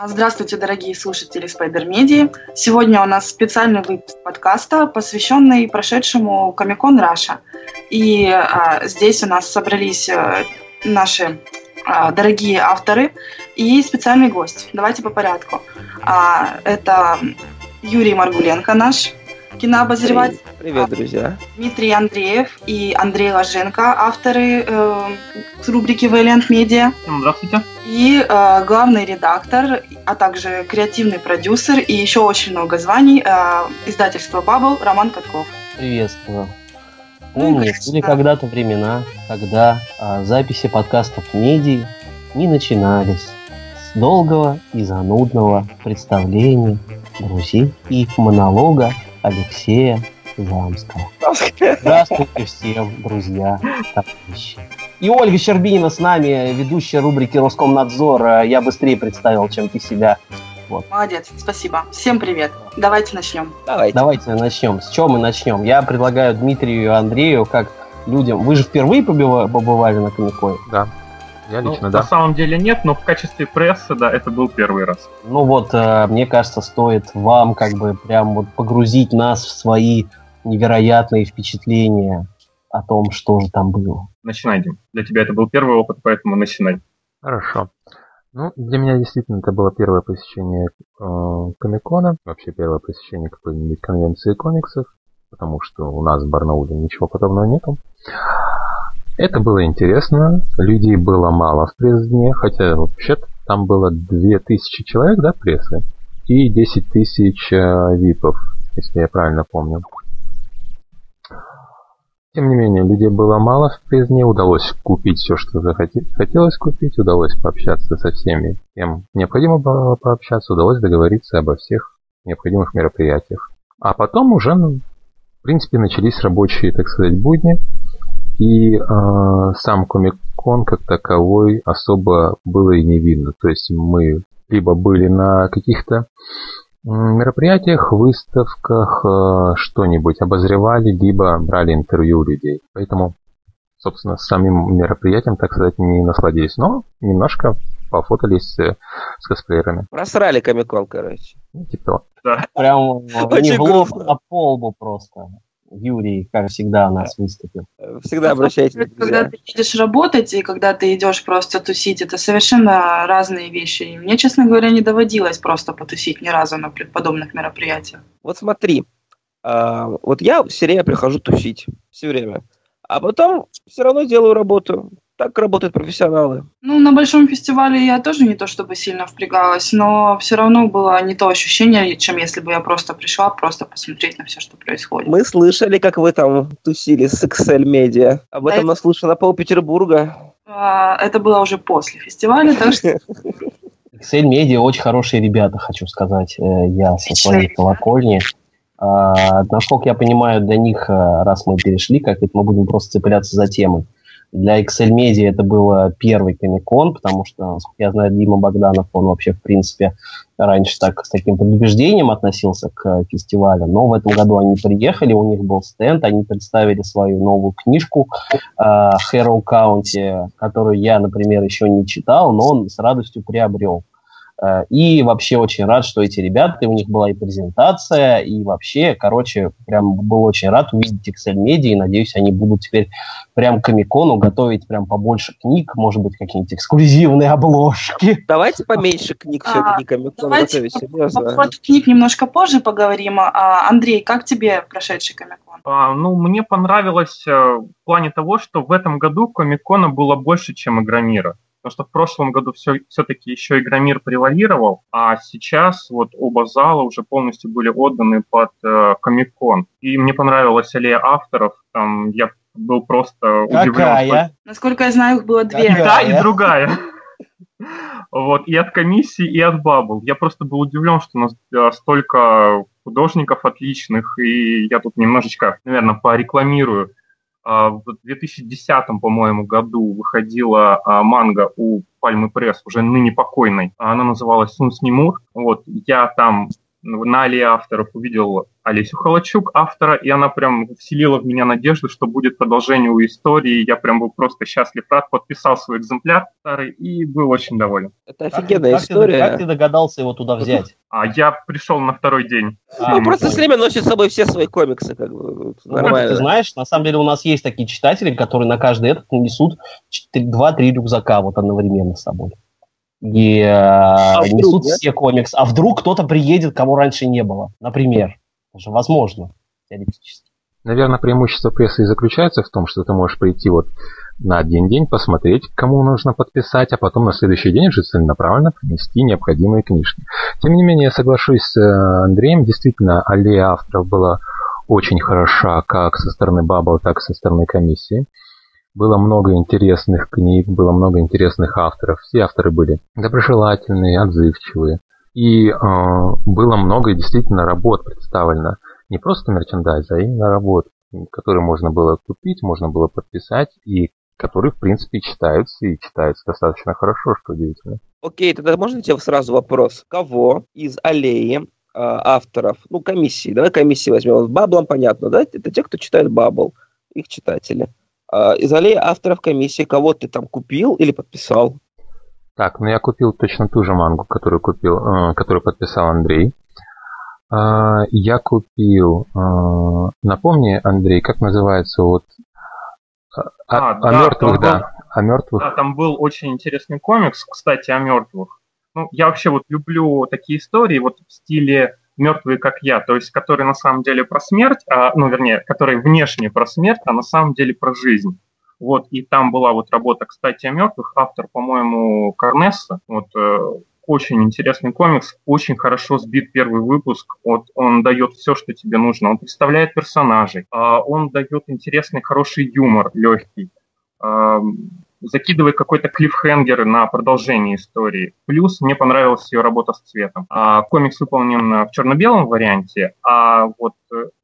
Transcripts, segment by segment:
А, здравствуйте, дорогие слушатели Spider Media. Сегодня у нас специальный выпуск подкаста, посвященный прошедшему Комикон Раша. И а, здесь у нас собрались а, наши а, дорогие авторы и специальный гость. Давайте по порядку. А, это Юрий Маргуленко наш, кинообозреватель. Привет, друзья. Дмитрий Андреев и Андрей Ложенко, авторы э, рубрики Valiant Media. Здравствуйте. И э, главный редактор, а также креативный продюсер и еще очень много званий э, издательства Bubble Роман Катков. Приветствую. Помню, были когда-то времена, когда а, записи подкастов медий не начинались с долгого и занудного представления друзей и монолога Алексея Замского. Здравствуйте всем, друзья, товарищи. И Ольга Щербинина с нами, ведущая рубрики Роскомнадзор. Я быстрее представил, чем ты себя. Вот. Молодец, спасибо. Всем привет. Давайте начнем. Давайте. Давайте начнем. С чего мы начнем? Я предлагаю Дмитрию и Андрею, как людям... Вы же впервые побывали на Комиконе? Да. Я лично, ну, да. На самом деле нет, но в качестве прессы, да, это был первый раз. Ну вот, э, мне кажется, стоит вам как бы прям вот погрузить нас в свои невероятные впечатления о том, что же там было. Начинай. Для тебя это был первый опыт, поэтому начинай. Хорошо. Ну, для меня действительно это было первое посещение э, Комикона, вообще первое посещение какой-нибудь конвенции комиксов, потому что у нас в Барнауле ничего подобного нету. Это было интересно, людей было мало в пресс-дне, хотя вообще-то там было 2000 человек, да, прессы, и 10 тысяч э, випов, если я правильно помню. Тем не менее, людей было мало в Презне, удалось купить все, что захотелось купить, удалось пообщаться со всеми, кем необходимо было пообщаться, удалось договориться обо всех необходимых мероприятиях. А потом уже, ну, в принципе, начались рабочие, так сказать, будни, и э, сам Комик-кон как таковой особо было и не видно. То есть мы либо были на каких-то мероприятиях, выставках э, что-нибудь обозревали, либо брали интервью у людей. Поэтому, собственно, с самим мероприятием, так сказать, не насладились. Но немножко пофотались э, с косплеерами. Просрали комикон, короче. Типа. Да. Прям не в лоб, а полбу просто. Юрий, как всегда, у нас выступил. Всегда обращайтесь. Когда ты едешь работать и когда ты идешь просто тусить, это совершенно разные вещи. И мне, честно говоря, не доводилось просто потусить ни разу на подобных мероприятиях. Вот смотри, а, вот я все время прихожу тусить, все время. А потом все равно делаю работу. Так работают профессионалы. Ну, на большом фестивале я тоже не то чтобы сильно впрягалась, но все равно было не то ощущение, чем если бы я просто пришла просто посмотреть на все, что происходит. Мы слышали, как вы там тусили с Excel Media. Об этом это... наслышано пол Петербурга. А, это было уже после фестиваля, так что... Excel Media очень хорошие ребята, хочу сказать. Э, я со своей колокольни. А, насколько я понимаю, для них, э, раз мы перешли, как это мы будем просто цепляться за темы. Для Excel Media это был первый Комикон, потому что, я знаю, Дима Богданов, он вообще, в принципе, раньше так с таким предубеждением относился к фестивалю, но в этом году они приехали, у них был стенд, они представили свою новую книжку э, Hero County, которую я, например, еще не читал, но он с радостью приобрел. Э, и вообще очень рад, что эти ребята, у них была и презентация, и вообще, короче, прям был очень рад увидеть Excel Media, и надеюсь, они будут теперь прям к Комикону готовить прям побольше книг, может быть, какие-нибудь эксклюзивные обложки. Давайте поменьше книг все-таки Комикон готовить, серьезно. Книг немножко позже поговорим. А, Андрей, как тебе прошедший Комикон? А, ну, мне понравилось э, в плане того, что в этом году Комикона было больше, чем Игромира. Потому что в прошлом году все, все-таки еще Игромир превалировал, а сейчас вот оба зала уже полностью были отданы под э, Комик-кон. И мне понравилась аллея авторов. Там я был просто удивлен. Какая? Насколько я знаю, их было две. Какая? И та, и другая. Вот, и от комиссии, и от Бабл. Я просто был удивлен, что у нас э, столько художников отличных, и я тут немножечко, наверное, порекламирую. А, в 2010, по-моему, году выходила а, манга у Пальмы Пресс, уже ныне покойной. Она называлась «Сун Снимур». Вот, я там на аллее авторов увидел Олесю Холочук, автора, и она прям вселила в меня надежду, что будет продолжение у истории. Я прям был просто счастлив, рад, подписал свой экземпляр старый и был очень доволен. Это офигенная как, история. Как ты, как ты догадался его туда взять? А я пришел на второй день. А, ну, просто все время носит с собой все свои комиксы, как бы. Ну, нормально. Ты знаешь, на самом деле у нас есть такие читатели, которые на каждый этот несут 2-3 рюкзака вот одновременно с собой и э, а несут вдруг, все комиксы. А вдруг кто-то приедет, кого раньше не было, например. Это же возможно, теоретически. Наверное, преимущество прессы и заключается в том, что ты можешь прийти вот на один день, посмотреть, кому нужно подписать, а потом на следующий день уже целенаправленно принести необходимые книжки. Тем не менее, я соглашусь с э, Андреем, действительно, аллея авторов была очень хороша как со стороны Бабл, так и со стороны комиссии. Было много интересных книг, было много интересных авторов. Все авторы были доброжелательные, отзывчивые. И э, было много действительно работ представлено. Не просто мерчендайз, а именно работ, которые можно было купить, можно было подписать, и которые, в принципе, читаются, и читаются достаточно хорошо, что удивительно. Окей, тогда можно тебе сразу вопрос. Кого из аллеи э, авторов, ну, комиссии, давай комиссии возьмем, Баблом понятно, да? Это те, кто читает Бабл, их читатели. А, из аллеи авторов комиссии кого ты там купил или подписал? Так, ну я купил точно ту же мангу, которую купил, э, которую подписал Андрей. Э, я купил, э, напомни, Андрей, как называется вот о, а, о да, мертвых, да, был, о мертвых. Да, там был очень интересный комикс, кстати, о мертвых. Ну, я вообще вот люблю такие истории, вот в стиле мертвые как я, то есть которые на самом деле про смерть, а, ну, вернее, которые внешне про смерть, а на самом деле про жизнь. Вот, и там была вот работа, кстати, о мертвых, автор, по-моему, Карнесса, вот, э, очень интересный комикс, очень хорошо сбит первый выпуск. Вот он дает все, что тебе нужно. Он представляет персонажей, а он дает интересный, хороший юмор, легкий закидывает какой-то клиффхенгер на продолжение истории. Плюс мне понравилась ее работа с цветом. А, комикс выполнен в черно-белом варианте, а вот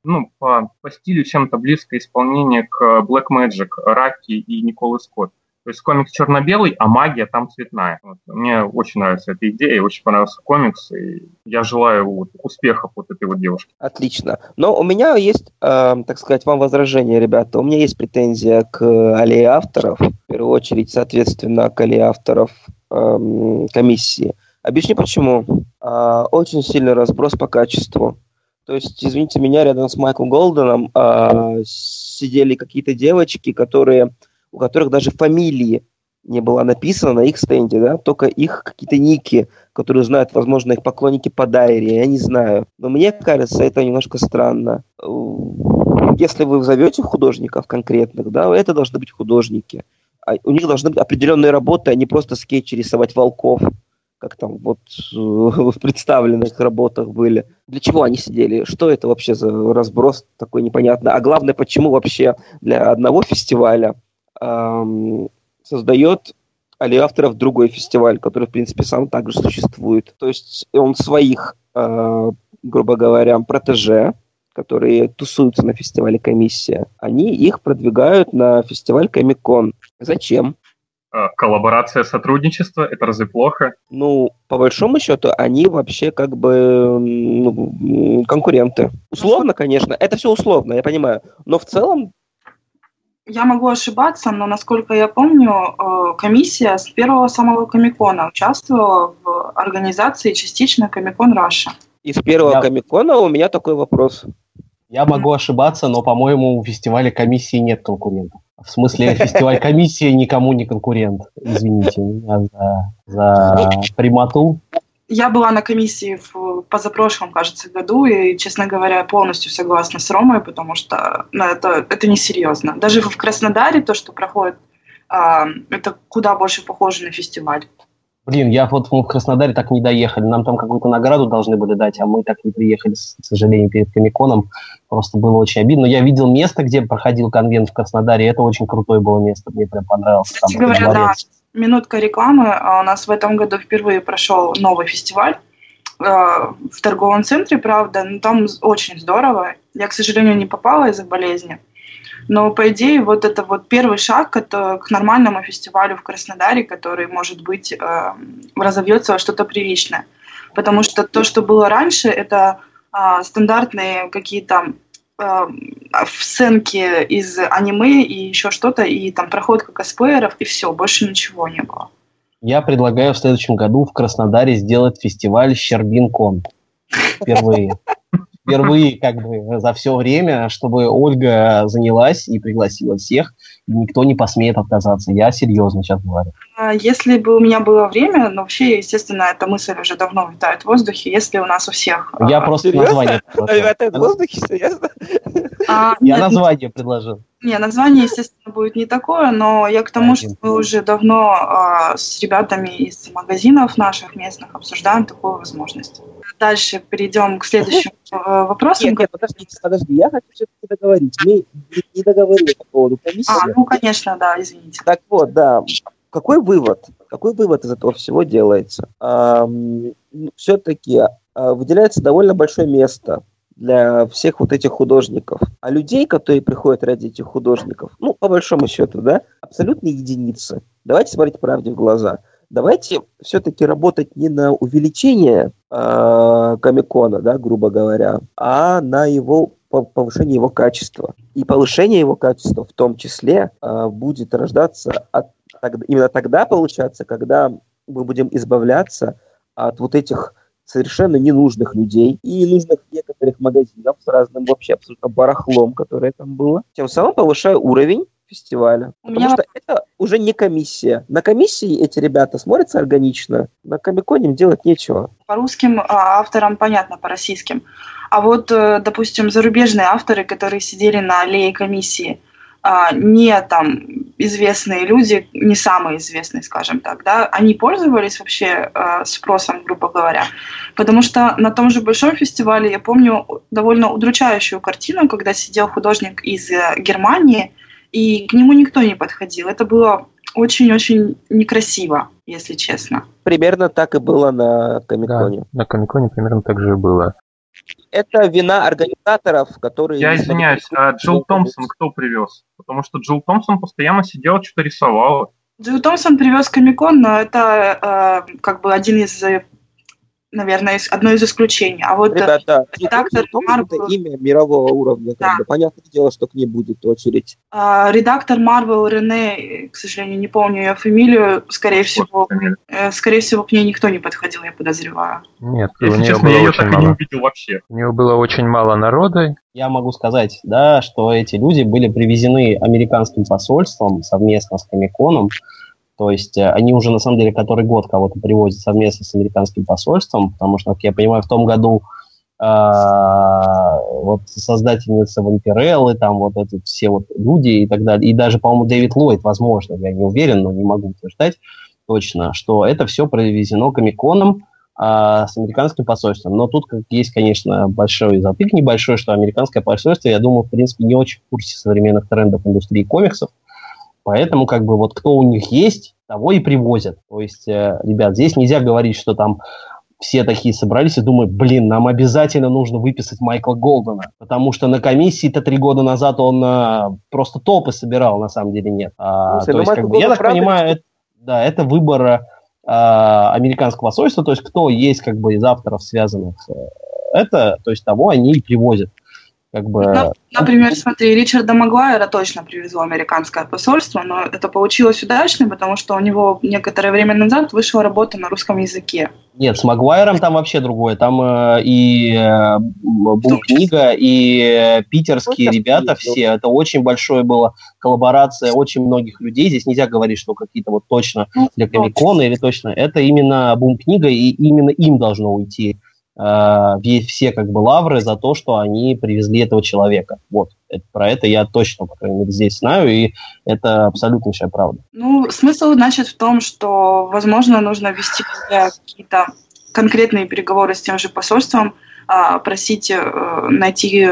ну, по, по стилю чем-то близкое исполнение к Black Magic, Раки и Николы Скотт. То есть комикс черно-белый, а магия там цветная. Вот. Мне очень нравится эта идея, очень понравился комикс, и я желаю вот, успехов вот этой вот девушке. Отлично. Но у меня есть, э, так сказать, вам возражение, ребята. У меня есть претензия к аллее авторов, в первую очередь, соответственно, к аллее авторов э, комиссии. Объясню почему. Э, очень сильный разброс по качеству. То есть, извините меня, рядом с Майклом Голденом э, сидели какие-то девочки, которые у которых даже фамилии не было написано на их стенде, да, только их какие-то ники, которые знают, возможно, их поклонники по дайре, я не знаю. Но мне кажется, это немножко странно. Если вы зовете художников конкретных, да, это должны быть художники. А у них должны быть определенные работы, а не просто скетчи рисовать волков, как там вот в представленных работах были. Для чего они сидели? Что это вообще за разброс такой непонятный? А главное, почему вообще для одного фестиваля эм, создает Али Авторов другой фестиваль, который, в принципе, сам также существует. То есть он своих, э, грубо говоря, протеже, которые тусуются на фестивале «Комиссия», они их продвигают на фестиваль «Комикон». Зачем? А, коллаборация, сотрудничество, это разве плохо? Ну, по большому счету, они вообще как бы ну, конкуренты. Условно, конечно, это все условно, я понимаю. Но в целом я могу ошибаться, но, насколько я помню, э, комиссия с первого самого Комикона участвовала в организации частично Комикон Раша. Из первого я... Комикона у меня такой вопрос. Я могу ошибаться, но, по-моему, у фестиваля комиссии нет конкурентов. В смысле, фестиваль комиссии никому не конкурент. Извините меня за, за прямоту. Я была на комиссии в позапрошлом, кажется, году, и, честно говоря, полностью согласна с Ромой, потому что ну, это, это несерьезно. Даже в Краснодаре то, что проходит, а, это куда больше похоже на фестиваль. Блин, я вот мы в Краснодаре так не доехали. Нам там какую-то награду должны были дать, а мы так не приехали, к сожалению, перед Комиконом. Просто было очень обидно. Я видел место, где проходил конвент в Краснодаре. Это очень крутое было место. Мне прям понравилось. Кстати там говоря, да, минутка рекламы. А, у нас в этом году впервые прошел новый фестиваль а, в торговом центре, правда, но там очень здорово. Я, к сожалению, не попала из-за болезни. Но, по идее, вот это вот первый шаг это к нормальному фестивалю в Краснодаре, который, может быть, разовьется во что-то приличное. потому что то, что было раньше, это а, стандартные какие-то сценки из аниме и еще что-то, и там проходка косплееров, и все, больше ничего не было. Я предлагаю в следующем году в Краснодаре сделать фестиваль Щербинкон. Впервые впервые как бы за все время, чтобы Ольга занялась и пригласила всех, и никто не посмеет отказаться. Я серьезно сейчас говорю. А если бы у меня было время, но вообще, естественно, эта мысль уже давно витает в воздухе, если у нас у всех... Я а, просто серьезно? название предложил. Витает в воздухе, серьезно? А, Я название предложил. Не, название, естественно, будет не такое, но я к тому, что мы уже давно э, с ребятами из магазинов наших местных обсуждаем такую возможность. Дальше перейдем к следующему э, вопросу. Нет, нет, подожди, подожди, я хочу все-таки договорить. Мы не договорили по поводу комиссии. А, ну, конечно, да, извините. Так вот, да, какой вывод? Какой вывод из этого всего делается? Эм, все-таки э, выделяется довольно большое место для всех вот этих художников. А людей, которые приходят ради этих художников, ну, по большому счету, да, абсолютно единицы. Давайте смотреть правде в глаза. Давайте все-таки работать не на увеличение э, комикона, да, грубо говоря, а на его повышение его качества. И повышение его качества в том числе э, будет рождаться от, именно тогда получаться, когда мы будем избавляться от вот этих совершенно ненужных людей и ненужных некоторых магазинов с разным вообще абсолютно барахлом, которое там было. Тем самым повышаю уровень фестиваля. У потому меня... что это уже не комиссия. На комиссии эти ребята смотрятся органично, на комиконе им делать нечего. По русским а, авторам понятно, по российским. А вот, э, допустим, зарубежные авторы, которые сидели на аллее комиссии, а, не там известные люди, не самые известные, скажем так, да, они пользовались вообще э, спросом, грубо говоря. Потому что на том же большом фестивале я помню довольно удручающую картину, когда сидел художник из э, Германии, и к нему никто не подходил. Это было очень-очень некрасиво, если честно. Примерно так и было на Комиконе. Да, на Комиконе примерно так же и было. Это вина организаторов, которые... Я извиняюсь, а Джилл Томпсон кто привез? Потому что Джилл Томпсон постоянно сидел, что-то рисовал. Джилл Томпсон привез Комикон, но это э, как бы один из наверное, одно из исключений. А вот Ребята, редактор Marvel... это имя мирового уровня. Да. Как бы. Понятное дело, что к ней будет очередь. А, редактор Marvel Рене, к сожалению, не помню ее фамилию, скорее всего, э, скорее всего, к ней никто не подходил, я подозреваю. Нет, Если у нее честно, было я ее так мало. и не увидел вообще. У нее было очень мало народа. Я могу сказать, да, что эти люди были привезены американским посольством совместно с Комиконом, то есть э, они уже, на самом деле, который год кого-то привозят совместно с американским посольством, потому что, как я понимаю, в том году э, вот создательница Вампиреллы, там вот эти все вот люди и так далее, и даже, по-моему, Дэвид Ллойд, возможно, я не уверен, но не могу утверждать точно, что это все провезено Комиконом э, с американским посольством. Но тут как есть, конечно, большой затык небольшой, что американское посольство, я думаю, в принципе, не очень в курсе современных трендов индустрии комиксов, Поэтому как бы вот кто у них есть, того и привозят. То есть, э, ребят, здесь нельзя говорить, что там все такие собрались и думают, блин, нам обязательно нужно выписать Майкла Голдена, потому что на комиссии-то три года назад он а, просто топы собирал, на самом деле нет. А, Слушай, то ну есть, как бы, я так правда, понимаю, это, да, это выбор а, американского посольства, то есть кто есть как бы из авторов связанных э, это, то есть того они и привозят. Как бы... Ну, например, смотри, Ричарда Магуайра точно привезло американское посольство, но это получилось удачно, потому что у него некоторое время назад вышла работа на русском языке. Нет, с Магуайром там вообще другое. Там э, и э, Бум-книга, и э, питерские вот ребята все. Это очень большое было коллаборация очень многих людей. Здесь нельзя говорить, что какие-то вот точно ну, для Комикона или точно. Это именно Бум-книга, и именно им должно уйти э, все как бы лавры за то, что они привезли этого человека. Вот, это, про это я точно, по крайней мере, здесь знаю, и это абсолютнейшая правда. Ну, смысл, значит, в том, что, возможно, нужно вести какие-то конкретные переговоры с тем же посольством, э, просить э, найти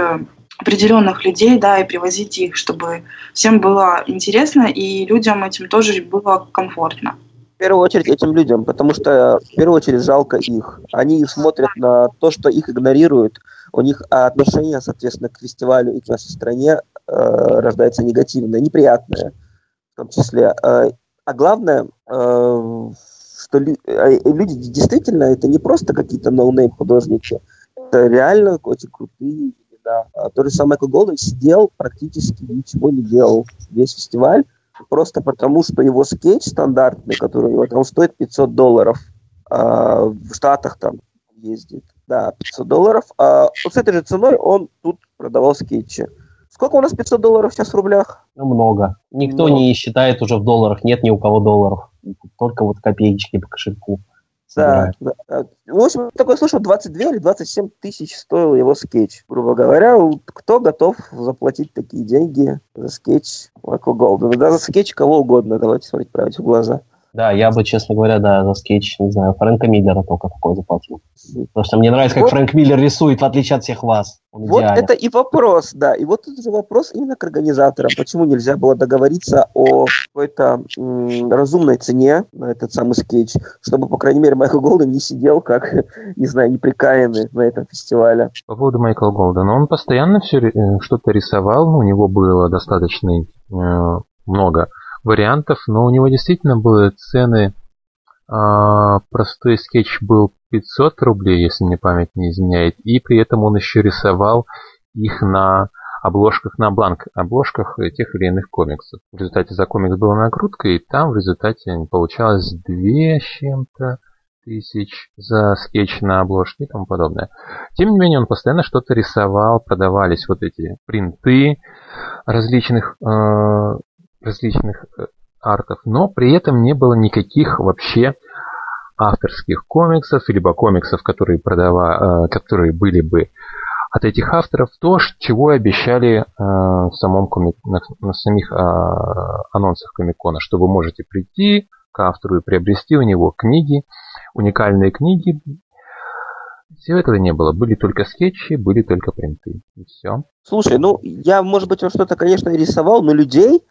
определенных людей, да, и привозить их, чтобы всем было интересно, и людям этим тоже было комфортно первую очередь этим людям, потому что в первую очередь жалко их. Они смотрят на то, что их игнорируют. У них отношение, соответственно, к фестивалю и к нашей стране э, рождается негативное, неприятное в том числе. Э, а главное, э, что а, люди действительно, это не просто какие-то no-name художники, это реально очень крутые да. А то же самое, Майкл Голден сидел, практически ничего не делал весь фестиваль, просто потому что его скетч стандартный, который у него там стоит 500 долларов, а в Штатах там ездит, да, 500 долларов, а вот с этой же ценой он тут продавал скетчи. Сколько у нас 500 долларов сейчас в рублях? Ну, много. Никто много. не считает уже в долларах, нет ни у кого долларов. Только вот копеечки по кошельку. Да, да. В общем, такой слышал, 22 или 27 тысяч стоил его скетч. Грубо говоря, кто готов заплатить такие деньги за скетч Майкла Голдена? Да, за скетч кого угодно, давайте смотреть правде в глаза. Да, я бы, честно говоря, да, за скетч, не знаю, Фрэнка Миллера только такой заплатил. Потому что мне нравится, как вот, Фрэнк Миллер рисует, в отличие от всех вас. Он вот идеален. это и вопрос, да. И вот это же вопрос именно к организаторам. Почему нельзя было договориться о какой-то м, разумной цене на этот самый скетч, чтобы, по крайней мере, Майкл Голден не сидел как, не знаю, неприкаянный на этом фестивале. По поводу Майкла Голдена, он постоянно все э, что-то рисовал, ну, у него было достаточно э, много вариантов, но у него действительно были цены. А, простой скетч был 500 рублей, если мне память не изменяет, и при этом он еще рисовал их на обложках на бланк обложках тех или иных комиксов. В результате за комикс была накрутка, и там в результате получалось две с чем-то тысяч за скетч на обложке и тому подобное. Тем не менее, он постоянно что-то рисовал, продавались вот эти принты различных э, различных э, артов, но при этом не было никаких вообще авторских комиксов, либо комиксов, которые, продава, э, которые были бы от этих авторов, то, чего обещали э, в самом комик, на, на самих анонсах Комикона, что вы можете прийти к автору и приобрести у него книги, уникальные книги. Всего этого не было. Были только скетчи, были только принты. И все. Слушай, ну я, может быть, что-то, конечно, рисовал, но людей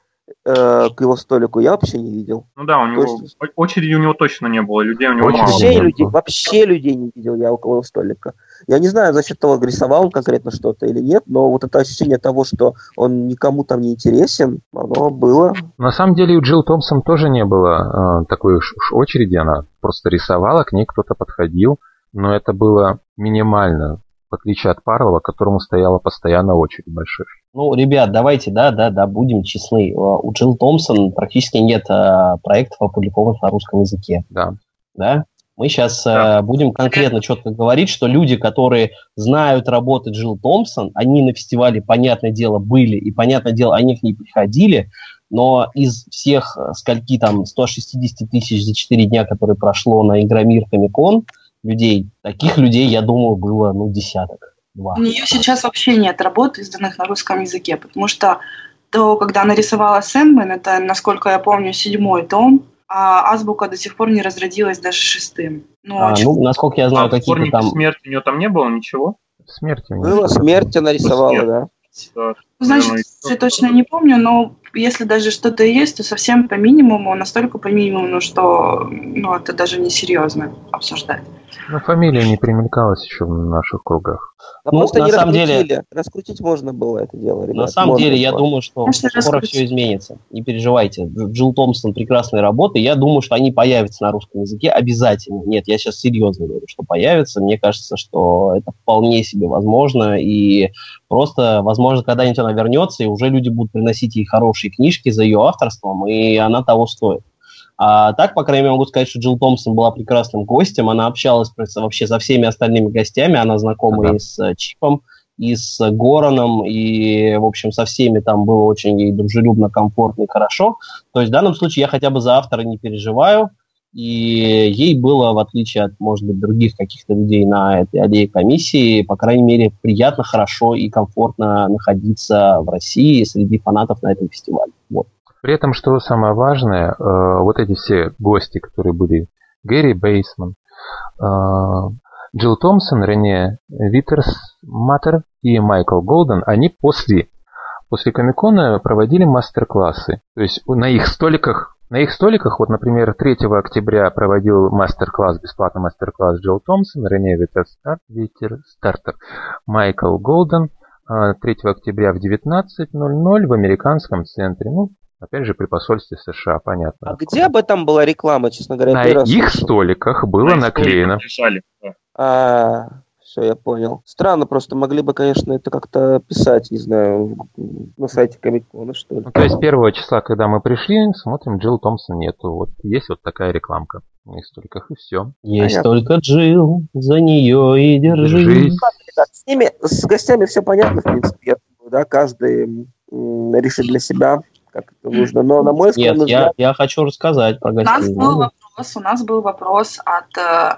э, к его столику я вообще не видел. Ну да, у него есть... очереди у него точно не было, людей у него вообще мало. Людей, вообще людей не видел я около его столика. Я не знаю, за счет того, рисовал он конкретно что-то или нет, но вот это ощущение того, что он никому там не интересен, оно было. На самом деле у Джилл Томпсон тоже не было э, такой уж очереди, она просто рисовала, к ней кто-то подходил, но это было минимально в отличие от Парлова, которому стояла постоянно очередь большая. Ну, ребят, давайте, да, да, да, будем честны. У Джилл Томпсон практически нет а, проектов, опубликованных на русском языке. Да. Да? Мы сейчас да. а, будем конкретно четко говорить, что люди, которые знают работы Джилл Томпсон, они на фестивале, понятное дело, были, и, понятное дело, они к ней приходили, но из всех скольки там 160 тысяч за 4 дня, которые прошло на Игромир Комикон, людей, таких людей, я думаю, было, ну, десяток. Два. У нее сейчас вообще нет работ, изданных на русском языке, потому что то, когда она рисовала Сэндмен, это, насколько я помню, седьмой том, а азбука до сих пор не разродилась даже шестым. Ну, а, очень... ну насколько я знаю, а какие-то там... смерти у нее там не было ничего? Смерти Было, смерть она рисовала, да. да. Значит, я точно не помню, но если даже что-то есть, то совсем по минимуму, настолько по минимуму, что ну, это даже не серьезно обсуждать. Ну, фамилия не примелькалась еще в наших кругах. Да ну, просто на не самом деле раскрутить можно было это дело, ребят. На самом можно деле, я думаю, что Конечно, скоро раскрутить. все изменится. Не переживайте. Джилл Томпсон прекрасные работы. Я думаю, что они появятся на русском языке обязательно. Нет, я сейчас серьезно говорю, что появятся. Мне кажется, что это вполне себе возможно. И просто, возможно, когда-нибудь она вернется, и уже люди будут приносить ей хорошие книжки за ее авторством, и она того стоит. А так, по крайней мере, могу сказать, что Джилл Томпсон была прекрасным гостем. Она общалась вообще со всеми остальными гостями. Она знакома ага. и с э, Чипом, и с Гороном, и, в общем, со всеми там было очень ей дружелюбно, комфортно и хорошо. То есть в данном случае я хотя бы за автора не переживаю. И ей было, в отличие от, может быть, других каких-то людей на этой аллее комиссии, по крайней мере, приятно, хорошо и комфортно находиться в России среди фанатов на этом фестивале. Вот. При этом, что самое важное, э, вот эти все гости, которые были, Гэри Бейсман, э, Джилл Томпсон, Рене Витерс Маттер и Майкл Голден, они после, после Комикона проводили мастер-классы. То есть на их столиках на их столиках, вот, например, 3 октября проводил мастер-класс, бесплатный мастер-класс Джилл Томпсон, Рене Витер Стартер, Майкл Голден, 3 э, октября в 19.00 в американском центре. Ну, Опять же, при посольстве США, понятно. А где об этом была реклама, честно говоря? На раз их слышу. столиках было На наклеено. да. А, все, я понял. Странно, просто могли бы, конечно, это как-то писать, не знаю, на сайте Комикона, что ли. Ну, то есть первого числа, когда мы пришли, смотрим, Джилл Томпсон нету. Вот есть вот такая рекламка на их столиках, и все. Есть Понятно. только Джил, за нее и держись. Держись. Ребят, с ними, с гостями все понятно, в принципе, я думаю, да, каждый решит для себя, как это нужно. Но, на мой Нет, скромный я, взгляд, я хочу рассказать про У нас был вопрос, у нас был вопрос от э,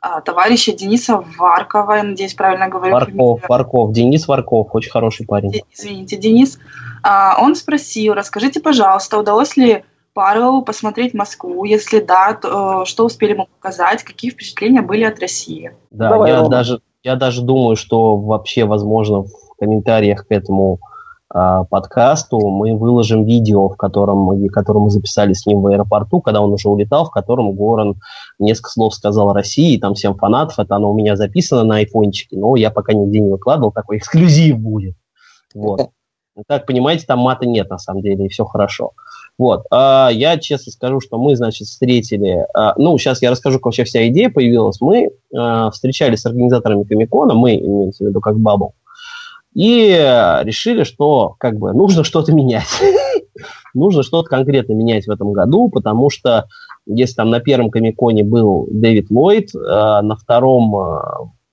а, товарища Дениса Варкова, я надеюсь, правильно говорю. Варков, фамилию. Варков, Денис Варков, очень хороший парень. Извините, Денис. А, Он спросил, расскажите, пожалуйста, удалось ли Павелу посмотреть Москву? Если да, то э, что успели ему показать? Какие впечатления были от России? Да, Давай, я Рома. даже, я даже думаю, что вообще, возможно, в комментариях к этому подкасту мы выложим видео, в котором, мы- которое мы записали с ним в аэропорту, когда он уже улетал, в котором Горан несколько слов сказал России, там всем фанатов, это оно у меня записано на айфончике, но я пока нигде не выкладывал, такой эксклюзив будет. Вот. Ну, Так, понимаете, там мата нет, на самом деле, и все хорошо. Вот. А, я честно скажу, что мы, значит, встретили... а, ну, сейчас я расскажу, как вообще вся идея появилась. Мы а, встречались с организаторами Комикона, мы, имеется в виду как Бабл, и решили, что как бы нужно что-то менять. нужно что-то конкретно менять в этом году, потому что если там на первом Комиконе был Дэвид Ллойд, э, на втором э,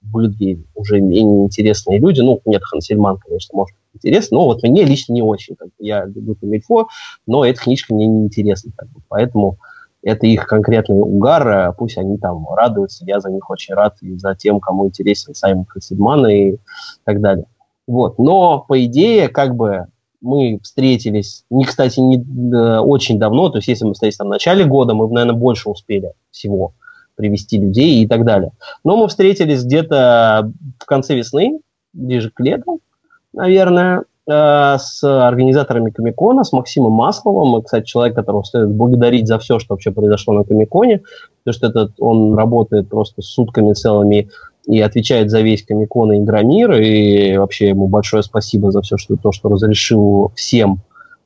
были уже менее интересные люди. Ну, нет, Хансельман, конечно, может быть интересно, но вот мне лично не очень. Как бы, я люблю Камильфо, но эта книжка мне не интересна. Как бы, поэтому это их конкретный угар, э, пусть они там радуются, я за них очень рад, и за тем, кому интересен Саймон Хансельман и так далее. Вот. Но, по идее, как бы мы встретились, не, кстати, не э, очень давно, то есть если мы встретились там в начале года, мы, наверное, больше успели всего привести людей и так далее. Но мы встретились где-то в конце весны, ближе к лету, наверное, э, с организаторами Комикона, с Максимом Масловым. И, кстати, человек, которого стоит благодарить за все, что вообще произошло на Комиконе, потому что этот, он работает просто сутками целыми и отвечает за весь Комикон и Игромир, и вообще ему большое спасибо за все, что то, что разрешил всем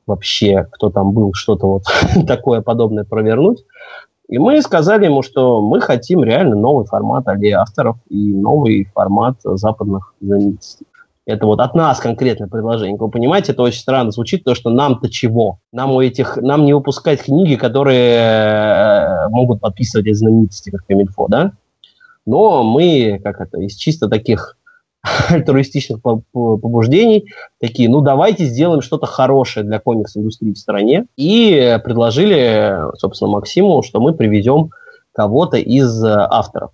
вообще, кто там был, что-то вот такое подобное провернуть. И мы сказали ему, что мы хотим реально новый формат аллеи авторов и новый формат западных знаменитостей. Это вот от нас конкретное предложение. Вы понимаете, это очень странно звучит, то, что нам-то чего? Нам у этих, нам не выпускать книги, которые э, могут подписывать знаменитости, как Камильфо, да? Но мы, как это, из чисто таких альтруистичных по- по- побуждений, такие, ну давайте сделаем что-то хорошее для комикс-индустрии в стране. И предложили, собственно, Максиму, что мы приведем кого-то из э, авторов.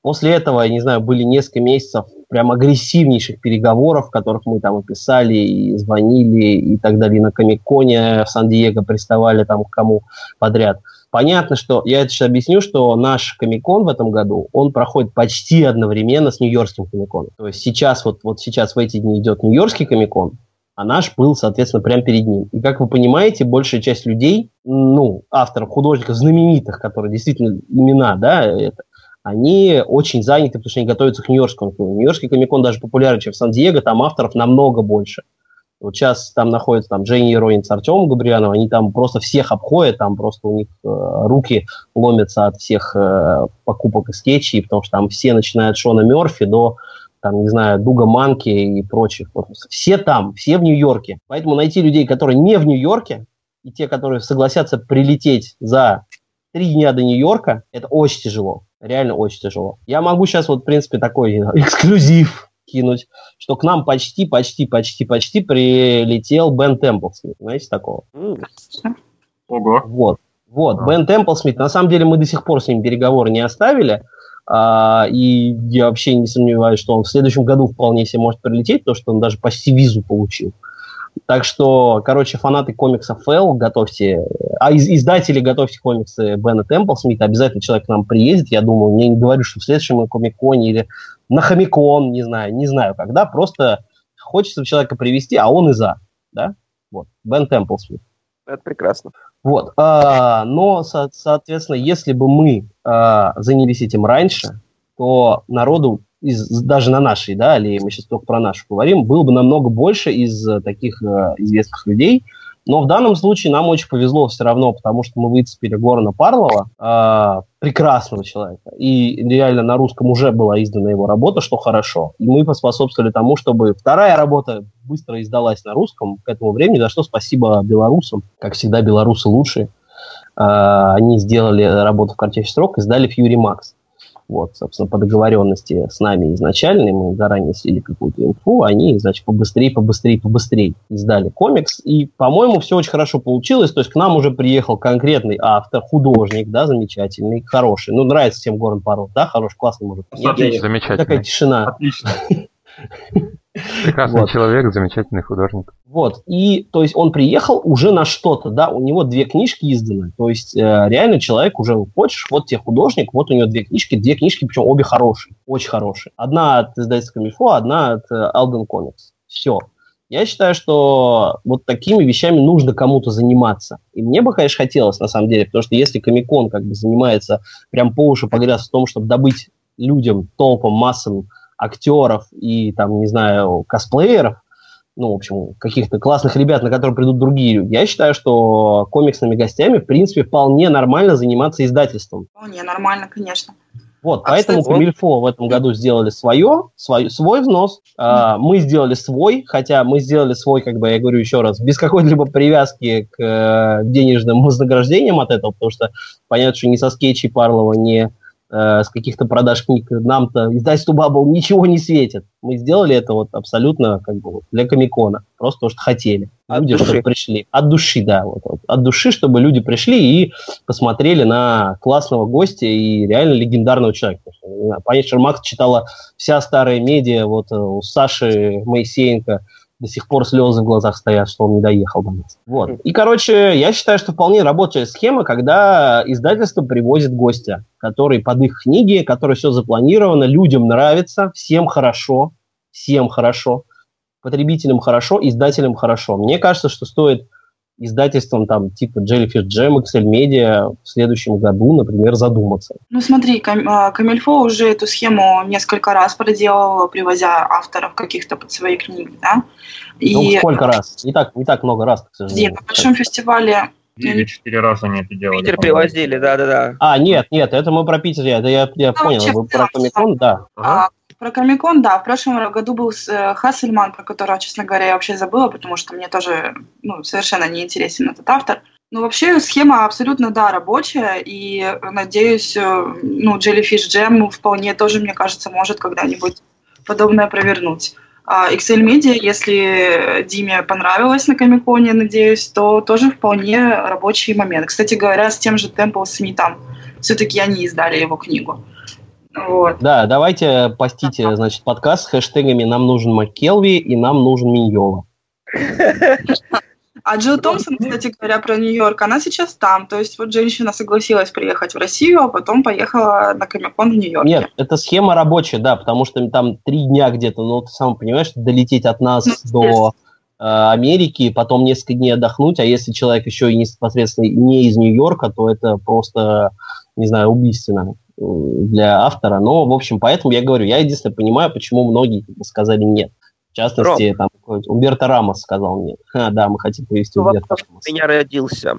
После этого, я не знаю, были несколько месяцев прям агрессивнейших переговоров, которых мы там и писали, и звонили, и так далее, на Комик-Коне в Сан-Диего приставали там к кому подряд. Понятно, что я это сейчас объясню, что наш Комикон в этом году, он проходит почти одновременно с Нью-Йоркским Комиконом. То есть сейчас, вот, вот сейчас в эти дни идет Нью-Йоркский Комикон, а наш был, соответственно, прямо перед ним. И, как вы понимаете, большая часть людей, ну, авторов, художников знаменитых, которые действительно имена, да, это, они очень заняты, потому что они готовятся к Нью-Йоркскому. Нью-Йоркский комикон даже популярнее, чем в Сан-Диего, там авторов намного больше. Вот сейчас там находится там Дженни Ероин с Артемом Габриановым, они там просто всех обходят, там просто у них э, руки ломятся от всех э, покупок и скетчей, потому что там все, начиная от Шона Мерфи до, там, не знаю, Дуга Манки и прочих. Все там, все в Нью-Йорке. Поэтому найти людей, которые не в Нью-Йорке, и те, которые согласятся прилететь за три дня до Нью-Йорка, это очень тяжело. Реально очень тяжело. Я могу сейчас вот, в принципе, такой эксклюзив кинуть, что к нам почти, почти, почти, почти прилетел Бен Темплсмит. Знаете такого? Ого. Вот. Вот, А. Бен Темплсмит. На самом деле мы до сих пор с ним переговоры не оставили. а, и я вообще не сомневаюсь, что он в следующем году вполне себе может прилететь, потому что он даже почти визу получил. Так что, короче, фанаты комиксов Фэл, готовьте, а из, издатели готовьте комиксы Бена Темплсмита, обязательно человек к нам приедет, я думаю, мне не говорю, что в следующем комиконе или на Хомикон, не знаю, не знаю когда, просто хочется человека привести, а он и за, да, вот, Бен Темплсмит. Это прекрасно. Вот, а, но, со- соответственно, если бы мы а, занялись этим раньше, то народу, из, даже на нашей, да, аллее, мы сейчас только про нашу говорим, было бы намного больше из э, таких э, известных людей, Но в данном случае нам очень повезло все равно, потому что мы выцепили Горана Парлова, э, прекрасного человека. И реально на русском уже была издана его работа, что хорошо. И мы поспособствовали тому, чтобы вторая работа быстро издалась на русском к этому времени, за что спасибо белорусам. Как всегда, белорусы лучшие. Э, они сделали работу в кратчайший срок и сдали Fury Max. Вот, собственно, по договоренности с нами изначально, мы заранее слили какую-то инфу, они, значит, побыстрее, побыстрее, побыстрее издали комикс, и, по-моему, все очень хорошо получилось, то есть к нам уже приехал конкретный автор, художник, да, замечательный, хороший, ну, нравится всем Горн Паров, да, хороший, классный может. Отлично, замечательный. Такая тишина. Отлично. Прекрасный Вот. человек, замечательный художник. Вот, и, то есть, он приехал уже на что-то, да, у него две книжки изданы, то есть, э, реально человек уже, хочешь, вот тебе художник, вот у него две книжки, две книжки, причем обе хорошие, очень хорошие. Одна от издательства Мифо, одна от э, Alden Comics. Все. Я считаю, что вот такими вещами нужно кому-то заниматься. И мне бы, конечно, хотелось, на самом деле, потому что если Комикон как бы занимается прям по уши погряз в том, чтобы добыть людям, толпам, массам актеров и, там, не знаю, косплееров, ну, в общем, каких-то классных ребят, на которые придут другие люди. Я считаю, что комиксными гостями, в принципе, вполне нормально заниматься издательством. Вполне нормально, конечно. Вот, А, поэтому кстати, Камильфо в этом году сделали свое, свой, свой взнос. А, мы сделали свой, хотя мы сделали свой, как бы я говорю еще раз, без какой-либо привязки к э, денежным вознаграждениям от этого, потому что понятно, что ни со скетчей Парлова, ни э, с каких-то продаж книг нам-то издательству Бабл ничего не светит. Мы сделали это вот абсолютно как бы вот для Комикона, просто потому что хотели. От люди, души. чтобы пришли. От души, да. Вот, вот. От души, чтобы люди пришли и посмотрели на классного гостя и реально легендарного человека. Паня Шермак читала вся старая медиа, вот э, у Саши Моисеенко до сих пор слезы в глазах стоят, что он не доехал до нас. Вот. И, короче, я считаю, что вполне рабочая схема, когда издательство привозит гостя, который под их книги, который все запланировано, людям нравится, всем хорошо, всем хорошо, потребителям хорошо, издателям хорошо. Мне кажется, что стоит издательством там типа Jellyfish Jam, Excel Media в следующем году, например, задуматься. Ну смотри, Кам- а, Камильфо уже эту схему несколько раз проделал, привозя авторов каких-то под свои книги, да? Ну, И сколько раз? Не так, не так много раз, к где сожалению. на большом фестивале Или четыре раза они это делали. Питер привозили, да-да-да. А, нет, нет, это мы про Питер, это я, я понял, вообще вы про Комикон, да. Ага. Про Комикон, да, в прошлом году был э, Хассельман, про которого, честно говоря, я вообще забыла, потому что мне тоже ну, совершенно не интересен этот автор. Ну, вообще, схема абсолютно, да, рабочая, и, э, надеюсь, э, ну, Jellyfish Jam вполне тоже, мне кажется, может когда-нибудь подобное провернуть. А Excel Media, если Диме понравилось на Комиконе, надеюсь, то тоже вполне рабочий момент. Кстати говоря, с тем же Temple Смитом все-таки они издали его книгу. Вот. Да, давайте постите, значит, подкаст с хэштегами «Нам нужен МакКелви» и «Нам нужен Миньола». А Джилл Томпсон, кстати говоря, про Нью-Йорк, она сейчас там. То есть вот женщина согласилась приехать в Россию, а потом поехала на Комикон в Нью-Йорке. Нет, это схема рабочая, да, потому что там три дня где-то, ну, ты сам понимаешь, долететь от нас Ну, до э, Америки, потом несколько дней отдохнуть, а если человек еще и непосредственно не из Нью-Йорка, то это просто, не знаю, убийственно для автора. Но, в общем, поэтому я говорю, я единственное понимаю, почему многие как бы, сказали нет. В частности, там какой-то Умберто Рамос сказал нет. Ха, да, мы хотим привести Ну, Умберто Рамоса. меня родился.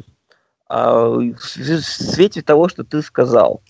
А, в свете того, что ты сказал,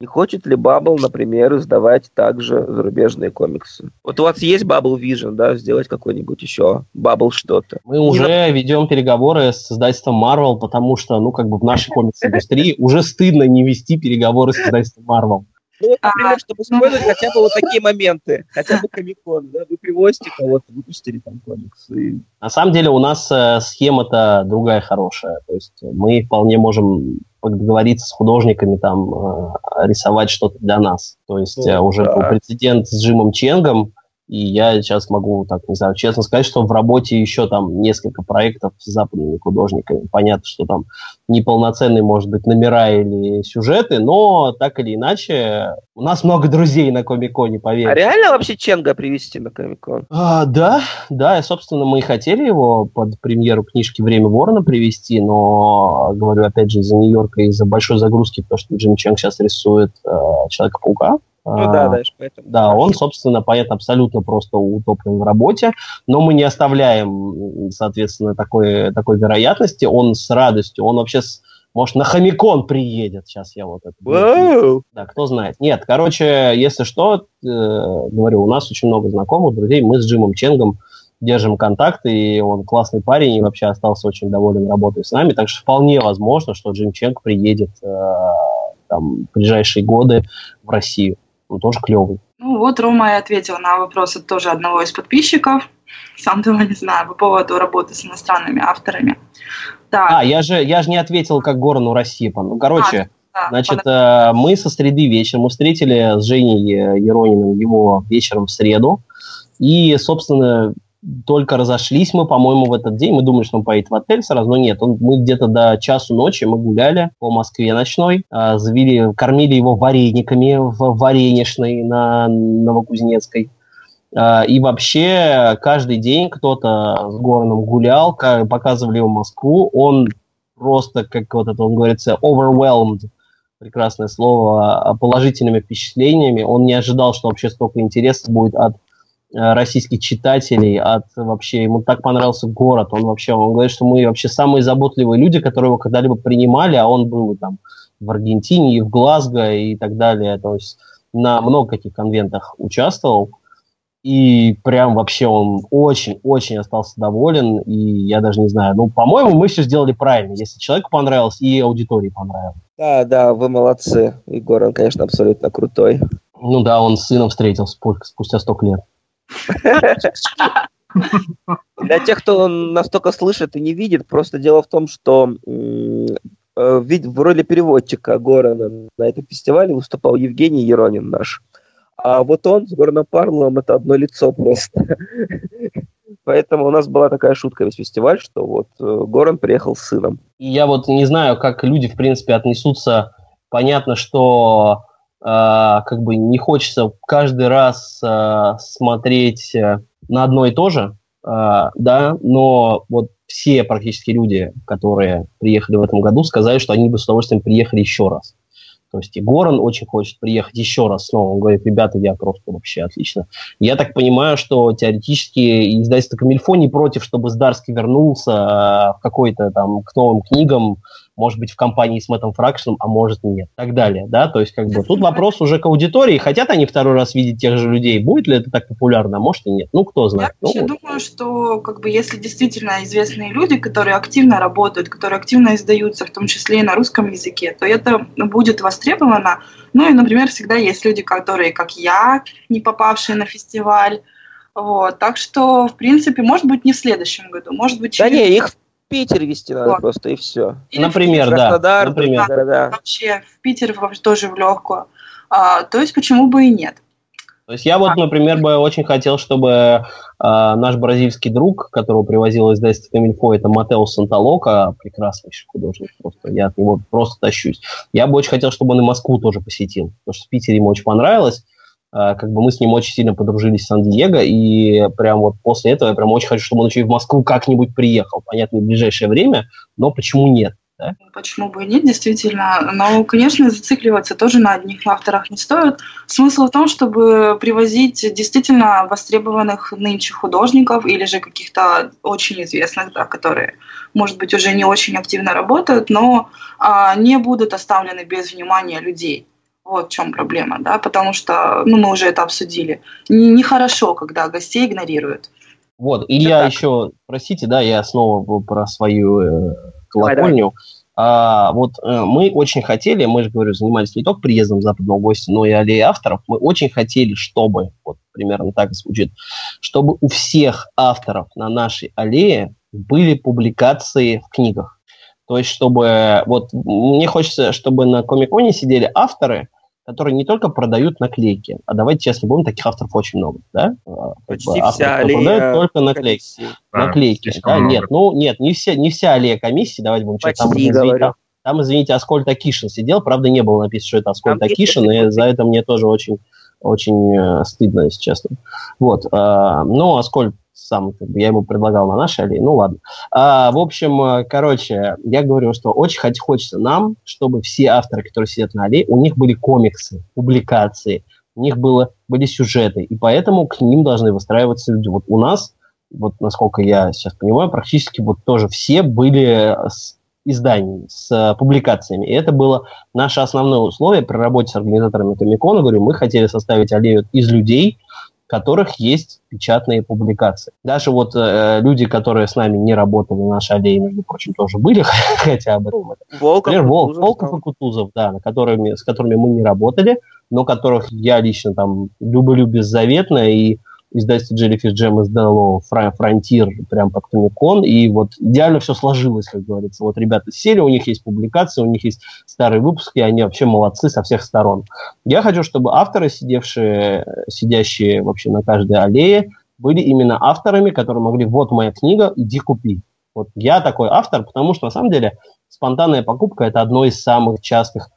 не хочет ли Bubble, например, издавать также зарубежные комиксы? Вот у вас есть Bubble Vision, да, сделать какой-нибудь еще Bubble что-то? Мы уже ведем переговоры с издательством Marvel, потому что, ну, как бы в нашей комикс-индустрии уже стыдно не вести переговоры с издательством Marvel. Ну, вот, А, например, чтобы использовать хотя бы вот такие моменты, хотя бы Комикон, да, вы привозите кого-то, выпустили там комикс, и На самом деле у нас э, схема-то другая хорошая. То есть мы вполне можем договориться с художниками, там, э, рисовать что-то для нас. То есть Ну, э, уже да. был прецедент с Джимом Ченгом, и я сейчас могу, так, не знаю, честно сказать, что в работе еще там несколько проектов с западными художниками. Понятно, что там неполноценные, может быть, номера или сюжеты, но так или иначе, у нас много друзей на Комиконе, поверь. А реально вообще Ченга привезти на Комикон? А, да, да, и, собственно, мы и хотели его под премьеру книжки «Время ворона» привести, но, говорю, опять же, из-за Нью-Йорка, из-за большой загрузки, потому что Джим Ченг сейчас рисует э, Человека-паука, Ну да, да, поэтому. Да, он, собственно, понятно, абсолютно просто утоплен в работе, но мы не оставляем, соответственно, такой, такой вероятности. Он с радостью, он вообще с, может, на хомикон приедет. Сейчас я вот это... Wow. Да, кто знает. Нет, короче, если что, э, говорю, у нас очень много знакомых, друзей. Мы с Джимом Ченгом держим контакты, и он классный парень, и вообще остался очень доволен работой с нами. Так что вполне возможно, что Джим Ченг приедет э, там, в ближайшие годы в Россию тоже клевый. Ну вот Рома и ответил на вопрос от тоже одного из подписчиков. Сам того не знаю, по поводу работы с иностранными авторами. Так. А, я же, я же не ответил как Горану России. Ну, короче, а, да, значит, понятно. Э, мы со среды вечера, мы встретили с Женей Ерониным его вечером в среду. И, собственно, только разошлись мы, по-моему, в этот день. Мы думали, что он поедет в отель сразу, но нет. Он, мы где-то до часу ночи мы гуляли по Москве ночной, э, завели, кормили его варениками в вареничной на Новокузнецкой. Э, и вообще каждый день кто-то с Гороном гулял, показывали ему Москву. Он просто, как вот это он говорится, overwhelmed, прекрасное слово, положительными впечатлениями. Он не ожидал, что вообще столько интереса будет от российских читателей, от вообще, ему так понравился город, он вообще, он говорит, что мы вообще самые заботливые люди, которые его когда-либо принимали, а он был там в Аргентине и в Глазго и так далее, то есть на много каких конвентах участвовал, и прям вообще он очень-очень остался доволен, и я даже не знаю, ну, по-моему, мы все сделали правильно, если человеку понравилось, и аудитории понравилось. Да, да, вы молодцы, Егор, он, конечно, абсолютно крутой. Ну да, он с сыном встретился спустя столько лет. Для тех, кто настолько слышит и не видит, просто дело в том, что э, в роли переводчика Горана на этом фестивале выступал Евгений Еронин наш. А вот он с Гораном Парловым это одно лицо просто. Поэтому у нас была такая шутка весь фестиваль, что вот э, Горан приехал с сыном. Я вот не знаю, как люди, в принципе, отнесутся. Понятно, что как бы не хочется каждый раз а, смотреть э, на одно и то же, а, да, но вот все практически люди, которые приехали в этом году, сказали, что они бы с удовольствием приехали еще раз. То есть и Горан очень хочет приехать еще раз снова. Он говорит, ребята, я просто вообще отлично. Я так понимаю, что теоретически издательство Камильфо не против, чтобы Здарский вернулся в какой-то там к новым книгам, может быть, в компании с Мэттом Фракшеном, а может нет, и так далее, да, то есть как бы тут вопрос уже к аудитории, хотят они второй раз видеть тех же людей, будет ли это так популярно, а может и нет, ну, кто знает. Я вообще ну, думаю, что как бы если действительно известные люди, которые активно работают, которые активно издаются, в том числе и на русском языке, то это будет востребовано, ну и, например, всегда есть люди, которые, как я, не попавшие на фестиваль, вот, так что, в принципе, может быть, не в следующем году, может быть, через... Да не, их Питер вести надо вот. просто, и все. Или Например, да. Краснодар, Например. Да, да. Вообще, в Питер тоже в легкую. А, то есть, почему бы и нет? То есть я вот, а. например, бы очень хотел, чтобы э, наш бразильский друг, которого привозил из издательство Камильфо, это Матео Санталока, прекраснейший художник, просто я от него просто тащусь. Я бы очень хотел, чтобы он и Москву тоже посетил, потому что в Питере ему очень понравилось. А, как бы мы с ним очень сильно подружились в Сан-Диего, и прям вот после этого я прям очень хочу, чтобы он еще и в Москву как-нибудь приехал. Понятно, в ближайшее время, но почему нет? Да? Почему бы и нет, действительно. Но, конечно, зацикливаться тоже на одних авторах не стоит. Смысл в том, чтобы привозить действительно востребованных нынче художников или же каких-то очень известных, да, которые, может быть, уже не очень активно работают, но а, не будут оставлены без внимания людей. Вот в чем проблема, да, потому что, ну, мы уже это обсудили. Нехорошо, когда гостей игнорируют. Вот, и это я так. еще, простите, да, я снова про свою э, колокольню. А, вот э, мы очень хотели, мы же, говорю, занимались не только приездом западного гостя, но и аллеей авторов. Мы очень хотели, чтобы, вот примерно так звучит, чтобы у всех авторов на нашей аллее были публикации в книгах. То есть, чтобы, вот, мне хочется, чтобы на Комиконе сидели авторы, которые не только продают наклейки, а давайте честно будем, таких авторов очень много, да? А, Почти авторов, вся аллея продают только наклейки. А, наклейки, да? Нет, ну нет, не все, не вся аллея комиссии, давайте будем честно. Там, извините, там, там, извините, Аскольд Акишин сидел, правда, не было написано, что это Аскольд там Акишин, и за это мне тоже очень, очень э, стыдно, если честно. Вот, э, ну, Аскольд сам, как бы, я ему предлагал на нашей аллее, ну ладно. А, в общем, э, короче, я говорю, что очень хочется нам, чтобы все авторы, которые сидят на аллее, у них были комиксы, публикации, у них было, были сюжеты, и поэтому к ним должны выстраиваться люди. Вот у нас, вот насколько я сейчас понимаю, практически вот тоже все были с изданий, с э, публикациями. И это было наше основное условие при работе с организаторами Комикона. Говорю, мы хотели составить аллею из людей, которых есть печатные публикации. Даже вот э, люди, которые с нами не работали, наши аллеи, между прочим, тоже были, хотя об этом. Волков, Например, Волков, Волков и Кутузов, да, на которыми, с которыми мы не работали, но которых я лично там люблю беззаветно, и издательство Jellyfish Jam издало Frontier прям под Комикон, и вот идеально все сложилось, как говорится. Вот ребята сели, у них есть публикации, у них есть старые выпуски, они вообще молодцы со всех сторон. Я хочу, чтобы авторы, сидевшие, сидящие вообще на каждой аллее, были именно авторами, которые могли, вот моя книга, иди купи. Вот я такой автор, потому что на самом деле спонтанная покупка это одно из самых частых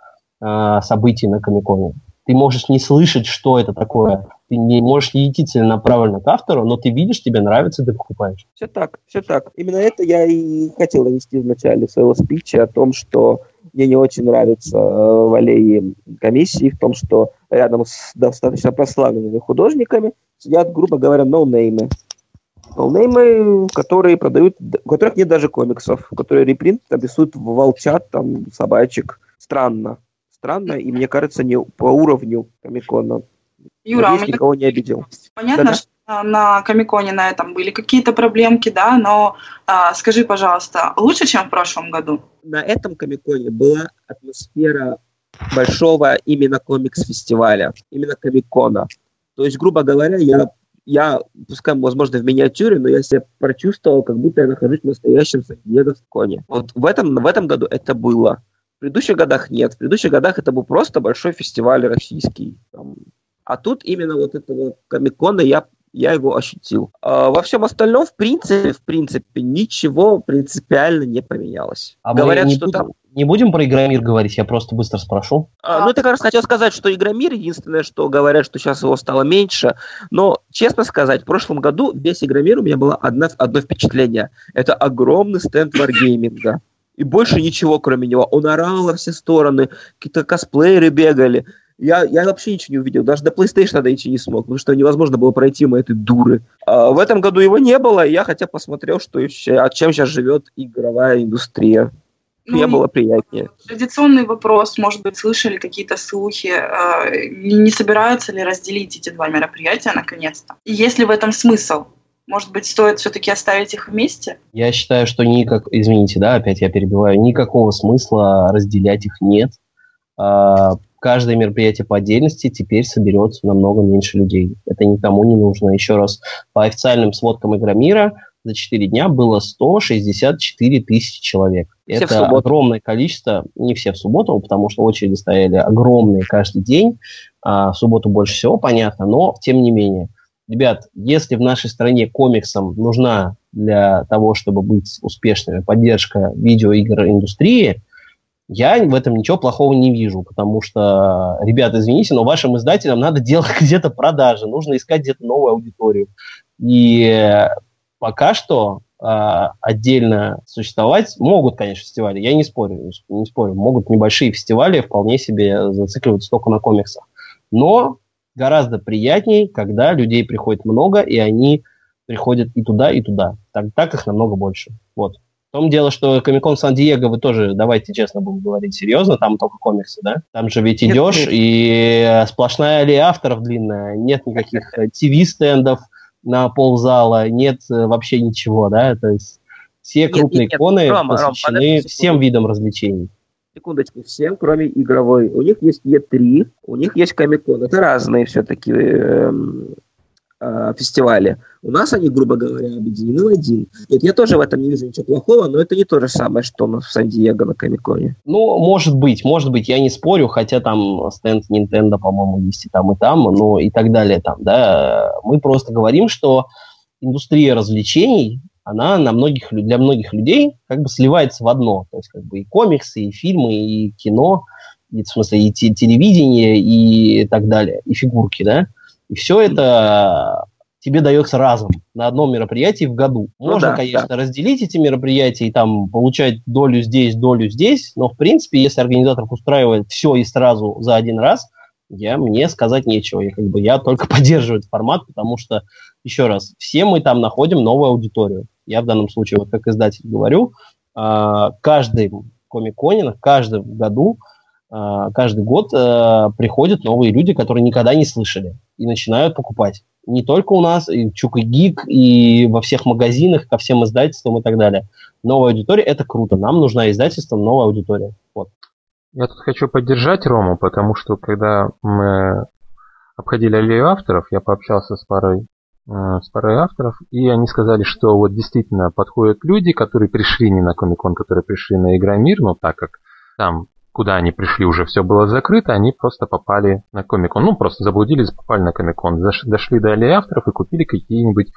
э, событий на Комиконе. Ты можешь не слышать, что это такое, ты не можешь идти целенаправленно к автору, но ты видишь, тебе нравится, ты покупаешь. Все так, все так. Именно это я и хотел донести в начале своего спича о том, что мне не очень нравится э, в аллее комиссии, в том, что рядом с достаточно прославленными художниками сидят, грубо говоря, ноунеймы. Ноунеймы, которые продают, у которых нет даже комиксов, которые репринт рисуют волчат, там, собачек. Странно. Странно, и мне кажется, не по уровню комикона. Юра, Надеюсь, никого не обидел. Понятно, Да-да. что на Комиконе на этом были какие-то проблемки, да, но а, скажи, пожалуйста, лучше, чем в прошлом году? На этом Комиконе была атмосфера большого именно комикс-фестиваля, именно Комикона. То есть, грубо говоря, я, я, пускай, возможно, в миниатюре, но я себя прочувствовал, как будто я нахожусь в настоящем Сан-Диего-коне. Вот в этом, в этом году это было. В предыдущих годах нет. В предыдущих годах это был просто большой фестиваль российский. Там, а тут именно вот этого комикона я я его ощутил. А во всем остальном, в принципе, в принципе, ничего принципиально не поменялось. А Говорят, не что будем, там... Не будем про Игромир говорить, я просто быстро спрошу. А, ну, ты как раз хотел сказать, что Игромир, единственное, что говорят, что сейчас его стало меньше, но, честно сказать, в прошлом году весь Игромир у меня было одно, одно впечатление. Это огромный стенд варгейминга. И больше ничего, кроме него. Он орал во все стороны, какие-то косплееры бегали. Я, я вообще ничего не увидел, даже до PlayStation дойти не смог, потому что невозможно было пройти мы этой дуры. А в этом году его не было, и я хотя посмотрел, что еще, а чем сейчас живет игровая индустрия. Ну, Мне было приятнее. Традиционный вопрос, может быть, слышали какие-то слухи, э, не собираются ли разделить эти два мероприятия наконец-то? И есть ли в этом смысл? Может быть, стоит все-таки оставить их вместе? Я считаю, что никак, извините, да, опять я перебиваю, никакого смысла разделять их нет. Каждое мероприятие по отдельности теперь соберется намного меньше людей. Это никому не нужно. Еще раз, по официальным сводкам Игромира за 4 дня было 164 тысячи человек. Все Это огромное количество, не все в субботу, потому что очереди стояли огромные каждый день, а в субботу больше всего, понятно, но тем не менее. Ребят, если в нашей стране комиксам нужна для того, чтобы быть успешными, поддержка видеоигр индустрии, я в этом ничего плохого не вижу, потому что, ребята, извините, но вашим издателям надо делать где-то продажи, нужно искать где-то новую аудиторию. И пока что э, отдельно существовать могут, конечно, фестивали, я не спорю, не спорю, могут небольшие фестивали вполне себе зацикливаться только на комиксах. Но гораздо приятней, когда людей приходит много, и они приходят и туда, и туда. Так, так их намного больше. Вот. В том дело, что Комикон Сан-Диего вы тоже, давайте честно будем говорить серьезно, там только комиксы, да? Там же ведь идешь, нет, нет. и сплошная аллея авторов длинная, нет никаких ТВ-стендов на ползала, нет э, вообще ничего, да? То есть все нет, крупные нет, иконы Рома, посвящены Рома, всем видам развлечений. Секундочку, всем, кроме игровой. У них есть Е3, у них есть Комикон. Это разные все-таки э, э, фестивали. У нас они, грубо говоря, объединены в один. Нет, я тоже в этом не вижу ничего плохого, но это не то же самое, что у нас в Сан-Диего на Комиконе. Ну, может быть, может быть, я не спорю, хотя там стенд Nintendo, по-моему, есть и там, и там, ну и так далее там, да. Мы просто говорим, что индустрия развлечений, она на многих, для многих людей как бы сливается в одно. То есть как бы и комиксы, и фильмы, и кино, и, в смысле и телевидение, и так далее, и фигурки, да. И все это тебе дается разом на одном мероприятии в году. Ну, Можно, да, конечно, да. разделить эти мероприятия и там получать долю здесь, долю здесь, но в принципе, если организатор устраивает все и сразу за один раз, я, мне сказать нечего. Я, как бы, я только поддерживаю этот формат, потому что, еще раз, все мы там находим новую аудиторию. Я в данном случае, вот как издатель говорю, а, каждый комик-коне, в каждом году, каждый год а, приходят новые люди, которые никогда не слышали, и начинают покупать. Не только у нас, и Чук и Гик, и во всех магазинах, ко всем издательствам и так далее. Новая аудитория – это круто. Нам нужна издательством новая аудитория. Вот. Я тут хочу поддержать Рому, потому что когда мы обходили аллею авторов, я пообщался с парой, э, с парой авторов, и они сказали, что вот действительно подходят люди, которые пришли не на Комикон, которые пришли на Игромир, но так как там, куда они пришли, уже все было закрыто, они просто попали на Комикон. Ну, просто заблудились, попали на Комикон. Дошли до аллеи авторов и купили какие-нибудь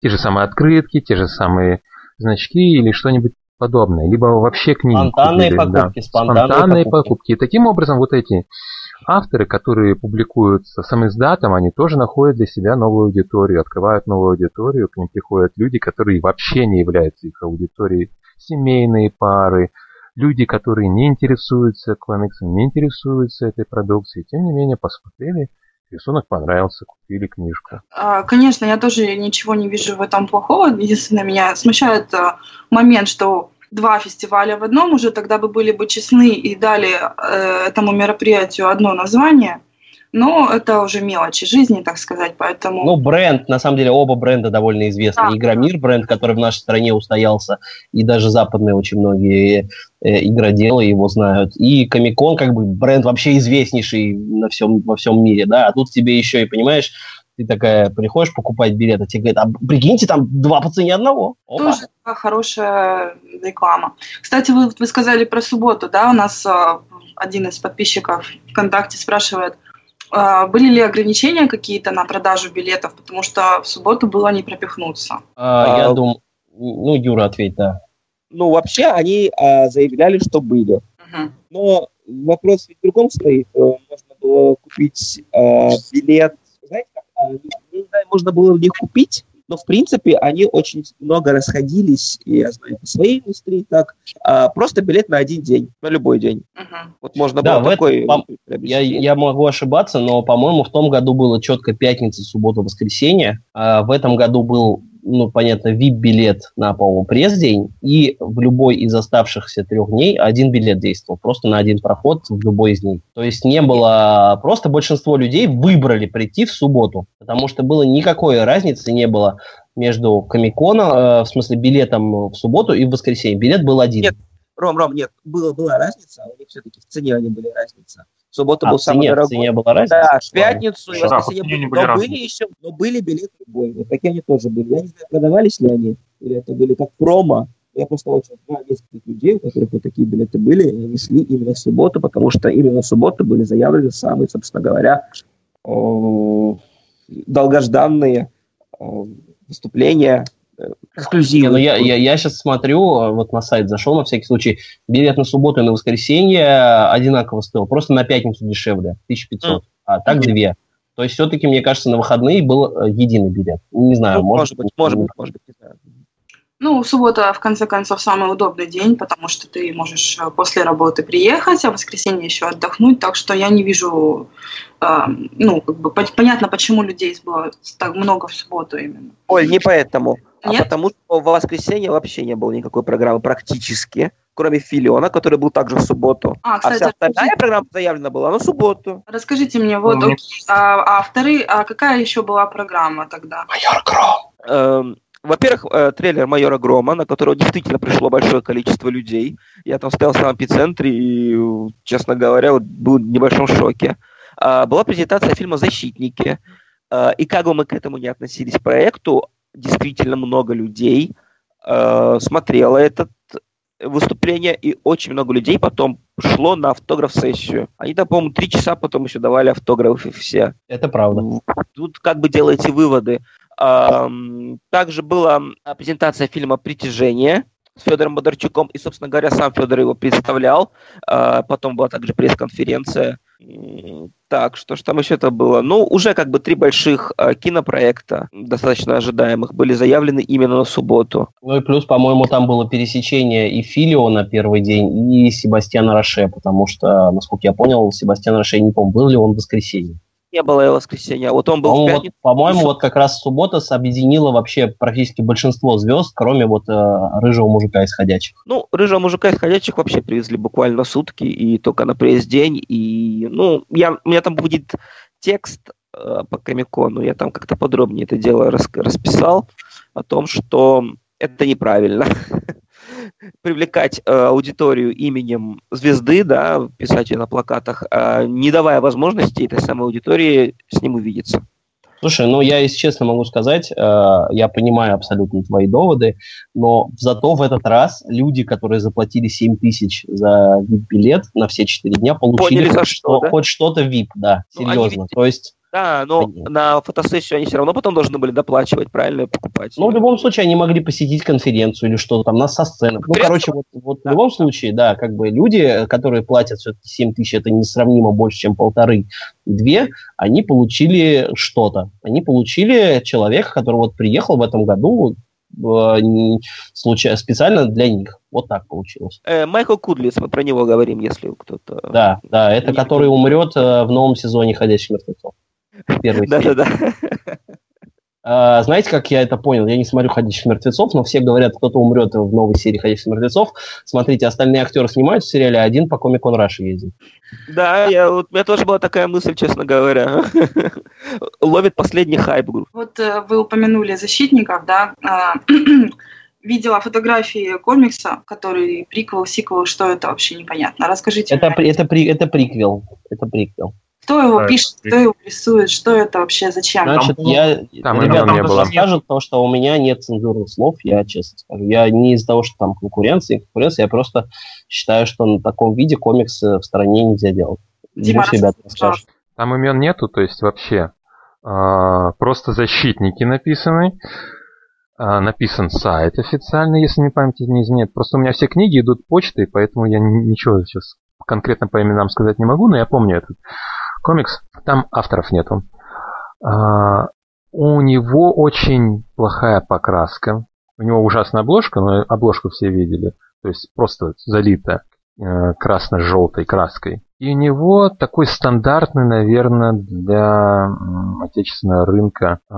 те же самые открытки, те же самые значки или что-нибудь подобное, либо вообще книги. Спонтанные купили, покупки, да. спонтанные, спонтанные покупки. покупки. И таким образом вот эти авторы, которые публикуются сам издатом, они тоже находят для себя новую аудиторию, открывают новую аудиторию, к ним приходят люди, которые вообще не являются их аудиторией, семейные пары, люди, которые не интересуются комиксом, не интересуются этой продукцией, тем не менее посмотрели, рисунок понравился, купили книжку. А, конечно, я тоже ничего не вижу в этом плохого. Единственное, меня смущает а, момент, что два фестиваля в одном уже тогда бы были бы честны и дали э, этому мероприятию одно название. Но это уже мелочи жизни, так сказать, поэтому... Ну, бренд, на самом деле, оба бренда довольно известны. Да. Игромир бренд, который в нашей стране устоялся, и даже западные очень многие э, игроделы его знают. И Комикон, как бы, бренд вообще известнейший на всем, во всем мире, да, а тут тебе еще и, понимаешь, ты такая приходишь покупать билет, а тебе говорят, а прикиньте, там два по цене одного. Опа. Тоже хорошая реклама. Кстати, вы, вы сказали про субботу, да, у нас э, один из подписчиков ВКонтакте спрашивает, были ли ограничения какие-то на продажу билетов? Потому что в субботу было не пропихнуться. А, я а, думаю, ну, Юра, ответь, да. Ну, вообще, они а, заявляли, что были. Угу. Но вопрос в другом стоит. Э, можно было купить а, билет, знаете, как, а, не знаю, можно было ли купить, но в принципе они очень много расходились, и я знаю, по своей индустрии так, а, просто билет на один день, на любой день. Uh-huh. Вот можно да, было такой... Этом, я, я могу ошибаться, но, по-моему, в том году было четко пятница, суббота, воскресенье, а в этом году был ну, понятно, VIP-билет на, по-моему, пресс-день, и в любой из оставшихся трех дней один билет действовал, просто на один проход в любой из них. То есть не было, просто большинство людей выбрали прийти в субботу, потому что было никакой разницы не было между Комиконом, э, в смысле билетом в субботу и в воскресенье. Билет был один. Нет, Ром, Ром, нет, было, была разница, у них все-таки в цене они были разница суббота а, был самый дорогой. цене была разница? Да, в пятницу и воскресенье были, но были еще, но были билеты любой. Вот такие они тоже были. Я не знаю, продавались ли они, или это были как промо. Я просто очень знаю нескольких людей, у которых вот такие билеты были, и они шли именно в субботу, потому что именно в субботу были заявлены самые, собственно говоря, долгожданные выступления эксклюзивно. Ну, я, я, я сейчас смотрю, вот на сайт зашел на всякий случай, билет на субботу и на воскресенье одинаково стоил, просто на пятницу дешевле, 1500, mm. а так две. То есть все-таки, мне кажется, на выходные был э, единый билет. Не знаю, ну, может, может быть, может быть, может быть, не знаю. Ну, суббота, в конце концов, самый удобный день, потому что ты можешь э, после работы приехать, а в воскресенье еще отдохнуть, так что я не вижу, ну, как бы, понятно, почему людей было так много в субботу именно. Оль, не поэтому. А Нет? А потому что в воскресенье вообще не было никакой программы практически, кроме Филиона, который был также в субботу. А, кстати, а вся остальная расскажите... программа заявлена была на субботу. Расскажите мне, вот ну, окей, а, авторы, а какая еще была программа тогда? Майор Гром. Эм, во-первых, э, трейлер майора Грома, на которого действительно пришло большое количество людей. Я там стоял в самом эпицентре и, честно говоря, вот был в небольшом шоке. А, была презентация фильма «Защитники». А, и как бы мы к этому не относились проекту, действительно много людей э, смотрело это выступление, и очень много людей потом шло на автограф-сессию. Они там, по-моему, три часа потом еще давали автографы все. Это правда. Тут как бы делаете выводы. Также была презентация фильма «Притяжение», с Федором Бондарчуком, и, собственно говоря, сам Федор его представлял. А, потом была также пресс-конференция. Так, что ж там еще-то было? Ну, уже как бы три больших э, кинопроекта, достаточно ожидаемых, были заявлены именно на субботу. Ну и плюс, по-моему, там было пересечение и Филио на первый день, и Себастьяна Роше, потому что, насколько я понял, Себастьян Роше, не помню, был ли он в воскресенье не было воскресенья. Вот он был по-моему, в пятницу. Вот, по-моему, вот как раз суббота объединила вообще практически большинство звезд, кроме вот э, рыжего мужика из ходячих. Ну, рыжего мужика из ходячих вообще привезли буквально сутки, и только на пресс день. И, ну, я, у меня там будет текст э, по Комикону, я там как-то подробнее это дело рас, расписал о том, что это неправильно. привлекать э, аудиторию именем звезды, да, писать ее на плакатах, э, не давая возможности этой самой аудитории с ним увидеться. Слушай, ну я, если честно могу сказать, э, я понимаю абсолютно твои доводы, но зато в этот раз люди, которые заплатили 7 тысяч за VIP-билет на все 4 дня, получили Поняли, хоть, что, да? хоть что-то VIP, да, ну, серьезно. Ведь... То есть да, но они... на фотосессию они все равно потом должны были доплачивать, правильно, покупать. Ну, в любом случае, они могли посетить конференцию или что-то там, нас со сцены. Ну, короче, вот, вот да. в любом случае, да, как бы люди, которые платят все-таки 7 тысяч, это несравнимо больше, чем полторы, две, они получили что-то. Они получили человека, который вот приехал в этом году э, случайно, специально для них. Вот так получилось. Э, Майкл Кудлиц, мы про него говорим, если кто-то... Да, да, это который умрет э, в новом сезоне «Ходящих мертвецов». Первый Да-да-да. А, знаете, как я это понял? Я не смотрю «Ходящих мертвецов», но все говорят, кто-то умрет в новой серии «Ходящих мертвецов». Смотрите, остальные актеры снимают в сериале, а один по комик он Раши ездит. Да, я, вот, у меня тоже была такая мысль, честно говоря. Ловит последний хайп. Вот э, вы упомянули защитников, да? А, видела фотографии комикса, который приквел, сиквел, что это вообще непонятно. Расскажите. Это, это, это, это приквел. Это приквел. Кто его да, пишет, кто его рисует, что это вообще, зачем? Значит, там, я, там ребята мне было. скажут, то, что у меня нет цензурных слов, я честно скажу. Я не из-за того, что там конкуренция, конкуренция, я просто считаю, что на таком виде комикс в стране нельзя делать. Дима, ребята скажут. Там имен нету, то есть вообще а, просто защитники написаны. А, написан сайт официальный, если не память не изменяет. Просто у меня все книги идут почтой, поэтому я ничего сейчас конкретно по именам сказать не могу, но я помню этот комикс, там авторов нету. А, у него очень плохая покраска. У него ужасная обложка, но обложку все видели. То есть просто залита э, красно-желтой краской. И у него такой стандартный, наверное, для отечественного рынка э,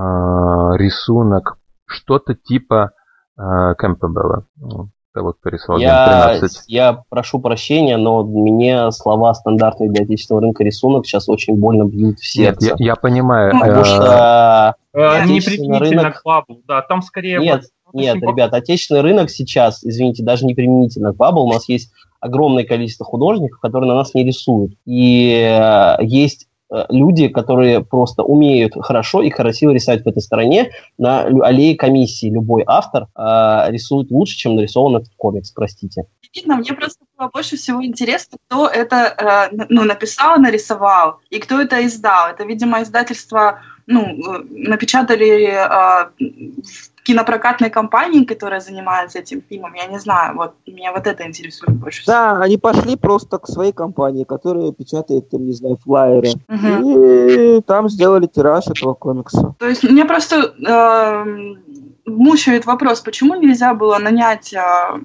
рисунок. Что-то типа э, Кэмпбелла того, кто рисовал я, 13. Я прошу прощения, но мне слова стандартные для отечественного рынка рисунок сейчас очень больно бьют в сердце. Нет, я, я понимаю. Потому что э, не применительно к Bubble, да, там скорее... Нет, вот, нет, ребят, отечественный рынок сейчас, извините, даже не применительно к Bubble, у нас есть огромное количество художников, которые на нас не рисуют. И э, есть Э, люди, которые просто умеют хорошо и красиво рисовать в этой стране. На аллее комиссии любой автор э, рисует лучше, чем нарисован этот комикс, простите. Видно, мне просто было больше всего интересно, кто это э, ну, написал, нарисовал, и кто это издал. Это, видимо, издательство ну, э, напечатали э, в кинопрокатной компании, которая занимается этим фильмом, я не знаю, вот меня вот это интересует больше всего. Да, они пошли просто к своей компании, которая печатает, там, не знаю, флайеры, угу. и там сделали тираж этого комикса. То есть мне просто э, мучает вопрос, почему нельзя было нанять, э,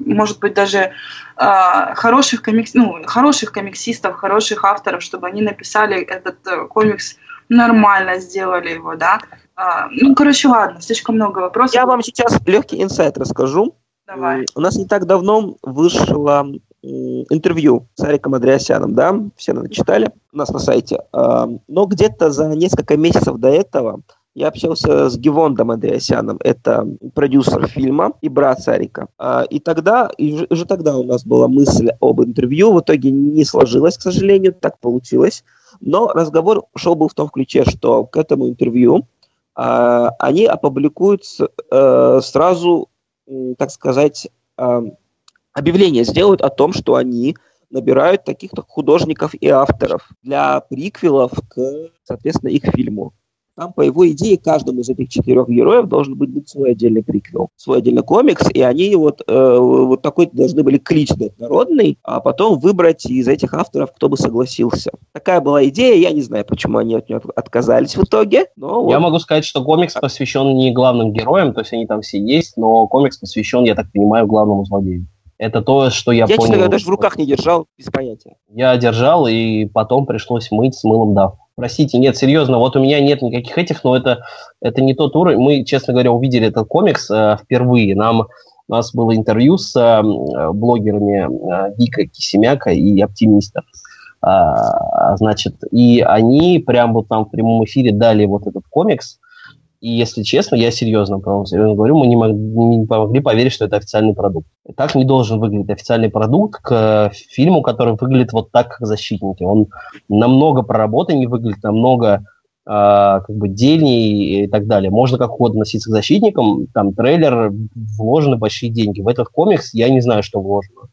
может быть, даже э, хороших, комикс, ну, хороших комиксистов, хороших авторов, чтобы они написали этот э, комикс нормально, сделали его, да, а, ну, короче, ладно, слишком много вопросов. Я вам сейчас легкий инсайт расскажу. Давай. У нас не так давно вышло интервью с Ариком Андреасяном, да, все наверное, читали у нас на сайте. А, но где-то за несколько месяцев до этого я общался с Гевондом Андреасяном, это продюсер фильма и брат Сарика. А, и тогда, и уже тогда у нас была мысль об интервью, в итоге не сложилось, к сожалению, так получилось. Но разговор шел был в том ключе, что к этому интервью а, они опубликуют э, сразу, так сказать, а, объявление сделают о том, что они набирают таких-то художников и авторов для приквелов к, соответственно, их фильму. Там, по его идее, каждому из этих четырех героев должен быть, быть свой отдельный приквел, свой отдельный комикс, и они вот, э, вот такой должны были клич дать народный, а потом выбрать из этих авторов, кто бы согласился. Такая была идея, я не знаю, почему они от нее отказались в итоге, но Я могу сказать, что комикс посвящен не главным героям, то есть они там все есть, но комикс посвящен, я так понимаю, главному злодею. Это то, что я, я понял. Я, честно говоря, даже в руках не держал, без понятия. Я держал, и потом пришлось мыть с мылом дав. Простите, нет, серьезно, вот у меня нет никаких этих, но это, это не тот уровень. Мы, честно говоря, увидели этот комикс э, впервые. Нам, у нас было интервью с э, блогерами э, Дика Кисемяка и Оптимиста. А, значит, и они прям вот там в прямом эфире дали вот этот комикс, и если честно, я серьезно, правда, серьезно говорю, мы не могли, не могли поверить, что это официальный продукт. Так не должен выглядеть официальный продукт к фильму, который выглядит вот так, как «Защитники». Он намного проработаннее выглядит, намного э, как бы дельнее и так далее. Можно как угодно относиться к «Защитникам». Там трейлер, вложены большие деньги. В этот комикс я не знаю, что вложено.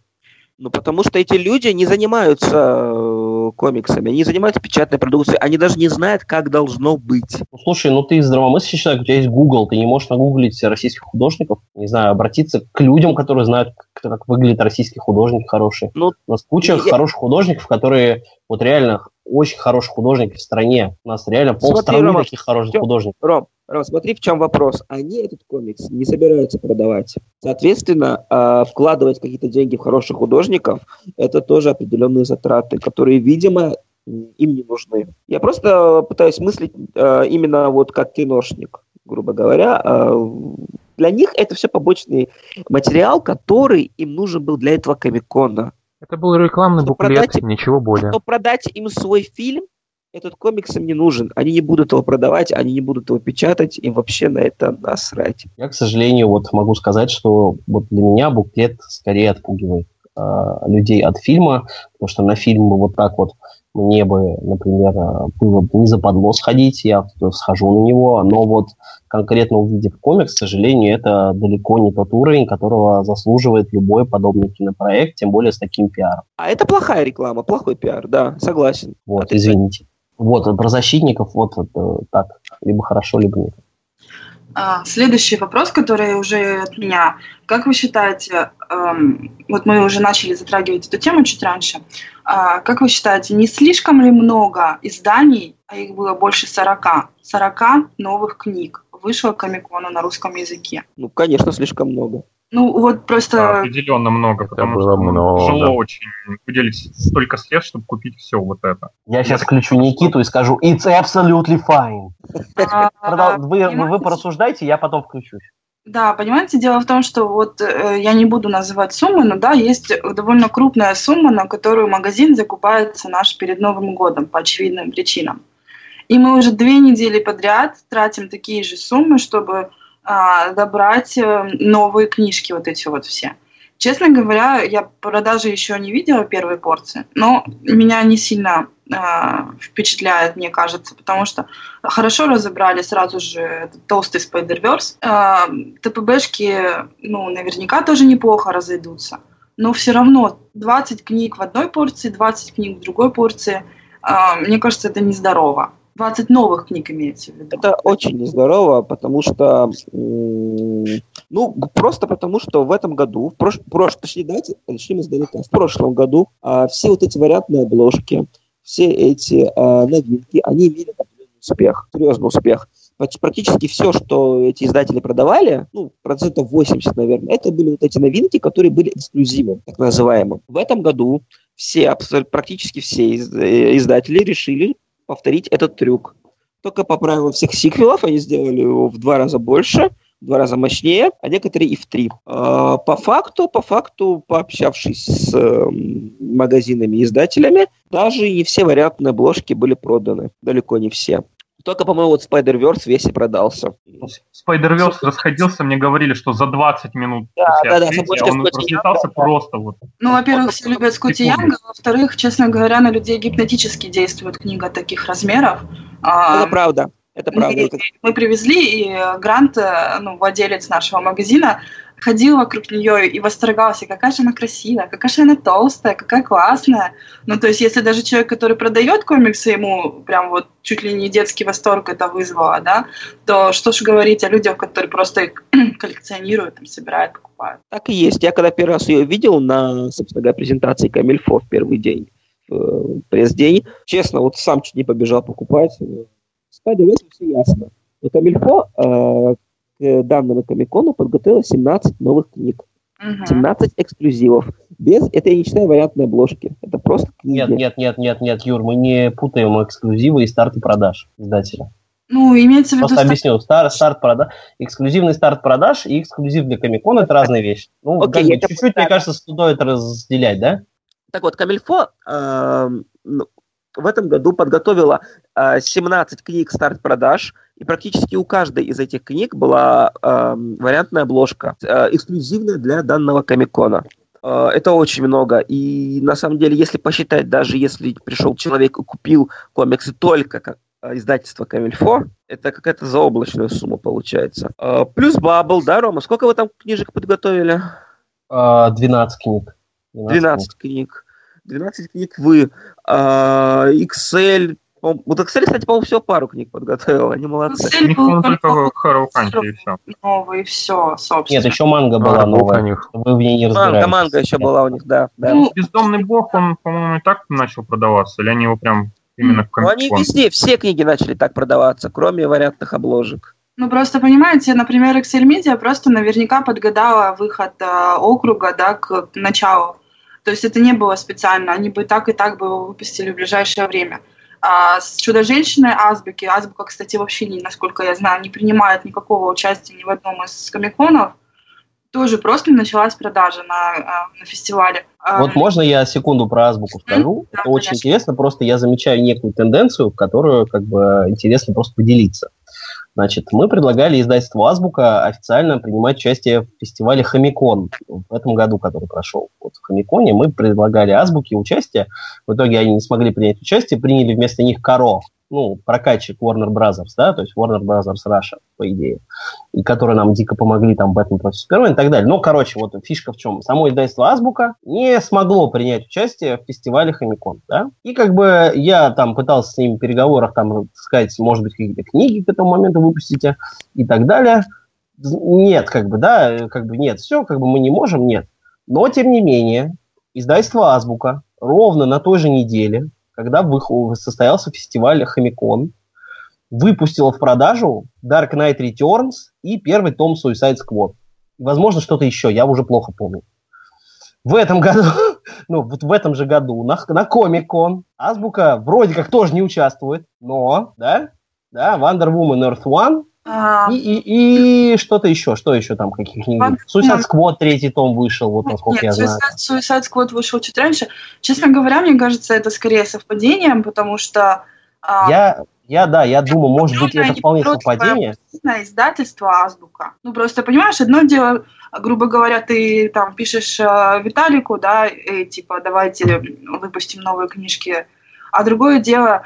Ну, потому что эти люди не занимаются э, комиксами, они занимаются печатной продукцией, они даже не знают, как должно быть. Ну, слушай, ну ты здравомыслящий человек, у тебя есть Google, ты не можешь нагуглить российских художников, не знаю, обратиться к людям, которые знают, как, как выглядит российский художник хороший. Ну, у нас куча я... хороших художников, которые вот реально очень хороших художников в стране. У нас реально полстраны таких хороших Ром, художников. Ром, Ром, смотри, в чем вопрос. Они этот комикс не собираются продавать. Соответственно, а, вкладывать какие-то деньги в хороших художников – это тоже определенные затраты, которые, видимо, им не нужны. Я просто пытаюсь мыслить а, именно вот как киношник, грубо говоря. А, для них это все побочный материал, который им нужен был для этого комикона. Это был рекламный буклет, продать, ничего более. Но продать им свой фильм, этот комикс им не нужен. Они не будут его продавать, они не будут его печатать, им вообще на это насрать. Я, к сожалению, вот могу сказать, что вот для меня буклет скорее отпугивает э, людей от фильма, потому что на фильм вот так вот мне бы, например, э, было бы не западло сходить, я схожу на него, но вот конкретно увидев комикс, к сожалению, это далеко не тот уровень, которого заслуживает любой подобный кинопроект, тем более с таким пиаром. А это плохая реклама, плохой пиар, да, согласен. Вот, а извините. Вот, про защитников вот это, так, либо хорошо, либо нет. А, следующий вопрос, который уже от меня. Как вы считаете, эм, вот мы уже начали затрагивать эту тему чуть раньше, э, как вы считаете, не слишком ли много изданий, а их было больше 40, 40 новых книг вышло Комикона на русском языке? Ну, конечно, слишком много. Ну, вот просто... Да, определенно много, это потому было что много. тяжело очень выделить столько средств, чтобы купить все вот это. Я сейчас включу Никиту и скажу «It's absolutely fine». А, вы, вы порассуждайте, я потом включусь. Да, понимаете, дело в том, что вот э, я не буду называть суммы, но да, есть довольно крупная сумма, на которую магазин закупается наш перед Новым годом по очевидным причинам. И мы уже две недели подряд тратим такие же суммы, чтобы а, добрать э, новые книжки вот эти вот все. Честно говоря, я продажи еще не видела первой порции, но меня не сильно э, впечатляет, мне кажется, потому что хорошо разобрали сразу же толстый Spider-Verse. Э, ТПБшки, ну, наверняка тоже неплохо разойдутся, но все равно 20 книг в одной порции, 20 книг в другой порции, э, мне кажется, это нездорово. 20 новых книг имеется в виду. Это очень нездорово, потому что, ну, просто потому что в этом году, в прош, прош, точнее, давайте начнем издалека. В прошлом году а, все вот эти вариантные обложки, все эти а, новинки, они имели успех, серьезный успех. Практически все, что эти издатели продавали, ну, процентов 80, наверное, это были вот эти новинки, которые были эксклюзивом, так называемым. В этом году все, практически все э, издатели решили повторить этот трюк. Только по правилам всех сиквелов они сделали его в два раза больше, в два раза мощнее, а некоторые и в три. А, по факту, по факту, пообщавшись с эм, магазинами и издателями, даже не все вариантные обложки были проданы. Далеко не все. Только, по-моему, вот Spider-Verse весь и продался. Spider-Verse расходился, мне говорили, что за 20 минут да, после да, открытия да, он разлетался да. просто вот. Ну, во-первых, все любят Скотти Янга, во-вторых, честно говоря, на людей гипнотически действует книга таких размеров. А, Это правда. Это правда. Мы, мы привезли, и Грант, э, ну, владелец нашего магазина, ходил вокруг нее и восторгался, какая же она красивая, какая же она толстая, какая классная. Ну, то есть, если даже человек, который продает комиксы, ему прям вот чуть ли не детский восторг это вызвало, да, то что ж говорить о людях, которые просто их коллекционируют, там, собирают, покупают. Так и есть. Я когда первый раз ее видел на, собственно говоря, презентации Камильфо в первый день, в э, пресс-день, честно, вот сам чуть не побежал покупать. Спайдер этим все ясно. Но Камильфо э, к данному комикону подготовила 17 новых книг. Мгм. 17 эксклюзивов. Без, это я не считаю вариантной обложки. Это просто книги. Нет, нет, нет, нет, нет, Юр, мы не путаем эксклюзивы и старты продаж издателя. Ну, имеется в виду... Просто объясню. Стар, старт продаж, эксклюзивный старт продаж и эксклюзив для Комикона это разные вещи. Ну, Окей, как бы я тебя чуть-чуть, мне кажется, стоит разделять, да? Так вот, Камильфо эм, ну, в этом году подготовила э, 17 книг старт-продаж, и практически у каждой из этих книг была эм, вариантная обложка, э, эксклюзивная для данного комикона. Э, Это очень много. И на самом деле, если посчитать, даже если пришел человек и купил комиксы только как э, издательство Камильфо, это какая-то заоблачная сумма получается. Э, Плюс Бабл, да, Рома? Сколько вы там книжек подготовили? А, 12 книг. 12 книг. 12 книг вы. А, Excel. По- Вот Excel, кстати, по-моему, всего пару книг подготовил. Они молодцы. У них, по-моему, только Харуканти и все. новый, все, собственно. Нет, еще манга была А, вот новая. у них. Вы в ней не Манга, разбираетесь. манга еще была у них, да. да. Ну, Бездомный бог, он, по-моему, и так начал продаваться, или они его прям именно в Ну, они везде, все книги начали так продаваться, кроме вариантных обложек. Ну, просто, понимаете, например, Excel Media просто наверняка подгадала выход э, округа, да, к началу. То есть это не было специально, они бы и так и так бы его выпустили в ближайшее время. А с «Чудо-женщиной» Азбуки, Азбука, кстати, вообще, насколько я знаю, не принимает никакого участия ни в одном из комиконов, тоже просто началась продажа на, э, на фестивале. А, Вот можно я секунду про азбуку скажу? Да, Это очень конечно. интересно, просто я замечаю некую тенденцию, которую как бы интересно просто поделиться. Значит, мы предлагали издательству Азбука официально принимать участие в фестивале Хомикон в этом году, который прошел. Вот в Хомиконе мы предлагали Азбуке участие. В итоге они не смогли принять участие, приняли вместо них Каро, ну, прокатчик Warner Brothers, да, то есть Warner Brothers Russia, по идее, и которые нам дико помогли там Бэтмен против Супермена и так далее. Ну, короче, вот фишка в чем. Само издательство Азбука не смогло принять участие в фестивале Хомикон, да, и как бы я там пытался с ними в переговорах там сказать, может быть, какие-то книги к этому моменту выпустите и так далее. Нет, как бы, да, как бы нет, все, как бы мы не можем, нет. Но, тем не менее, издательство Азбука ровно на той же неделе, когда состоялся фестиваль Хомикон, выпустила в продажу Dark Knight Returns и первый том Suicide Squad. Возможно, что-то еще, я уже плохо помню. В этом году, ну, вот в этом же году на, на Comic-Con Азбука вроде как тоже не участвует, но, да, да, Wonder Woman Earth One и, и, и что-то еще, что еще там, каких книг? Wonder Suicide. Squad третий том вышел, вот насколько я Нет, знаю. Suicide, Suicide Squad вышел чуть раньше. Честно говоря, мне кажется, это скорее совпадением, потому что а, Я, я, да, я думаю, может быть, это не вполне совпадение. издательство Азбука. Ну, просто, понимаешь, одно дело, грубо говоря, ты там пишешь э, Виталику, да, и, типа, давайте выпустим новые книжки, а другое дело а,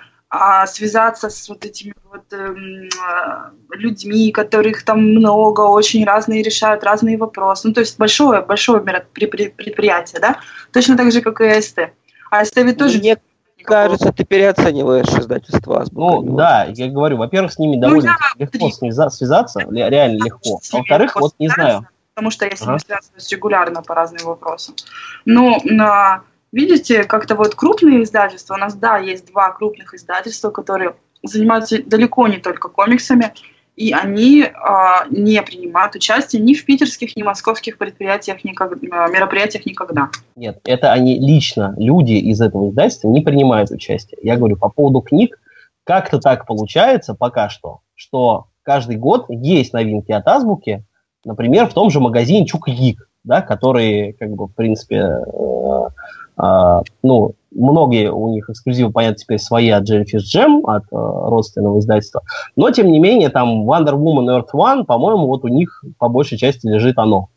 связаться с вот этими вот эм, э, людьми, которых там много, очень разные решают разные вопросы. Ну, то есть большое, большое предприятие, да, точно так же, как и АСТ. А АСТ ведь тоже Мне никакого- кажется, ты переоцениваешь издательство Азбука. Ну, да, я говорю, во-первых, с ними довольно легко три. связа- связаться, ре- реально легко. ними Во-вторых, легко вот не знаю. Потому что я с ними Ага. связываюсь регулярно по разным вопросам. Но на- видите, как-то вот крупные издательства, у нас, да, есть два крупных издательства, которые занимаются далеко не только комиксами, и они а, не принимают участие ни в питерских, ни московских предприятиях, никак- мероприятиях никогда. Нет, это они лично, люди из этого издательства не принимают участие. Я говорю, по поводу книг, как-то так получается пока что, что каждый год есть новинки от Азбуки, например, в том же магазине Чук Гик, да, который, как бы, в принципе, э, э, ну, многие у них эксклюзивы, понятно, теперь свои от Jellyfish Jam, от э, родственного издательства, но, тем не менее, там Wonder Woman Earth One, по-моему, вот у них по большей части лежит оно.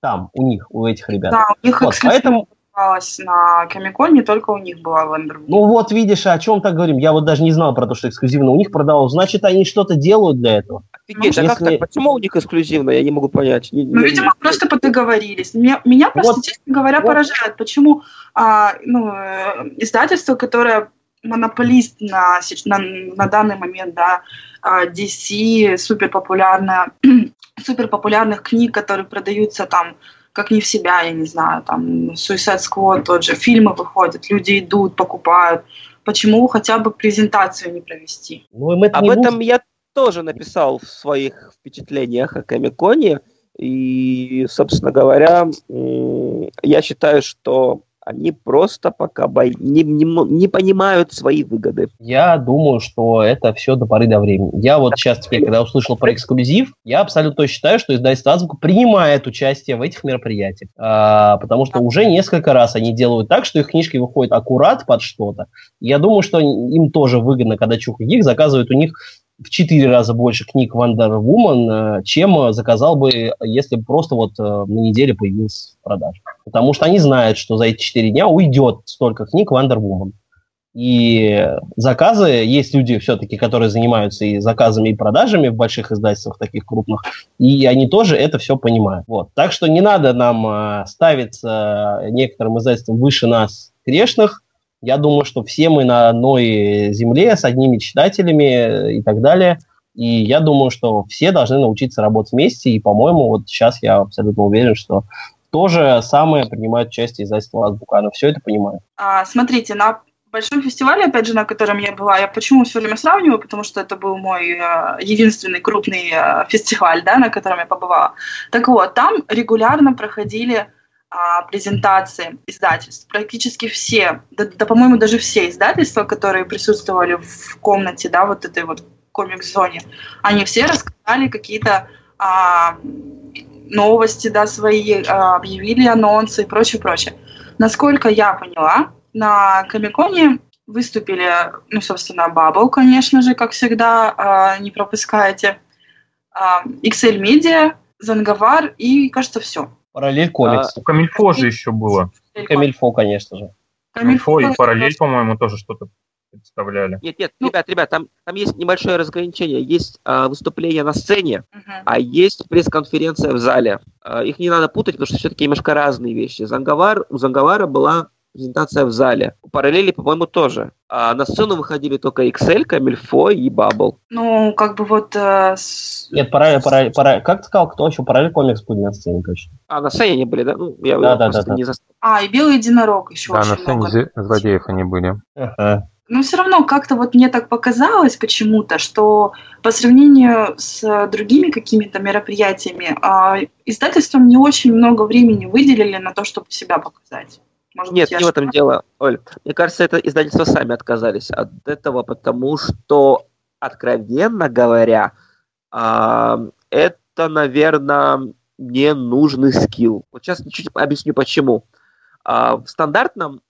Там, у них, у этих ребят. Да, у них Вот, эксклюзив поэтому, продавалась на Комикон, не только у них была Wonder Woman. ну вот видишь, о чем так говорим. Я вот даже не знал про то, что эксклюзивно у них продавалось. Значит, они что-то делают для этого. Офигеть, а как Если- так? Почему у них эксклюзивно? Я не могу понять. Не- Ну, не- видимо, просто подоговорились. Меня, меня просто, Вот. честно говоря, Вот. поражает, почему а, ну, э, издательство, которое монополист на, на, на данный момент, да, а, DC, супер популярная, супер популярных книг, которые продаются там как не в себя, я не знаю, там Suicide Squad, тот же, фильмы выходят, люди идут, покупают. Почему хотя бы презентацию не провести? Ну, им это Об не этом нужно. я тоже написал в своих впечатлениях о Комиконе. И, собственно говоря, я считаю, что они просто пока бой- не, не не понимают свои выгоды. Я думаю, что это все до поры до времени. Я вот сейчас теперь, когда услышал про эксклюзив, я абсолютно считаю, что издательство Азбука принимает участие в этих мероприятиях. А, потому что уже несколько раз они делают так, что их книжки выходят аккурат под что-то. Я думаю, что им тоже выгодно, когда Чука Гик заказывает у них в четыре раза больше книг Wonder Woman, э, чем э, заказал бы, если бы просто вот э, на неделе появился в продаже. Потому что они знают, что за эти четыре дня уйдет столько книг Wonder Woman. И заказы, есть люди все-таки, которые занимаются и заказами, и продажами в больших издательствах, таких крупных, и они тоже это все понимают. Вот. Так что не надо нам ставиться некоторым издательствам выше нас грешных. Я думаю, что все мы на одной земле с одними читателями и так далее. И я думаю, что все должны научиться работать вместе. И, по-моему, вот сейчас я абсолютно уверен, что то же самое принимает участие издательство Азбука. Оно все это понимает. А, смотрите, на большом фестивале, опять же, на котором я была, я почему все время сравниваю, потому что это был мой э, единственный крупный э, фестиваль, да, на котором я побывала. Так вот, там регулярно проходили а, презентации издательств. Практически все, да, да, по-моему, даже все издательства, которые присутствовали в комнате, да, вот этой вот комик-зоне, они все рассказали какие-то а, новости, да, свои, а, объявили анонсы и прочее, прочее. Насколько я поняла, на Комиконе выступили, ну, собственно, Bubble, конечно же, как всегда, а, не пропускайте, а, XL Media, Занговар и, кажется, все. Параллель комикс. У Камильфо же еще было. И Камильфо, конечно же. Камильфо и Параллель, по-моему, тоже что-то представляли. Нет, нет, Ну- ребят, ребят, там, там есть небольшое разграничение. Есть а, выступление на сцене, Мгм. а есть пресс-конференция в зале. А, их не надо путать, потому что все-таки немножко разные вещи. Занговар, у Занговара была презентация в зале. У Параллели, по-моему, тоже. А на сцену выходили только XL, Камильфо и Бабл. Ну, как бы вот... э, с- Нет, параллель, параллель, параллель- как ты сказал, кто еще? Параллель комикс будет на сцене точно. А на сцене они были, да? Ну, я Да, да, просто да, да. не зас- А, и Белый Единорог еще Да, на сцене много. злодеев они были. Ага. Но все равно как-то вот мне так показалось почему-то, что по сравнению с другими какими-то мероприятиями, а, издательствам не очень много времени выделили на то, чтобы себя показать. Может Нет, быть, не в этом дело, Оль. Мне кажется, это издательства сами отказались от этого, потому что, откровенно говоря, это, наверное, не нужный скилл. Вот сейчас чуть объясню почему. А, В стандартном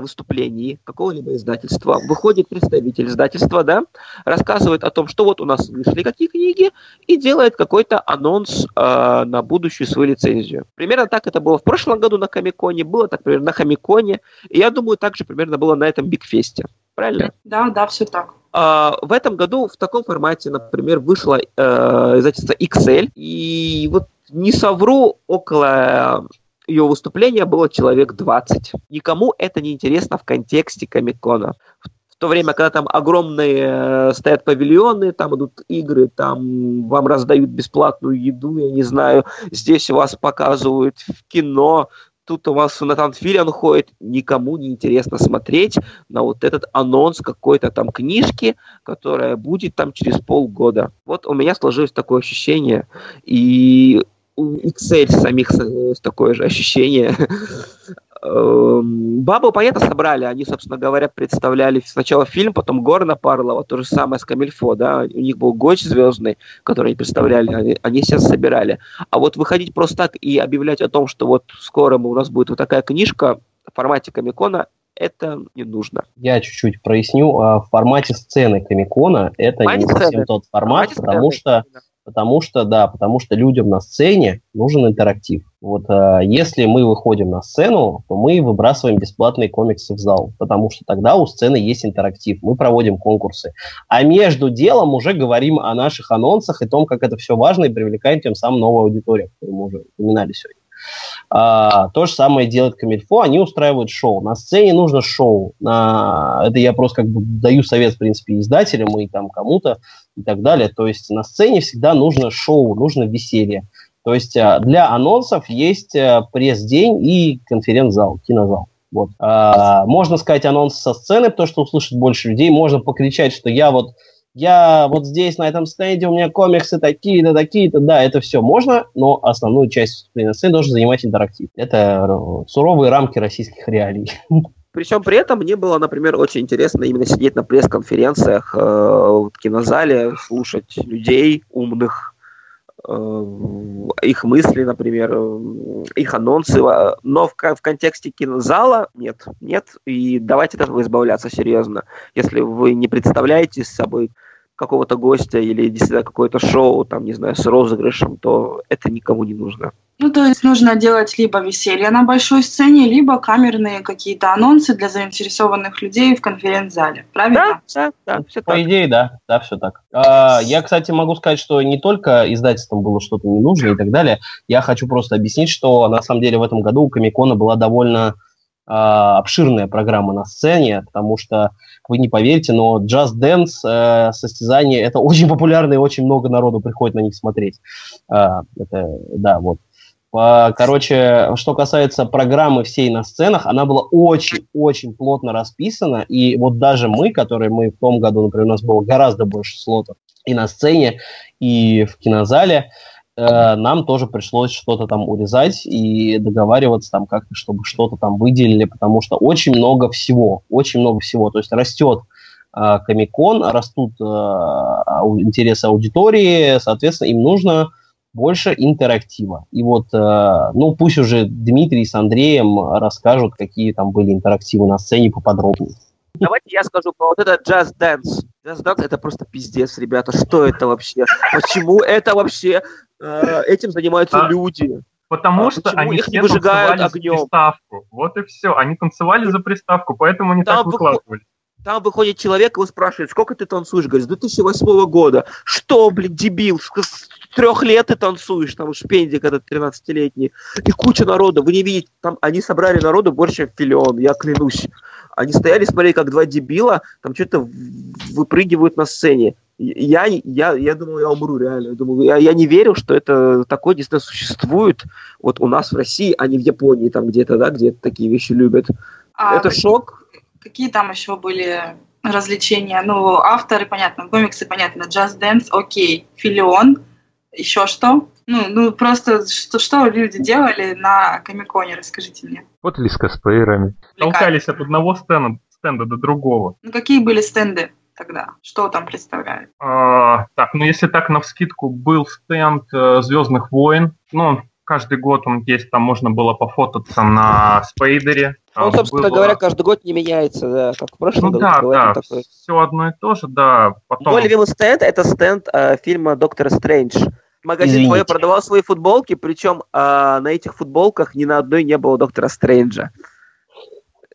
выступлении какого-либо издательства выходит представитель издательства, да, рассказывает о том, что вот у нас вышли какие книги, и делает какой-то анонс а, на будущую свою лицензию. Примерно так это было в прошлом году на Комиконе, было так, примерно, на Комиконе, и я думаю, так же примерно было на этом Бигфесте. Правильно? Да, да, все так. А, в этом году в таком формате, например, вышло э, издательство XL, и вот не совру, около ее выступления было человек 20. Никому это не интересно в контексте Комикона. В в то время, когда там огромные э, стоят павильоны, там идут игры, там вам раздают бесплатную еду, я не знаю, здесь вас показывают в кино, тут у вас Натан Филиан ходит, никому не интересно смотреть на вот этот анонс какой-то там книжки, которая будет там через полгода. Вот у меня сложилось такое ощущение, и у Excel самих сложилось такое же ощущение. Эм, Бабу, понятно, собрали. Они, собственно говоря, представляли сначала фильм, потом Горна Парлова, то же самое с Камильфо, да. У них был Гоч звездный, который они представляли, они, они сейчас собирали. А вот выходить просто так и объявлять о том, что вот скоро у нас будет вот такая книжка в формате Комикона, это не нужно. Я чуть-чуть проясню. А, В формате сцены Комикона это Формате не совсем сцены. тот формат, Формате потому сцены. что Потому что, да, потому что людям на сцене нужен интерактив. Вот э, если мы выходим на сцену, то мы выбрасываем бесплатные комиксы в зал, потому что тогда у сцены есть интерактив, мы проводим конкурсы. А между делом уже говорим о наших анонсах и том, как это все важно, и привлекаем тем самым новую аудиторию, которую мы уже упоминали сегодня. А, то же самое делает Камильфо, они устраивают шоу. На сцене нужно шоу. На... Это я просто как бы даю совет, в принципе, издателям и там кому-то и так далее. То есть на сцене всегда нужно шоу, нужно веселье. То есть а, для анонсов есть а, пресс-день и конференц-зал, кинозал. Вот. А, можно сказать анонс со сцены, потому что услышит больше людей. Можно покричать, что я вот я вот здесь, на этом стенде, у меня комиксы такие-то, такие-то. Да, это все можно, но основную часть на сцены должен занимать интерактив. Это э, суровые рамки российских реалий. Причем при этом мне было, например, очень интересно именно сидеть на пресс-конференциях э, в кинозале, слушать людей умных, э, их мысли, например, э, их анонсы, но в, в контексте кинозала нет, нет, и давайте от этого избавляться серьезно. Если вы не представляете с собой какого-то гостя или действительно какое-то шоу, там, не знаю, с розыгрышем, то это никому не нужно. Ну, то есть нужно делать либо веселье на большой сцене, либо камерные какие-то анонсы для заинтересованных людей в конференц-зале. Правильно? Да, да, да все По так. идее, да, да, все так. А, я, кстати, могу сказать, что не только издательствам было что-то не нужно и так далее. Я хочу просто объяснить, что на самом деле в этом году у Комикона была довольно а, обширная программа на сцене, потому что вы не поверите, но Just Dance э, состязания это очень популярно и очень много народу приходит на них смотреть. Э, это, да, вот. Короче, что касается программы всей на сценах, она была очень-очень плотно расписана, и вот даже мы, которые мы в том году, например, у нас было гораздо больше слотов и на сцене, и в кинозале, э, нам тоже пришлось что-то там урезать и договариваться там как-то, чтобы что-то там выделили, потому что очень много всего, очень много всего, то есть растет э, Комикон, растут э, интересы аудитории, соответственно, им нужно больше интерактива. И вот, э, ну, пусть уже Дмитрий с Андреем расскажут, какие там были интерактивы на сцене поподробнее. Давайте я скажу про вот этот Just Dance. Just Dance это просто пиздец, ребята. Что это вообще? Почему это вообще? Э, этим занимаются а, люди. Потому а что они их все выжигают огнем? за приставку. Вот и все. Они танцевали за приставку, поэтому они там так выкладывали. Там выходит человек, его спрашивает, сколько ты танцуешь? Говорит, с 2008 года. Что, блин, дебил, трех лет ты танцуешь, там шпендик этот 13-летний. И куча народа, вы не видите, там они собрали народу больше, чем филион, я клянусь. Они стояли, смотрели, как два дебила, там что-то выпрыгивают на сцене. Я, я, я думал, я умру реально. Я, думал, я, я не верил, что это такое действительно существует вот у нас в России, а не в Японии, там где-то, да, где такие вещи любят. А это шок. Какие там еще были развлечения? Ну, авторы, понятно, комиксы, понятно, Just Dance, окей, Филион, еще что? Ну, ну просто что, что люди делали на Комиконе, расскажите мне. Вот ли с косплеерами. Толкались от одного стенда, стенда до другого. Ну, какие были стенды? тогда? Что там представляет? А, так, ну если так на вскидку был стенд э, Звездных войн, ну каждый год он есть, там можно было пофотаться на спейдере. Он, собственно было... говоря, каждый год не меняется, да, как в прошлом ну, году. Да, да, такой. все одно и то же, да. Потом... Мой любимый стенд – это стенд э, фильма «Доктор Стрэндж». Магазин Извините. продавал свои футболки, причем э, на этих футболках ни на одной не было Доктора Стрэнджа.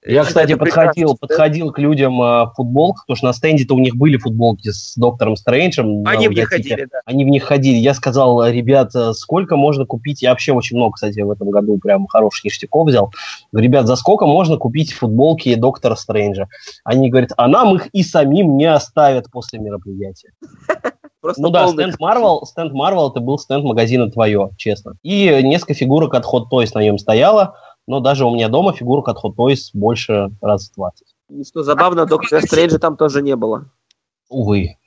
Я, кстати, подходил, подходил к людям э, в футболках, потому что на стенде-то у них были футболки с доктором Стрэнджем. Они в них ходили, да. Они в них ходили. Я сказал, ребят, сколько можно купить? Я вообще очень много, кстати, в этом году прям хороших ништяков взял. Ребят, за сколько можно купить футболки доктора Стрэнджа? Они говорят, а нам их и самим не оставят после мероприятия. Просто ну да, стенд Marvel, стенд Marvel это был стенд магазина твое, честно. И несколько фигурок от Hot Toys на нем стояло но даже у меня дома фигурок от Hot Toys больше раз в 20. И что забавно, Доктора Стрэнджа там тоже не было. Увы.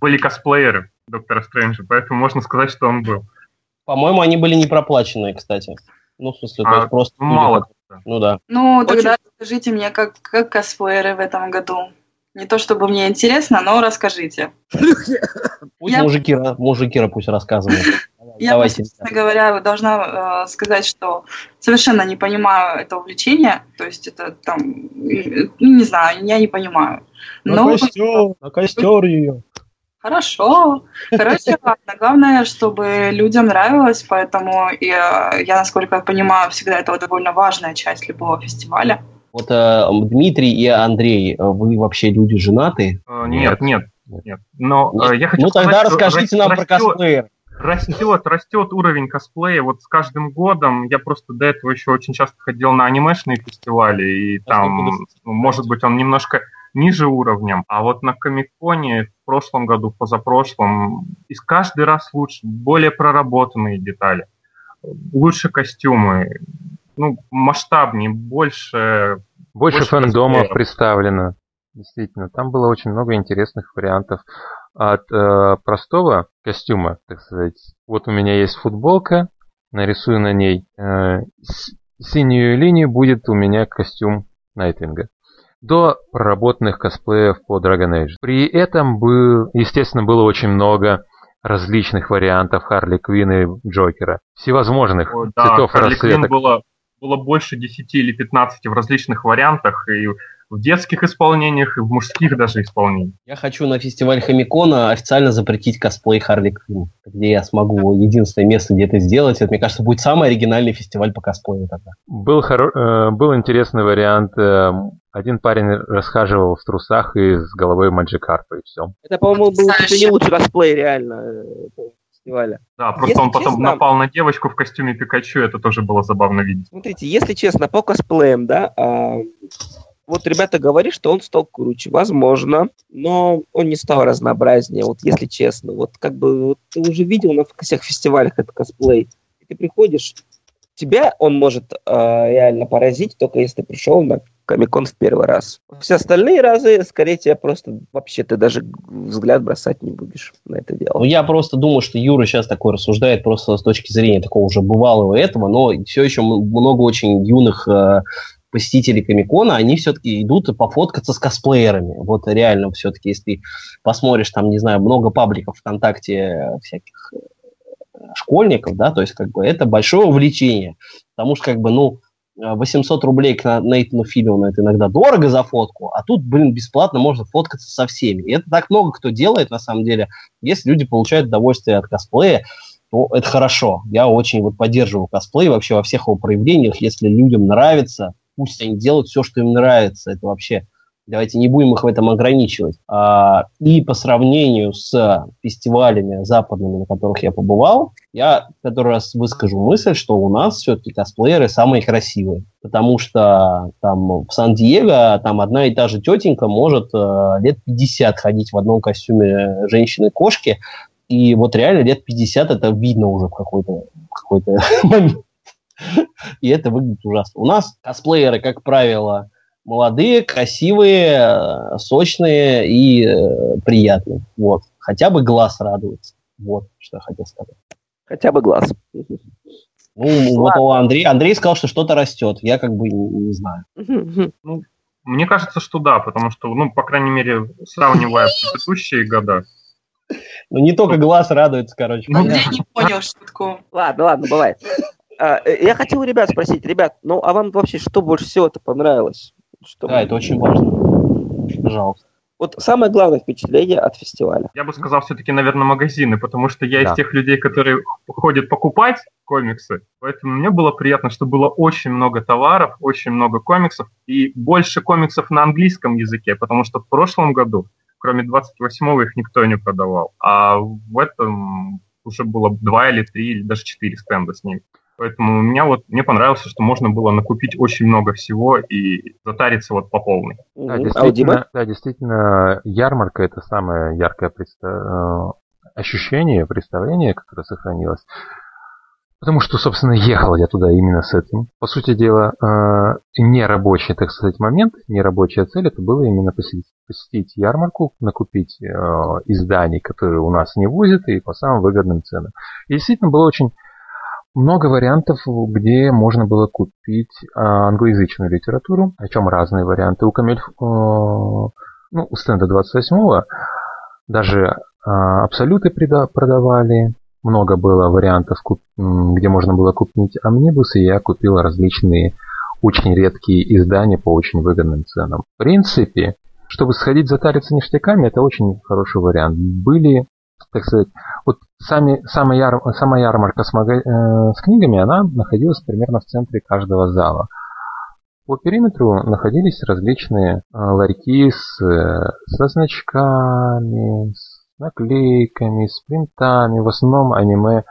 Были косплееры Доктора Стрэнджа, поэтому можно сказать, что он был. По-моему, они были не проплаченные, кстати. Ну, в смысле, а, то есть просто... Мало. Ну да. Ну, тогда Очень... скажите мне, как, как косплееры в этом году? Не то чтобы мне интересно, но расскажите. Пусть я... мужики, мужики пусть рассказывают. Я, Давайте. честно говоря, должна э, сказать, что совершенно не понимаю это увлечение. То есть это там, ну, не знаю, я не понимаю. Но... На костер, на костер ее. Хорошо. Короче, ладно. Главное, чтобы людям нравилось, поэтому э, я, насколько я понимаю, всегда это довольно важная часть любого фестиваля. Вот э, Дмитрий и Андрей, э, вы вообще люди женаты? Э, Нет, нет, нет. Но э, Нет. я хочу ну сказать, тогда расскажите нам про косплеер. Растет, растет уровень косплея. Вот с каждым годом я просто до этого еще очень часто ходил на анимешные фестивали, и А там, ну, может быть, он немножко ниже уровнем. А вот на Комиконе в прошлом году, позапрошлом, и с каждый раз лучше, более проработанные детали, лучше костюмы, ну, масштабнее, больше Больше, Больше фэндомов косплееров. представлено. Действительно, там было очень много интересных вариантов. От э, простого костюма, так сказать, вот у меня есть футболка, нарисую на ней э, синюю линию, будет у меня костюм Найтвинга. До проработанных косплеев по Dragon Age. При этом, был, естественно, было очень много различных вариантов Харли Квинн и Джокера. Всевозможных О, да, цветов Харли Квинн расцветок. было, было больше 10 или 15 в различных вариантах, и в детских исполнениях, и в мужских даже исполнениях. Я хочу на фестиваль Хомикона официально запретить косплей Харли Квинн, где я смогу единственное место, где это сделать. Это, мне кажется, будет самый оригинальный фестиваль по косплею тогда. Был, хоро- э, был интересный вариант. э, Один парень расхаживал в трусах и с головой Маджикарпа, и все. Это, по-моему, был чуть ли не лучший косплей реально фестиваля. Да, просто Если он потом честно- напал на девочку в костюме Пикачу, это тоже было забавно видеть. Смотрите, если честно, по косплеям, да, а, вот ребята говорят, что он стал круче. Возможно, но он не стал разнообразнее, вот если честно. Вот как бы вот ты уже видел на всех фестивалях этот косплей. И ты приходишь, тебя он может а, реально поразить, только если ты пришел на Комикон в первый раз. Все остальные разы, скорее, тебя просто вообще ты даже взгляд бросать не будешь на это дело. Ну, я просто думаю, что Юра сейчас такой рассуждает просто с точки зрения такого уже бывалого этого, но все еще много очень юных э, посетителей Комикона, они все-таки идут пофоткаться с косплеерами. Вот реально все-таки, если посмотришь, там, не знаю, много пабликов ВКонтакте э, всяких э, школьников, да, то есть как бы это большое увлечение, потому что как бы, ну, 800 рублей к Нейтану Филлиону это иногда дорого за фотку, а тут, блин, бесплатно можно фоткаться со всеми. И это так много кто делает, на самом деле. Если люди получают удовольствие от косплея, то это хорошо. Я очень вот поддерживаю косплей вообще во всех его проявлениях. Если людям нравится, пусть они делают все, что им нравится. Это вообще... Давайте не будем их в этом ограничивать. А, и по сравнению с фестивалями западными, на которых я побывал, я который раз выскажу мысль, что у нас все-таки косплееры самые красивые. Потому что там в Сан-Диего там одна и та же тетенька может э, лет 50 ходить в одном костюме женщины-кошки, и вот реально лет 50 это видно уже в какой-то какой момент. И это выглядит ужасно. У нас косплееры, как правило, молодые, красивые, э, сочные и э, приятные. Вот. Хотя бы глаз радуется. Вот, что я хотел сказать. Хотя бы глаз. Ну, вот у Андрея. Андрей сказал, что что-то растет. Я как бы не, не знаю. Мне кажется, что да, потому что, ну, по крайней мере, сравнивая предыдущие года, Ну, не только глаз радуется, короче. Ну. Андрей не понял шутку. Ладно, ладно, бывает. А, э, я хотел у ребят спросить, ребят, ну а вам вообще что больше всего-то понравилось? Что Да, это очень важно. Пожалуйста. Вот самое главное впечатление от фестиваля. я бы сказал все-таки, наверное, магазины, потому что я Да. из тех людей, которые ходят покупать комиксы, поэтому мне было приятно, что было очень много товаров, очень много комиксов, и больше комиксов на английском языке, потому что в прошлом году, кроме 28-го, их никто не продавал, а в этом уже было два или три, или даже четыре стенда с ними. Поэтому меня вот, мне понравилось, что можно было накупить очень много всего и затариться вот по полной. Да. А у действительно, да, действительно, ярмарка это самое яркое предста- э, ощущение, представление, которое сохранилось. Потому что, собственно, ехал я туда именно с этим. По сути дела, э, нерабочий, так сказать, момент, нерабочая цель, это было именно посетить, посетить ярмарку, накупить э, изданий, которые у нас не возят, и по самым выгодным ценам. И действительно было очень много вариантов, где можно было купить а, англоязычную литературу, о чем разные варианты. У Камель, э, ну, у стенда 28-го даже а, абсолюты продавали, много было вариантов, где можно было купить амнибусы, я купил различные очень редкие издания по очень выгодным ценам. В принципе, чтобы сходить затариться ништяками, это очень хороший вариант. Были, так сказать, вот сами, сама, яр, сама ярмарка с, мага, э, с книгами, она находилась примерно в центре каждого зала. По периметру находились различные э, ларьки с, э, со значками, с наклейками, с принтами, в основном аниме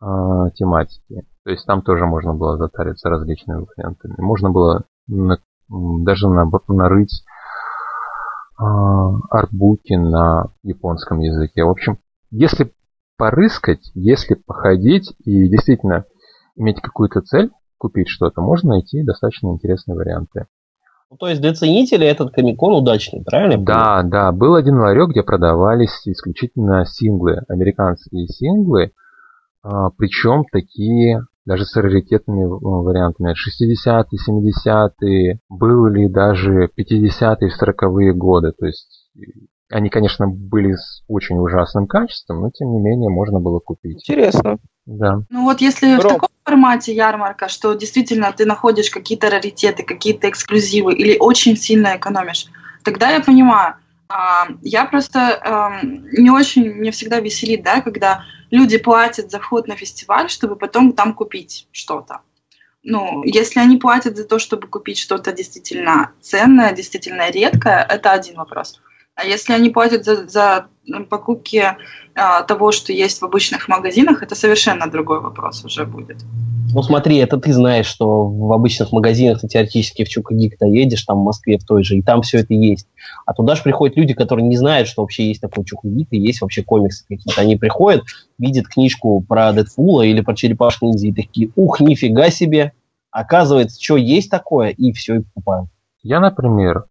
э, тематики. То есть там тоже можно было затариться различными вариантами. Можно было на, даже на, нарыть э, артбуки на японском языке. В общем, если порыскать, если походить и действительно иметь какую-то цель, купить что-то, можно найти достаточно интересные варианты. Ну, то есть для ценителей этот комикон удачный, правильно? Да, да. Был один ларек, где продавались исключительно синглы, американские синглы, а, причем такие даже с раритетными вариантами. 60-е, 70-е, были даже 50-е, 40-е годы. То есть они, конечно, были с очень ужасным качеством, но тем не менее можно было купить. Интересно. Да. Ну вот если Ром. в таком формате ярмарка, что действительно ты находишь какие-то раритеты, какие-то эксклюзивы или очень сильно экономишь, тогда я понимаю. А, я просто не очень, мне всегда веселит, да, когда люди платят за вход на фестиваль, чтобы потом там купить что-то. Ну, если они платят за то, чтобы купить что-то действительно ценное, действительно редкое, это один вопрос. А если они платят за, за покупки а, того, что есть в обычных магазинах, это совершенно другой вопрос уже будет. Ну смотри, это ты знаешь, что в обычных магазинах ты теоретически в Чукагик-то едешь, там в Москве в той же, и там все это есть. А туда же приходят люди, которые не знают, что вообще есть такой Чукагик, и есть вообще комиксы какие-то. Они приходят, видят книжку про Дэдпула или про Черепашку ниндзя, и такие, ух, нифига себе, оказывается, что есть такое, и все, и покупают. Я, например,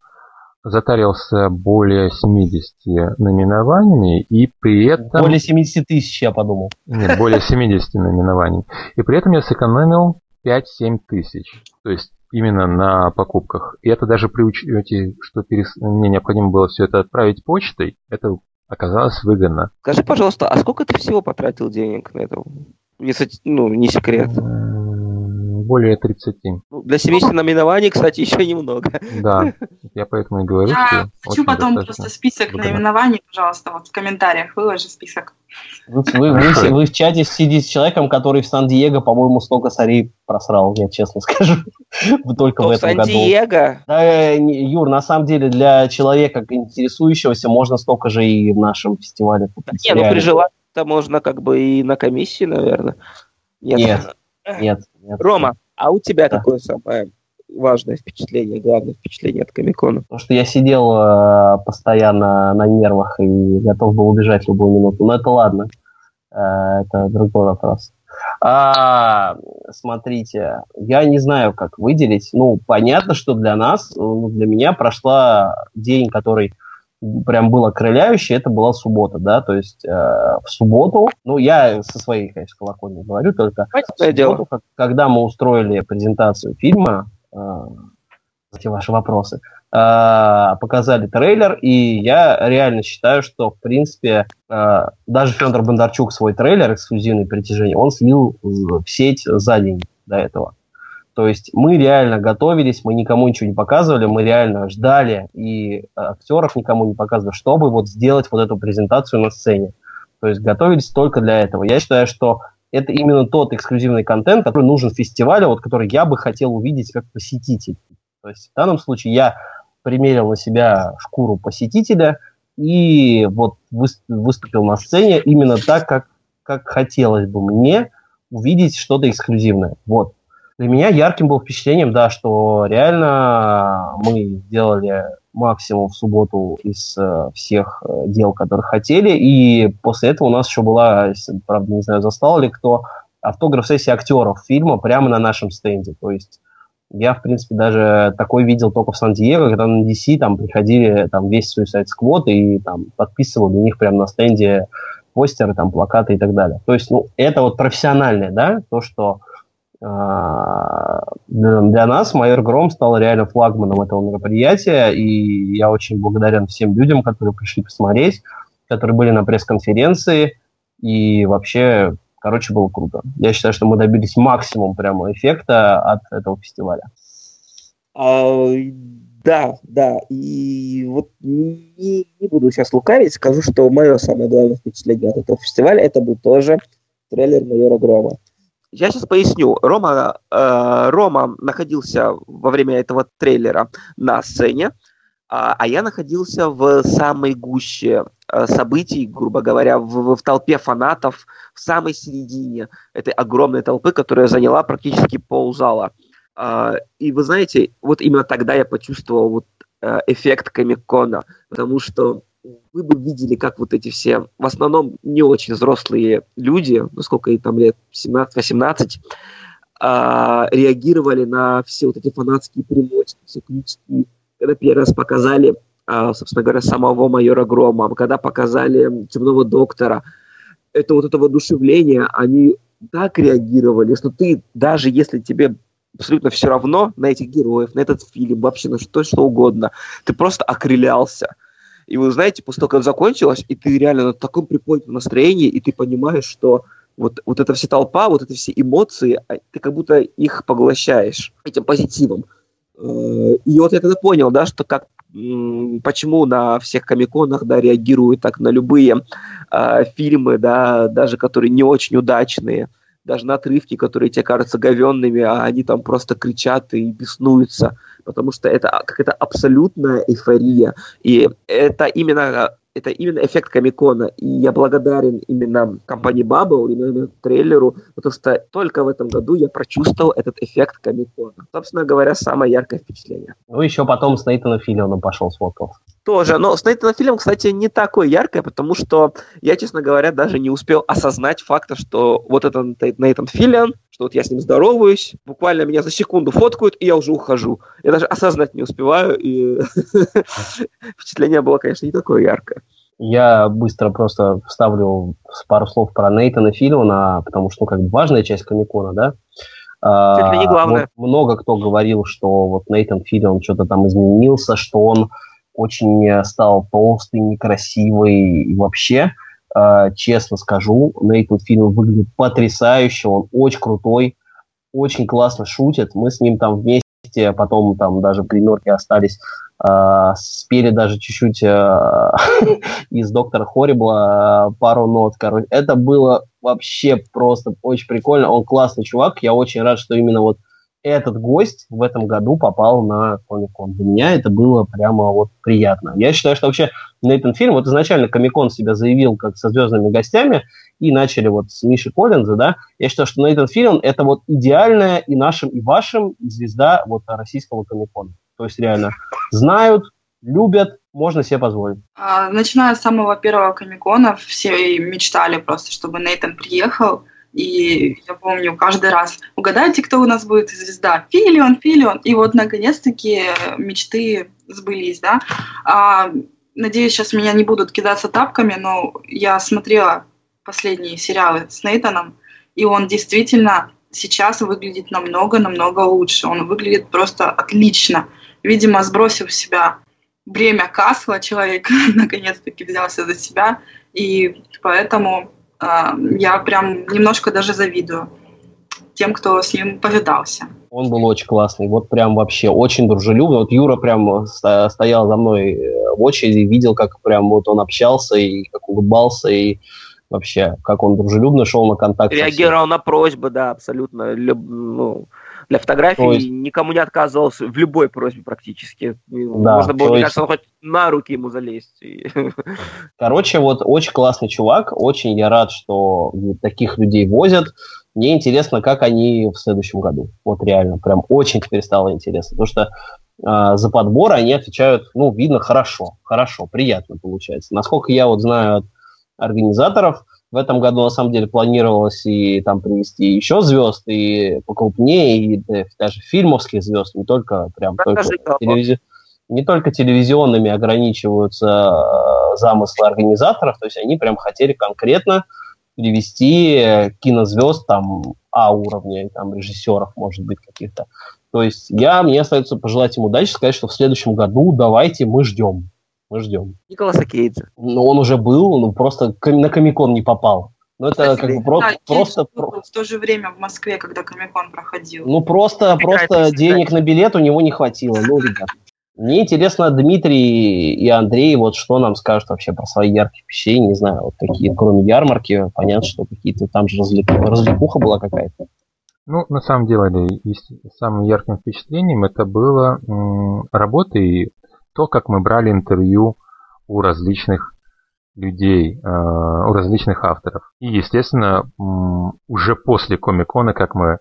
затарился более 70 наименований, и при этом... Более 70 тысяч, я подумал. Нет, более 70 наименований. И при этом я сэкономил 5-7 тысяч. То есть именно на покупках. И это даже при учете, что перес... мне необходимо было все это отправить почтой, это оказалось выгодно. Скажи, пожалуйста, а сколько ты всего потратил денег на это? Если, ну, не секрет более 30. Ну, для 70 наименований, кстати, еще немного. Да, я поэтому и говорю, я что хочу потом просто список наименований, пожалуйста, вот в комментариях выложи список. Вы, вы, вы, вы в чате сидите с человеком, который в Сан-Диего, по-моему, столько сорей просрал, я честно скажу. Только в этом году. Сан-Диего? Да, Юр, на самом деле, для человека интересующегося можно столько же и в нашем фестивале. Не, ну при желании-то можно как бы и на комиссии, наверное. Нет, нет. Нет. Рома, а у тебя да. какое самое важное впечатление, главное впечатление от Комикона? Потому что я сидел э, постоянно на нервах и готов был убежать в любую минуту. Но это ладно. Э, это другой вопрос. А, смотрите, я не знаю, как выделить. Ну, понятно, что для нас, ну, для меня прошла день, который прям было крыляющее, это была суббота, да, то есть э, в субботу, ну, я со своей, конечно, колокольни говорю, только в субботу, как, когда мы устроили презентацию фильма, э, эти ваши вопросы, э, показали трейлер, и я реально считаю, что, в принципе, э, даже Федор Бондарчук свой трейлер эксклюзивный притяжение, он слил в сеть за день до этого. То есть мы реально готовились, мы никому ничего не показывали, мы реально ждали и актеров никому не показывали, чтобы вот сделать вот эту презентацию на сцене. То есть готовились только для этого. Я считаю, что это именно тот эксклюзивный контент, который нужен фестивалю, вот который я бы хотел увидеть как посетитель. То есть в данном случае я примерил на себя шкуру посетителя и вот выступил на сцене именно так, как, как хотелось бы мне увидеть что-то эксклюзивное. Вот. Для меня ярким был впечатлением, да, что реально мы сделали максимум в субботу из э, всех э, дел, которые хотели, и после этого у нас еще была, правда, не знаю, застал ли кто, автограф-сессия актеров фильма прямо на нашем стенде. То есть я, в принципе, даже такой видел только в Сан-Диего, когда на DC там приходили там весь Suicide Squad и там подписывал у них прямо на стенде постеры, там плакаты и так далее. То есть, ну, это вот профессиональное, да, то, что для нас Майор Гром стал реально флагманом этого мероприятия, и я очень благодарен всем людям, которые пришли посмотреть, которые были на пресс-конференции, и вообще, короче, было круто. Я считаю, что мы добились максимум прямо эффекта от этого фестиваля. А, Да, да. И вот не, не буду сейчас лукавить, скажу, что мое самое главное впечатление от этого фестиваля это был тоже трейлер майора Грома. Я сейчас поясню. Рома, э, Рома находился во время этого трейлера на сцене, а, а я находился в самой гуще э, событий, грубо говоря, в, в толпе фанатов, в самой середине этой огромной толпы, которая заняла практически ползала. Э, и вы знаете, вот именно тогда я почувствовал вот э, эффект Комик-Кона, потому что вы бы видели, как вот эти все, в основном не очень взрослые люди, ну сколько им там лет, 17-18, а, реагировали на все вот эти фанатские примочки, все критики, когда первый раз показали, а, собственно говоря, самого майора Грома, когда показали темного доктора, это вот это воодушевление, они так реагировали, что ты, даже если тебе абсолютно все равно на этих героев, на этот фильм, вообще на что, что угодно, ты просто окрылялся. И вы знаете, после того, как закончилось, и ты реально на таком приподнятом настроении, и ты понимаешь, что вот, вот эта вся толпа, вот эти все эмоции, а, ты как будто их поглощаешь этим позитивом. Э, и вот я тогда понял, да, что как почему на всех комиконах, да, реагируют так на любые э, фильмы, да, даже которые не очень удачные, даже на отрывки, которые тебе кажутся говенными, а они там просто кричат и беснуются потому что это какая-то абсолютная эйфория. И это именно это именно эффект Комикона. И я благодарен именно компании Bubble, именно трейлеру, потому что только в этом году я прочувствовал этот эффект Комикона. Собственно говоря, самое яркое впечатление. Ну, еще потом с Нейтаном Филлионом пошел сфоткался. Тоже. Но с Нейтаном Филлионом, кстати, не такое яркое, потому что я, честно говоря, даже не успел осознать факта, что вот этот Нейтан Филлион, что вот я с ним здороваюсь, буквально меня за секунду фоткают, и я уже ухожу. Я даже осознать не успеваю, и впечатление было, конечно, не такое яркое. Я быстро просто вставлю пару слов про Нейтана Филиона, потому что, ну, как бы важная часть Комикона, да? Это не главное. Вот много кто говорил, что вот Нейтан Филион что-то там изменился, что он очень стал толстый, некрасивый и вообще. А, честно скажу, Нейтан Филин выглядит потрясающе, он очень крутой, очень классно шутит. Мы с ним там вместе, потом там даже в гримерке остались, э, спели даже чуть-чуть э, из Доктора Хоррибла э, пару нот. Короче, это было вообще просто очень прикольно. Он классный чувак. Я очень рад, что именно вот этот гость в этом году попал на Комик-кон. Для меня это было прямо вот приятно. Я считаю, что вообще Нейтан Фильм, вот изначально Комик-кон себя заявил как со звездными гостями, и начали вот с Миши Коллинза, да, я считаю, что Нейтан Фильм это вот идеальная и нашим, и вашим звезда вот российского Комик-кона. То есть реально знают, любят, можно себе позволить. А, начиная с самого первого Комикона, все мечтали просто, чтобы Нейтан приехал, и я помню, каждый раз угадайте, кто у нас будет звезда. Филион, Филион. И вот, наконец-таки, мечты сбылись, да. А, надеюсь, сейчас меня не будут кидаться тапками, но я смотрела последние сериалы с Нейтаном, и он действительно сейчас выглядит намного-намного лучше. Он выглядит просто отлично. Видимо, сбросив с себя бремя Касла, человек наконец-таки взялся за себя, и поэтому я прям немножко даже завидую тем, кто с ним повидался. Он был очень классный, вот прям вообще очень дружелюбный. Вот Юра прям стоял за мной э, в очереди, видел, как прям вот он общался и как улыбался, и вообще, как он дружелюбно шел на контакт. Реагировал на просьбы, да, абсолютно. Люб, ну, для фотографий есть... никому не отказывался в любой просьбе практически. Да, Можно было, мне кажется, хоть на руки ему залезть. Короче, вот очень классный чувак, очень я рад, что таких людей возят. Мне интересно, как они в следующем году. Вот реально, прям очень теперь стало интересно. Потому что э, за подбор они отвечают, ну, видно, хорошо, хорошо, приятно получается. Насколько я вот знаю от организаторов, в этом году, на самом деле, планировалось и там привести еще звезд, и покрупнее, и даже фильмовских звезд, не только прям только телевизи... не только телевизионными ограничиваются э, замыслы организаторов, то есть они прям хотели конкретно привести кинозвезд там А уровня, там режиссеров, может быть, каких-то. То есть я, мне остается пожелать им удачи, сказать, что в следующем году давайте мы ждем. Мы ждем. Николаса Кейджа. Ну, он уже был, ну, просто на Комикон не попал. Ну, это как бы про- да, просто... В то же время в Москве, когда Комикон проходил. Ну, просто, просто денег на билет у него не хватило. Ну, ребят. Мне интересно, Дмитрий и Андрей, вот что нам скажут вообще про свои яркие впечатления, не знаю, вот какие, кроме ярмарки, понятно, что какие-то там же развлек... развлекуха была какая-то. Ну, на самом деле, самым ярким впечатлением это было м, работа и то, как мы брали интервью у различных людей, э, у различных авторов. И, естественно, уже после Комикона, как мы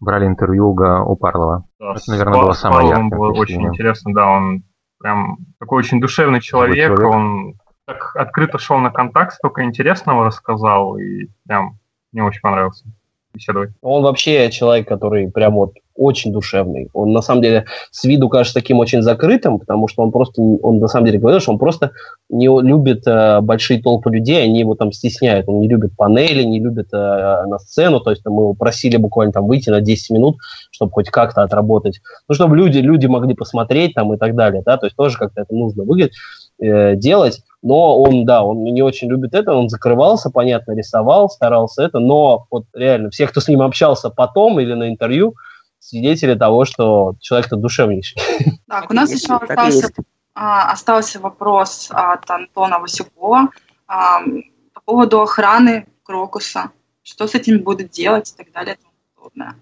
брали интервью у Парлова. Да, это, наверное, было самое яркое было очень интересно, да, он прям такой очень душевный человек, человек, он так открыто шел на контакт, столько интересного рассказал, и прям мне очень понравился беседовать. Он вообще человек, который прям вот очень душевный. Он на самом деле с виду кажется таким очень закрытым, потому что он просто, он на самом деле говорит, что он просто не любит э, большие толпы людей, они его там стесняют. Он не любит панели, не любит э, на сцену, то есть мы его просили буквально там выйти на 10 минут, чтобы хоть как-то отработать. Ну, чтобы люди, люди могли посмотреть там и так далее, да, то есть тоже как-то это нужно выглядеть, э, делать. Но он, да, он не очень любит это, он закрывался, понятно, рисовал, старался это, но вот реально все, кто с ним общался потом или на интервью, свидетели того, что человек-то душевнейший. Так, у нас еще остался, а, остался вопрос от Антона Васюкова а, по поводу охраны Крокуса. Что с этим будут делать и так далее и тому подобное.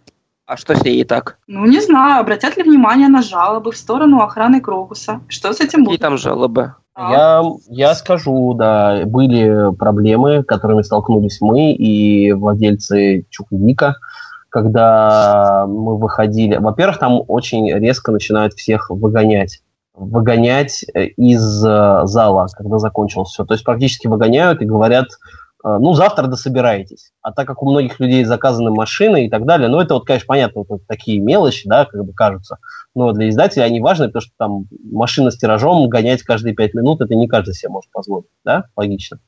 А что с ней и так? Ну, не знаю, обратят ли внимание на жалобы в сторону охраны Крокуса. Что с этим будет? Какие там жалобы? Я, я скажу, да, были проблемы, которыми столкнулись мы и владельцы Чуквика, когда мы выходили. Во-первых, там очень резко начинают всех выгонять. Выгонять из э, зала, когда закончилось все. То есть практически выгоняют и говорят, э, ну, завтра дособираетесь. А так как у многих людей заказаны машины и так далее, ну, это вот, конечно, понятно, вот такие мелочи, да, как бы кажутся но для издателя они важны, потому что там машина с тиражом гонять каждые пять минут, это не каждый себе может позволить, да, логично.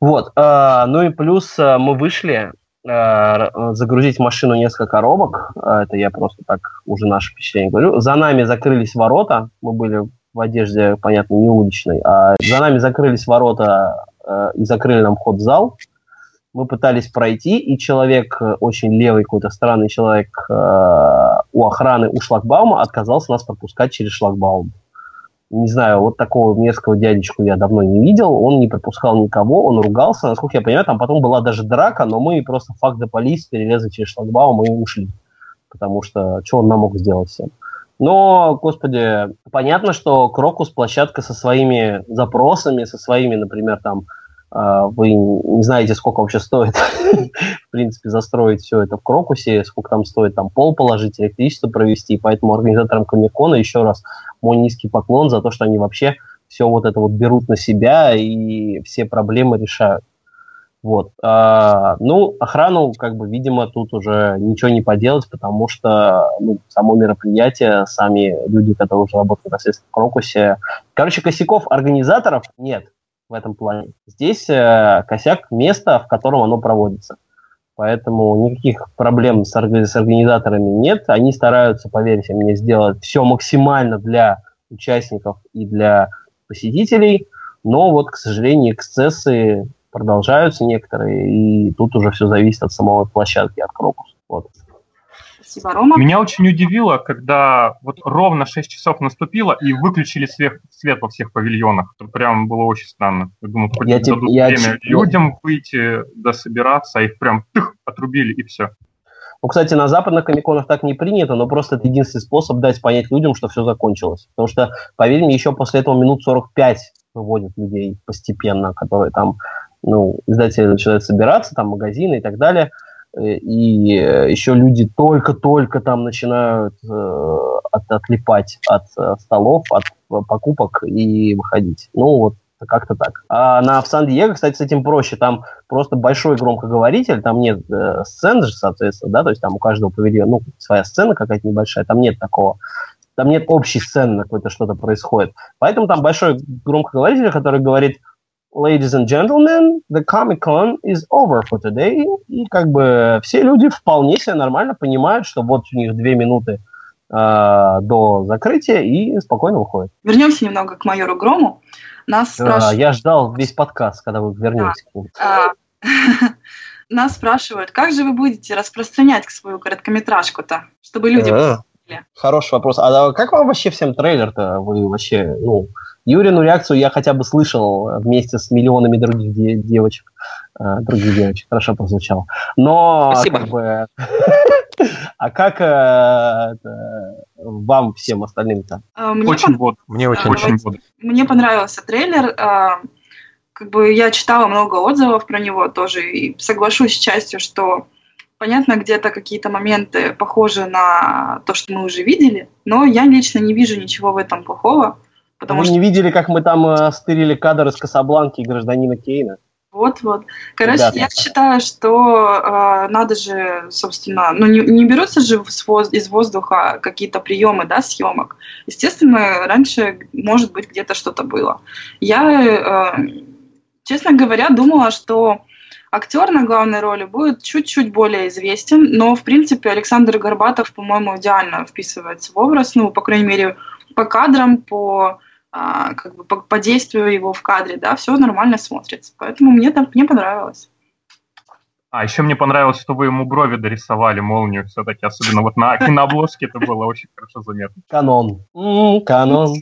Вот, э, ну и плюс э, мы вышли э, загрузить в машину несколько коробок, это я просто так уже наше впечатление говорю, за нами закрылись ворота, мы были в одежде, понятно, не уличной, а за нами закрылись ворота э, и закрыли нам вход в зал, мы пытались пройти, и человек, э, очень левый какой-то странный человек э, у охраны у шлагбаума отказался нас пропускать через шлагбаум. Не знаю, вот такого мерзкого дядечку я давно не видел, он не пропускал никого, он ругался, насколько я понимаю, там потом была даже драка, но мы просто факт до полиции перелезли через шлагбаум и ушли, потому что что он нам мог сделать всем. Но, господи, понятно, что Крокус площадка со своими запросами, со своими, например, там, вы не знаете, сколько вообще стоит, в принципе, застроить все это в Крокусе, сколько там стоит там пол положить, электричество провести, поэтому организаторам Комикона еще раз мой низкий поклон за то, что они вообще все вот это вот берут на себя и все проблемы решают. Вот. А, ну, охрану, как бы, видимо, тут уже ничего не поделать, потому что ну, само мероприятие, сами люди, которые уже работают непосредственно в Крокусе. Короче, косяков организаторов нет в этом плане. Здесь э, косяк места, в котором оно проводится. Поэтому никаких проблем с, с организаторами нет. Они стараются, поверьте мне, сделать все максимально для участников и для посетителей. Но вот, к сожалению, эксцессы продолжаются некоторые, и тут уже все зависит от самой площадки, от Крокус. Вот. Спасибо, Рома. Меня очень удивило, когда вот ровно 6 часов наступило и выключили свет, свет во всех павильонах. Это прям было очень странно. Я думал, хоть я дадут я время я... людям выйти, да собираться, а их прям тых, отрубили и все. Ну, кстати, на западных комиконах так не принято, но просто это единственный способ дать понять людям, что все закончилось. Потому что, поверь мне, еще после этого минут 45 выводят людей постепенно, которые там, ну, издатели начинают собираться, там магазины и так далее – и э, еще люди только-только там начинают э, от, отлипать от э, столов, от покупок и выходить. Ну, вот как-то так. А на в Сан-Диего, кстати, с этим проще. Там просто большой громкоговоритель, там нет э, сцен же, соответственно, да, то есть там у каждого павильона, ну, своя сцена какая-то небольшая, там нет такого. Там нет общей сцены, на какой-то что-то происходит. Поэтому там большой громкоговоритель, который говорит – ladies and gentlemen, the Comic-Con is over for today. И как бы все люди вполне себе нормально понимают, что вот у них две минуты э, до закрытия и спокойно выходят. Вернемся немного к майору Грому. Нас да, спрашивают... Я ждал весь подкаст, когда вы вернетесь. Да. Нас спрашивают, как же вы будете распространять свою короткометражку-то, чтобы люди... А, Хороший вопрос. А как вам вообще всем трейлер-то? Вы вообще, ну, Юрину реакцию я хотя бы слышал вместе с миллионами других де- девочек. А, других девочек, хорошо прозвучало. Но... Спасибо. Как бы, а как э, вам всем остальным-то? А, мне Очень бодро. Мне очень... Очень. Мне понравился трейлер. а, Как бы я читала много отзывов про него тоже и соглашусь с частью, что понятно, где-то какие-то моменты похожи на то, что мы уже видели, но я лично не вижу ничего в этом плохого, потому Вы что не видели, как мы там э, стырили кадр из Касабланки и гражданина Кейна? вот-вот. Короче, Ребята. я считаю, что э, надо же, собственно, ну не, не берутся же воз- из воздуха какие-то приемы, да, съемок. Естественно, раньше, может быть, где-то что-то было. Я, э, честно говоря, думала, что актер на главной роли будет чуть-чуть более известен, но, в принципе, Александр Горбатов, по-моему, идеально вписывается в образ, ну, по крайней мере, по кадрам, по а, как бы по, по действию его в кадре, да, все нормально смотрится. Поэтому мне там мне понравилось. А, еще мне понравилось, что вы ему брови дорисовали, молнию все-таки, особенно вот на кинообложке это было очень хорошо заметно. Канон. М, канон.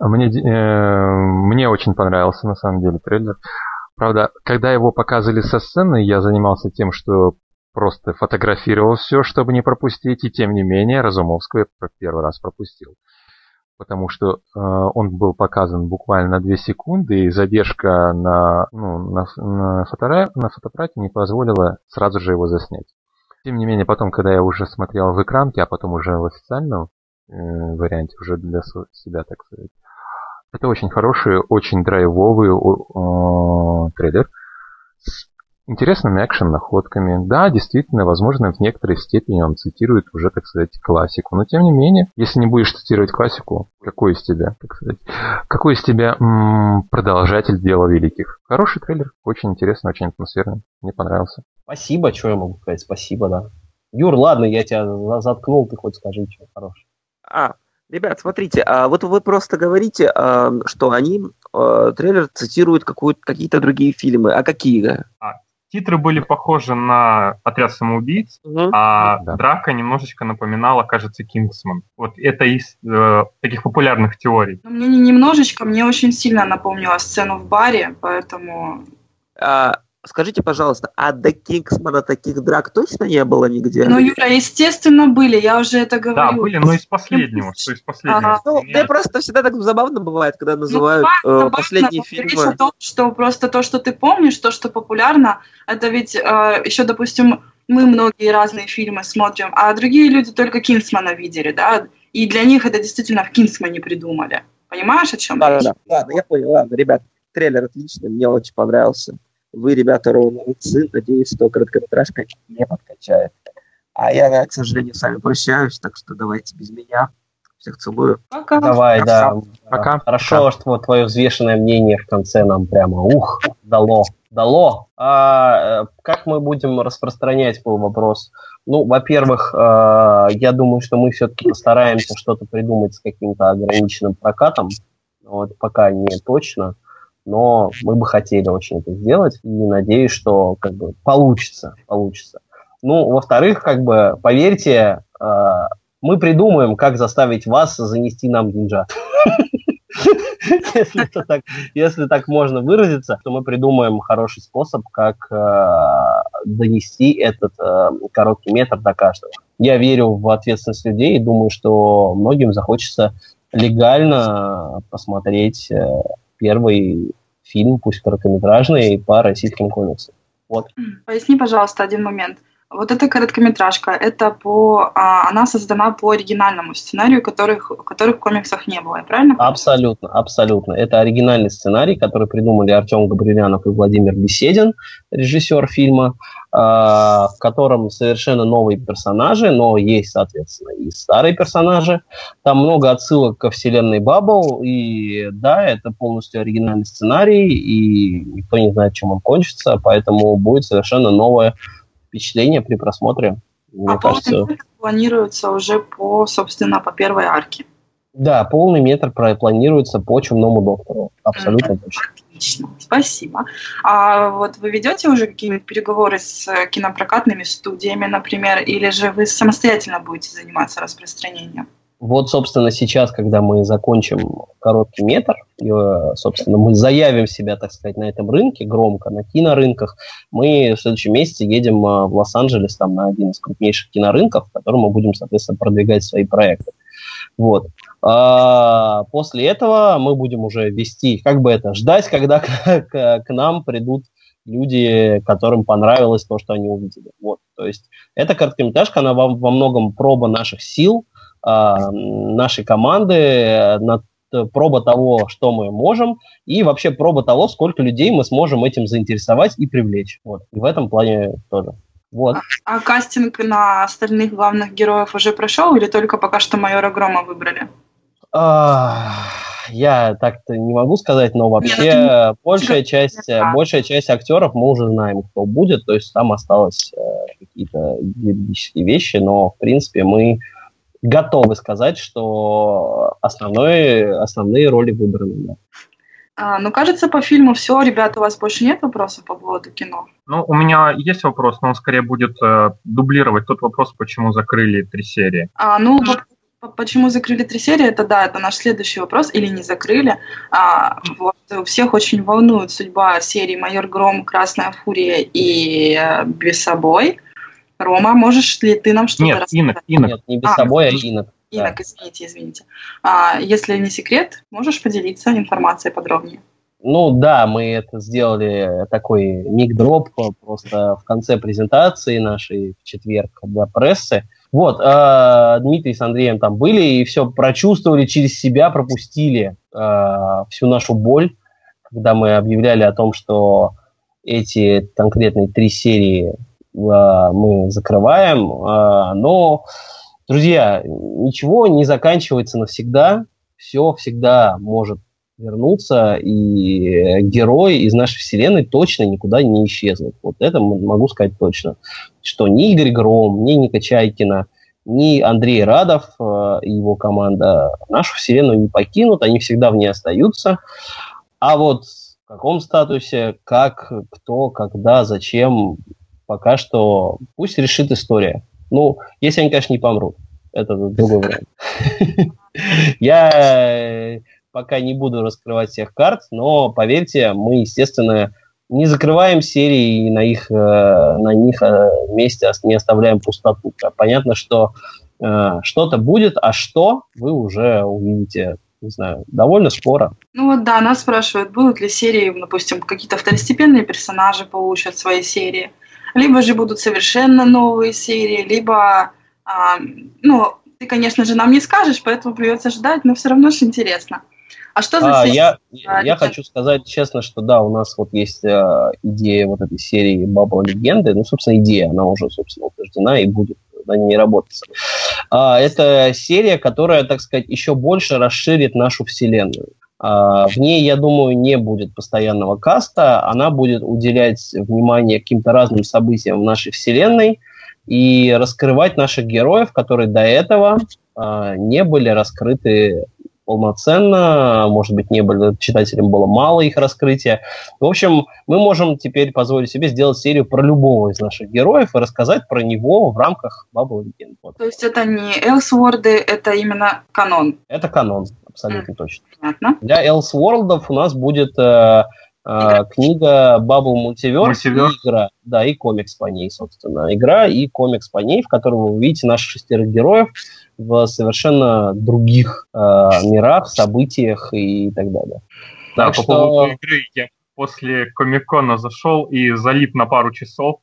Мне, э, мне очень понравился, на самом деле, трейлер. Правда, когда его показывали со сцены, я занимался тем, что просто фотографировал все, чтобы не пропустить, и тем не менее Разумовского я первый раз пропустил. Потому что э, он был показан буквально на 2 секунды, и задержка на, ну, на, на, фотора- на фотоаппарате не позволила сразу же его заснять. Тем не менее, потом, когда я уже смотрел в экранке, а потом уже в официальном варианте, уже для себя, так сказать, это очень хороший, очень драйвовый о, трейлер с интересными экшен-находками. Да, действительно, возможно, в некоторой степени он цитирует уже, так сказать, классику. Но, тем не менее, если не будешь цитировать классику, какой из тебя, так сказать, какой из тебя м, продолжатель дела великих? Хороший трейлер, очень интересный, очень атмосферный. Мне понравился. Спасибо, что я могу сказать? Спасибо, да. Юр, ладно, я тебя за- заткнул, ты хоть скажи, что хорошего. А, ребят, смотрите, а вот вы просто говорите, а, что они а, трейлер цитируют какую- какие-то другие фильмы. А какие? Титры были похожи на «Отряд самоубийц», а Да. драка немножечко напоминала, кажется, «Кингсман». Вот это из э, таких популярных теорий. Но мне не немножечко, мне очень сильно напомнила сцену в баре, поэтому А, скажите, пожалуйста, а до Кингсмана таких драк точно не было нигде? Ну, Юра, естественно, были, я уже это Да, говорю. были, но из последнего, что из последнего. Ага. Ну, Мне- мне просто всегда так забавно бывает, когда называют Ну, э, забавно, последние но Речь фильмы. о том, что просто то, что ты помнишь, то, что популярно, это ведь э, еще, допустим, мы многие разные фильмы смотрим, а другие люди только Кингсмана видели, да, и для них это действительно в Кингсмане придумали. Понимаешь, о чем Да, да, речь? да. Ладно, я понял. Ладно, ребят, трейлер отличный, мне очень понравился. Вы, ребята, ровно молодцы. Надеюсь, что короткометражка не подкачает. А я, к сожалению, с вами прощаюсь, так что давайте без меня. Всех целую. Пока. Давай, да. Пока. Хорошо, Пока. что твое взвешенное мнение в конце нам прямо ух, дало. Дало. А э, как мы будем распространять был вопрос? Ну, во-первых, э, я думаю, что мы все-таки постараемся что-то придумать с каким-то ограниченным прокатом. Вот пока не точно, но мы бы хотели очень это сделать и надеюсь, что как бы получится, получится. Ну, во-вторых, как бы поверьте, э, мы придумаем, как заставить вас занести нам деньжат. Если это так, если так можно выразиться, то мы придумаем хороший способ, как э, донести этот э, короткий метр до каждого. Я верю в ответственность людей и думаю, что многим захочется легально посмотреть э, первый фильм, пусть короткометражный, по российским комиксам. Вот. Поясни, пожалуйста, один момент. Вот эта короткометражка, это по, а, она создана по оригинальному сценарию, которых, которых в комиксах не было, правильно? Абсолютно, абсолютно. Это оригинальный сценарий, который придумали Артем Габрилянов и Владимир Беседин, режиссер фильма, э, в котором совершенно новые персонажи, но есть, соответственно, и старые персонажи. Там много отсылок ко вселенной Баббл, и да, это полностью оригинальный сценарий, и никто не знает, чем он кончится, поэтому будет совершенно новое впечатление при просмотре. Мне а кажется, полный метр планируется уже по, собственно, по первой арке. Да, полный метр планируется по чумному доктору. Абсолютно mm-hmm. точно. Отлично, спасибо. А вот вы ведете уже какие-нибудь переговоры с кинопрокатными студиями, например, или же вы самостоятельно будете заниматься распространением? Вот, собственно, сейчас, когда мы закончим короткий метр, и, э, собственно, мы заявим себя, так сказать, на этом рынке громко, на кинорынках, мы в следующем месяце едем э, в Лос-Анджелес, там, на один из крупнейших кинорынков, в котором мы будем, соответственно, продвигать свои проекты. Вот. А после этого мы будем уже вести, как бы это, ждать, когда к, нам придут люди, которым понравилось то, что они увидели. Вот. То есть эта короткометражка, она во, во многом проба наших сил, нашей команды, на проба того, что мы можем, и вообще проба того, сколько людей мы сможем этим заинтересовать и привлечь. Вот. И в этом плане тоже. Вот. А, а кастинг на остальных главных героев уже прошел или только пока что майора Грома выбрали? А, я так-то не могу сказать, но вообще Нет, ну, большая часть, да. большая часть актеров мы уже знаем, кто будет, то есть там осталось э, какие-то юридические вещи, но в принципе мы готовы сказать, что основной, основные роли выбраны. Да. А, ну, кажется, по фильму все. Ребята, у вас больше нет вопросов по поводу кино? Ну, у меня есть вопрос, но он скорее будет э, дублировать тот вопрос, почему закрыли три серии. А, ну, по, почему закрыли три серии, это да, это наш следующий вопрос, или не закрыли. А, вот, всех очень волнует судьба серии «Майор Гром», «Красная фурия» и «Без собой». Рома, можешь ли ты нам что-то Нет, рассказать? Инок, Инок. Нет, не без а, собой, а Инок. Инок, да. извините, извините. А, если не секрет, можешь поделиться информацией подробнее? Ну да, мы это сделали такой миг-дроп просто в конце презентации нашей в четверг для прессы. Вот, э, Дмитрий с Андреем там были и все прочувствовали через себя, пропустили э, всю нашу боль, когда мы объявляли о том, что эти конкретные три серии мы закрываем. А, но, друзья, ничего не заканчивается навсегда. Все всегда может вернуться, и герой из нашей вселенной точно никуда не исчезнут. Вот это могу сказать точно. Что ни Игорь Гром, ни Ника Чайкина, ни Андрей Радов э, и его команда нашу вселенную не покинут, они всегда в ней остаются. А вот в каком статусе, как, кто, когда, зачем, пока что пусть решит история. Ну, если они, конечно, не помрут. Это другой вариант. Я э, пока не буду раскрывать всех карт, но поверьте, мы, естественно, не закрываем серии и на их, э, на них э, месте не оставляем пустоту. Понятно, что что-то будет, а что вы уже увидите не знаю, довольно скоро. Ну вот да, нас спрашивают, будут ли серии, допустим, какие-то второстепенные персонажи получат свои серии либо же будут совершенно новые серии, либо, а, ну, ты, конечно же, нам не скажешь, поэтому придется ждать, но все равно же интересно. А что за а, Я, а, я хочу сказать честно, что да, у нас вот есть э, идея вот этой серии Бабла Легенды. Ну, собственно, идея, она уже, собственно, утверждена и будет на ней работать. А, это серия, которая, так сказать, еще больше расширит нашу вселенную. А, в ней, я думаю, не будет постоянного каста, она будет уделять внимание каким-то разным событиям в нашей вселенной и раскрывать наших героев, которые до этого а, не были раскрыты полноценно, может быть, не были, читателям было мало их раскрытия. В общем, мы можем теперь позволить себе сделать серию про любого из наших героев и рассказать про него в рамках Bubble Weekend. То есть это не Элсворды, это именно канон? Это канон абсолютно mm. точно. Понятно. Для Elseworld у нас будет э, э, книга Bubble Multiverse, Multiverse. И игра. Да, и комикс по ней, собственно. Игра и комикс по ней, в котором вы увидите наших шестерых героев в совершенно других э, мирах, событиях и так далее. Да, так по что... поводу игры я после Комикона зашел и залип на пару часов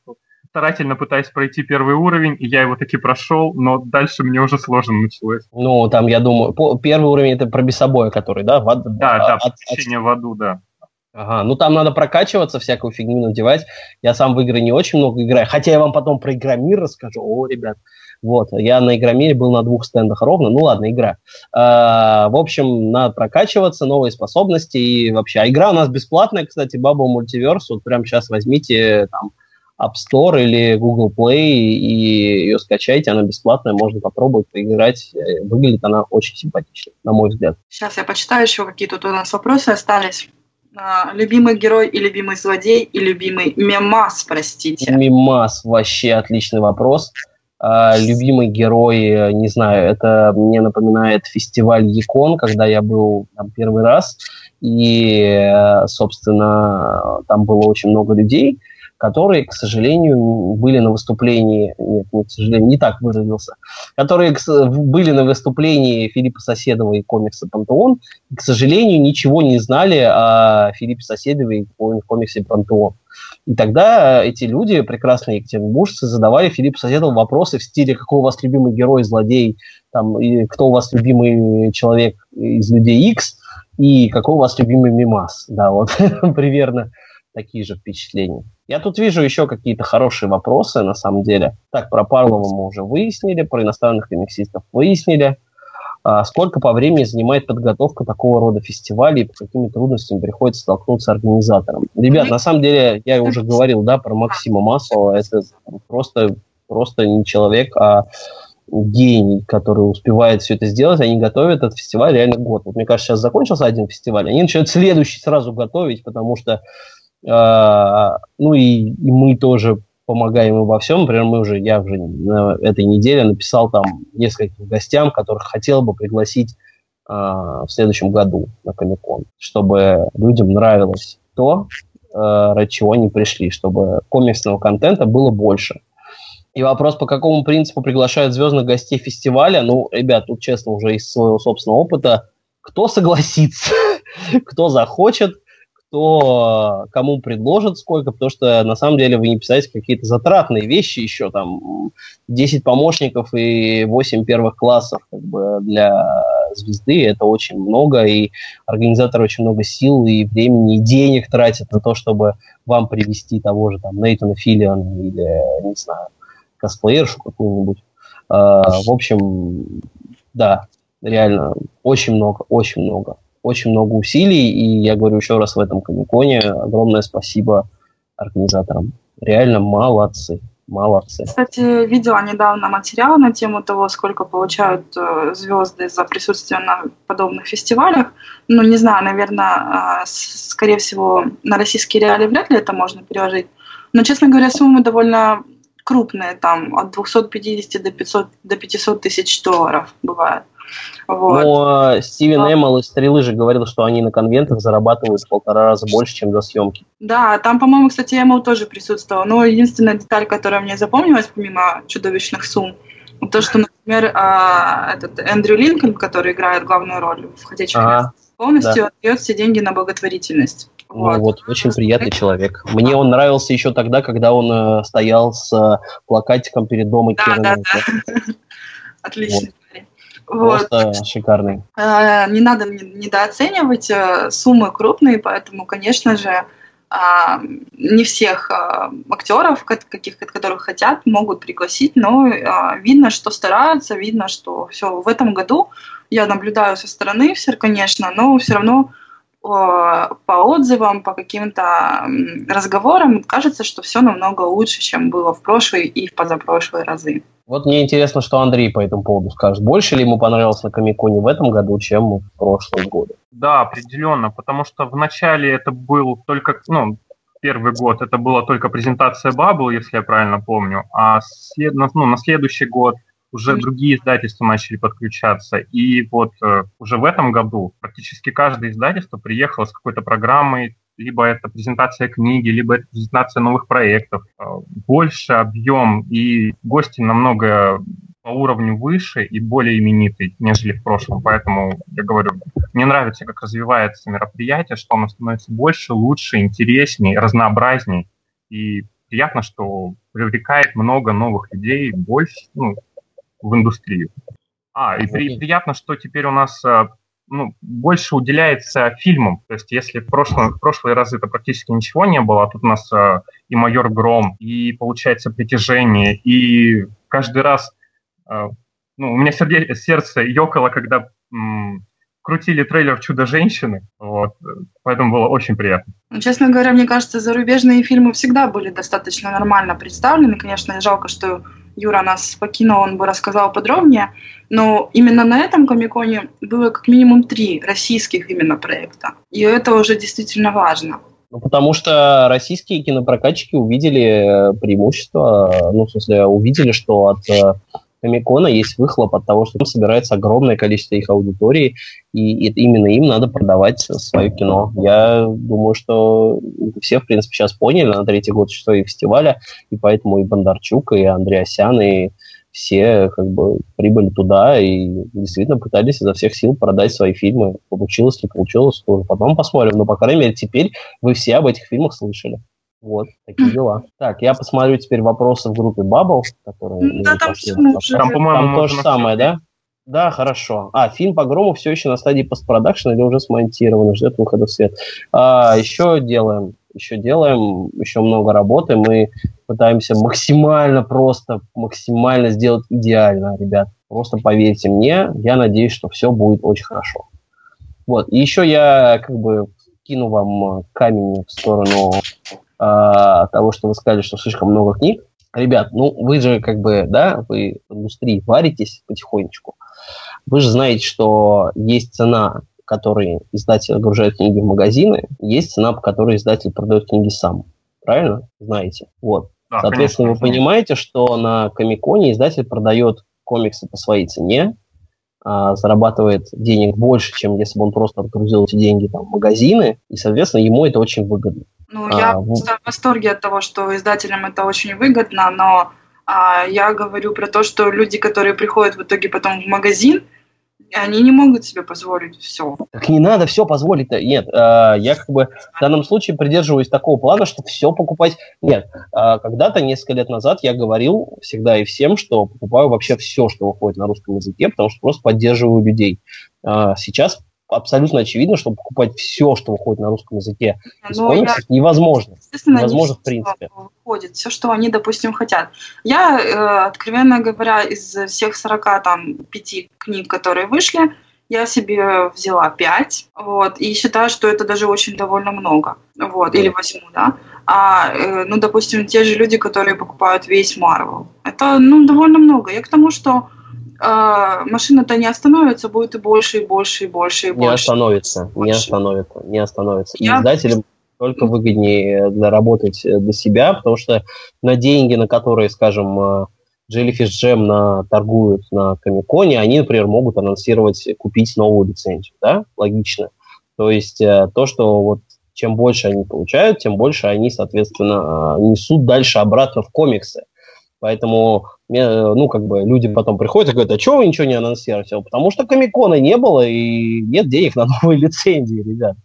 старательно пытаюсь пройти первый уровень, и я его таки прошел, но дальше мне уже сложно началось. Ну, там, я думаю, по, первый уровень это про бесобоя, который, да? В, да, да, от, посещение от... в аду, да. Ага, ну там надо прокачиваться, всякую фигню надевать. Я сам в игры не очень много играю, хотя я вам потом про Игромир расскажу. О, ребят, вот, я на Игромире был на двух стендах ровно, ну ладно, игра. А, в общем, надо прокачиваться, новые способности и вообще. А игра у нас бесплатная, кстати, Bubble Multiverse, вот прямо сейчас возьмите там App Store или Google Play, и ее скачайте, она бесплатная, можно попробовать поиграть. Э, выглядит она очень симпатично, на мой взгляд. Сейчас я почитаю еще, какие тут у нас вопросы остались. А, любимый герой и любимый злодей и любимый мемас, простите. Мемас, вообще отличный вопрос. А, любимый герой, э, не знаю, это мне напоминает фестиваль Якон, когда я был там первый раз, и, э, собственно, там было очень много людей, которые, к сожалению, были на выступлении, нет, не к сожалению, не так выразился, которые были на выступлении Филиппа Соседова и комикса «Пантеон», и, к сожалению, ничего не знали о Филиппе Соседове и комиксе «Пантеон». И тогда эти люди, прекрасные екатеринбуржцы, задавали Филиппу Соседову вопросы в стиле «Какой у вас любимый герой, злодей?» там, и «Кто у вас любимый человек из «Людей X?» и «Какой у вас любимый мимас?» Да, вот примерно такие же впечатления. Я тут вижу еще какие-то хорошие вопросы, на самом деле. Так, про Парлова мы уже выяснили, про иностранных комиксистов выяснили. А сколько по времени занимает подготовка такого рода фестивалей и по какими трудностями приходится столкнуться организаторам? Ребят, на самом деле, я уже говорил, да, про Максима Маслова. Это просто, просто не человек, а гений, который успевает все это сделать, они готовят этот фестиваль реально год. Вот мне кажется, сейчас закончился один фестиваль, они начинают следующий сразу готовить, потому что ну и, и мы тоже помогаем им во всем. Например, мы уже, я уже на этой неделе написал там нескольким гостям, которых хотел бы пригласить а, в следующем году на Комикон, чтобы людям нравилось то, а, ради чего они пришли, чтобы комиксного контента было больше. И вопрос, по какому принципу приглашают звездных гостей фестиваля, ну, ребят, тут честно уже из своего собственного опыта, кто согласится, кто захочет, кто кому предложит сколько, потому что на самом деле вы не писаете какие-то затратные вещи еще, там 10 помощников и 8 первых классов как бы для звезды, это очень много, и организаторы очень много сил и времени, и денег тратят на то, чтобы вам привести того же там Нейтана Филлиана или, не знаю, косплеершу какую-нибудь. Uh, в общем, да, реально, очень много, очень много очень много усилий, и я говорю еще раз в этом комиконе огромное спасибо организаторам. Реально молодцы. Молодцы. Кстати, видела недавно материал на тему того, сколько получают э, звезды за присутствие на подобных фестивалях. Ну, не знаю, наверное, э, скорее всего, на российские реалии вряд ли это можно переложить. Но, честно говоря, суммы довольно крупные, там от 250 до 500, до 500 тысяч долларов бывает. Вот. Но Стивен а. Эммел из «Стрелы» же говорил, что они на конвентах зарабатывают в полтора раза больше, чем за съемки. Да, там, по-моему, кстати, Эммел тоже присутствовал. Но единственная деталь, которая мне запомнилась, помимо чудовищных сумм, то, что, например, а, этот Эндрю Линкольн, который играет главную роль в «Ходячих ага, полностью да. отдает все деньги на благотворительность. Ну вот. вот, очень приятный человек. Мне он нравился еще тогда, когда он э, стоял с э, плакатиком перед домом да, Да, да. Отлично. Просто вот. шикарный. Э, не надо недооценивать, э, суммы крупные, поэтому, конечно же, а, не всех а, актеров, каких, которых хотят, могут пригласить, но а, видно, что стараются, видно, что все в этом году я наблюдаю со стороны, все, конечно, но все равно по отзывам, по каким-то разговорам кажется, что все намного лучше, чем было в прошлые и в позапрошлые разы. Вот мне интересно, что Андрей по этому поводу скажет. Больше ли ему понравилось на Комиконе в этом году, чем в прошлом году? Да, определенно, потому что в начале это был только, ну, первый год это была только презентация Bubble, если я правильно помню, а след, ну, на следующий год уже другие издательства начали подключаться. И вот э, уже в этом году практически каждое издательство приехало с какой-то программой, либо это презентация книги, либо это презентация новых проектов. Э, больше объем и гости намного по уровню выше и более именитый, нежели в прошлом. Поэтому я говорю, мне нравится, как развивается мероприятие, что оно становится больше, лучше, интереснее, разнообразней. И приятно, что привлекает много новых людей, больше, ну, в индустрию. А, и при, приятно, что теперь у нас э, ну, больше уделяется фильмам. То есть если в, прошлом, в прошлые разы это практически ничего не было, а тут у нас э, и «Майор Гром», и, получается, «Притяжение», и каждый раз... Э, ну, у меня сердце, сердце ёкало, когда м, крутили трейлер «Чудо-женщины», вот, поэтому было очень приятно. Ну, честно говоря, мне кажется, зарубежные фильмы всегда были достаточно нормально представлены. Конечно, жалко, что Юра нас покинул, он бы рассказал подробнее. Но именно на этом Комиконе было как минимум три российских именно проекта. И это уже действительно важно. Ну, потому что российские кинопрокатчики увидели преимущество, ну, в смысле, увидели, что от э, Комикона есть выхлоп от того, что там собирается огромное количество их аудитории, и, и именно им надо продавать свое кино. Я думаю, что все, в принципе, сейчас поняли на третий год что и фестиваля, и поэтому и Бондарчук, и Андреасян, и все как бы прибыли туда и действительно пытались изо всех сил продать свои фильмы. Получилось, не получилось, тоже потом посмотрим. Но, по крайней мере, теперь вы все об этих фильмах слышали. Вот, такие дела. Так, я посмотрю теперь вопросы в группе Bubble, которые... Да, там, там, по-моему, там то же самое, да? Да, хорошо. А, фильм по грому все еще на стадии постпродакшена или уже смонтирован, ждет выхода в свет. А, еще делаем, еще делаем, еще много работы. Мы пытаемся максимально просто, максимально сделать идеально, ребят. Просто поверьте мне, я надеюсь, что все будет очень хорошо. Вот, и еще я как бы кину вам камень в сторону а, того, что вы сказали, что слишком много книг. Ребят, ну вы же как бы, да, вы в индустрии варитесь потихонечку. Вы же знаете, что есть цена, которой издатель огружает книги в магазины, есть цена, по которой издатель продает книги сам. Правильно? Знаете. Вот. Да, Соответственно, конечно, вы понимаете, что на Комиконе издатель продает комиксы по своей цене, а, зарабатывает денег больше, чем если бы он просто отгрузил эти деньги там, в магазины, и, соответственно, ему это очень выгодно. Ну, а, я вот. в восторге от того, что издателям это очень выгодно, но а, я говорю про то, что люди, которые приходят в итоге потом в магазин, они не могут себе позволить все. Так не надо все позволить-то. Нет, э, я как бы в данном случае придерживаюсь такого плана, что все покупать... Нет, э, когда-то, несколько лет назад, я говорил всегда и всем, что покупаю вообще все, что выходит на русском языке, потому что просто поддерживаю людей. Э, сейчас абсолютно очевидно, что покупать все, что выходит на русском языке из ну, комиксов, я... невозможно. Невозможно в принципе. Выходит все, что они, допустим, хотят. Я, э, откровенно говоря, из всех 40 там пяти книг, которые вышли, я себе взяла 5, вот, и считаю, что это даже очень довольно много, вот, или возьму, да. А, э, ну, допустим, те же люди, которые покупают весь Марвел, это, ну, довольно много. Я к тому, что э, машина-то не остановится, будет и больше, и больше, и больше, и больше. Не остановится, больше. не остановится, не остановится. Я... Издателям только выгоднее заработать для себя, потому что на деньги, на которые, скажем, э, Jellyfish Jam на, торгуют на Комиконе, они, например, могут анонсировать, купить новую лицензию, да, логично. То есть э, то, что вот чем больше они получают, тем больше они, соответственно, э, несут дальше обратно в комиксы. Поэтому, ну, как бы люди потом приходят и говорят, а чего вы ничего не анонсируете? Потому что Комикона не было и нет денег на новые лицензии, ребят.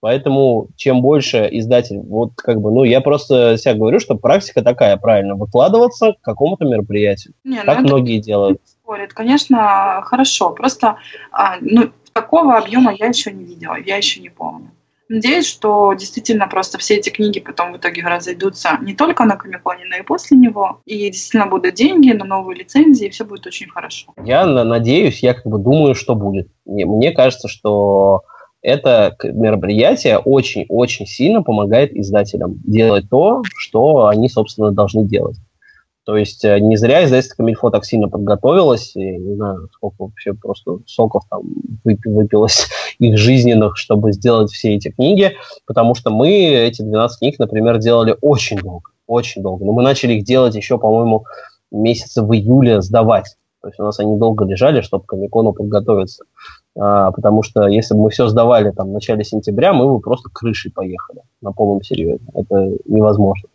Поэтому чем больше издатель, вот как бы, ну, я просто себя говорю, что практика такая, правильно, выкладываться к какому-то мероприятию. Не, как ну, многие делают. Спорит, конечно, хорошо. Просто, а, ну, такого объема я еще не видела, я еще не помню. Надеюсь, что действительно просто все эти книги потом в итоге разойдутся не только на Комиконе, но и после него. И действительно будут деньги на новые лицензии, и все будет очень хорошо. Я надеюсь, я как бы думаю, что будет. Мне, кажется, что это мероприятие очень-очень сильно помогает издателям делать то, что они, собственно, должны делать. То есть э, не зря издательство Камильфо так сильно подготовилось, и не знаю, сколько вообще просто соков там выпилось их жизненных, чтобы сделать все эти книги, потому что мы эти 12 книг, например, делали очень долго, очень долго. Но мы начали их делать еще, по-моему, месяца в июле сдавать. То есть у нас они долго лежали, чтобы к Комикону подготовиться. А, потому что если бы мы все сдавали там в начале сентября, мы бы просто крышей поехали на полном серьезе. Это невозможно.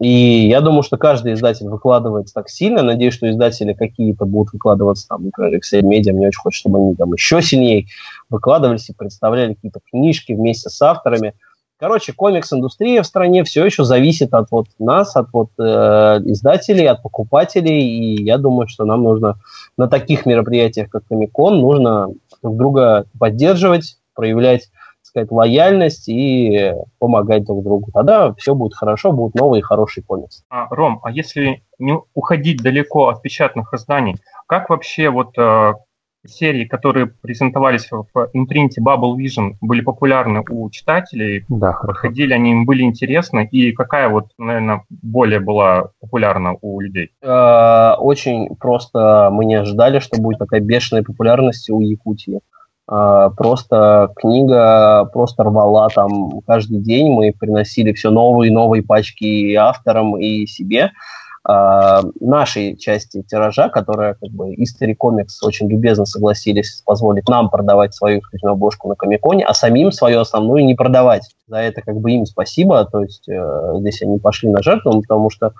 И я думаю, что каждый издатель выкладывается так сильно. Надеюсь, что издатели какие-то будут выкладываться, там, например, Excel Media, мне очень хочется, чтобы они там еще сильнее выкладывались и представляли какие-то книжки вместе с авторами. Короче, комикс-индустрия в стране все еще зависит от вот нас, от вот э, издателей, от покупателей, и я думаю, что нам нужно на таких мероприятиях, как Комикон, нужно друг друга поддерживать, проявлять сказать, лояльность и помогать друг другу. Тогда все будет хорошо, будут новые хорошие комиксы. А, Ром, а если не уходить далеко от печатных изданий, как вообще вот э, серии, которые презентовались в импринте Bubble Vision, были популярны у читателей? Да, Проходили они, им были интересны? И какая вот, наверное, более была популярна у людей? Э, очень просто мы не ожидали, что будет такая бешеная популярность у Якутии. Э, просто книга просто рвала там каждый день. Мы приносили все новые и новые пачки и авторам, и себе. Э, нашей части тиража, которая как бы History Comics очень любезно согласились позволить нам продавать свою исключительную обложку на Комиконе, а самим свою основную не продавать. За это как бы им спасибо, то есть э, здесь они пошли на жертву, потому что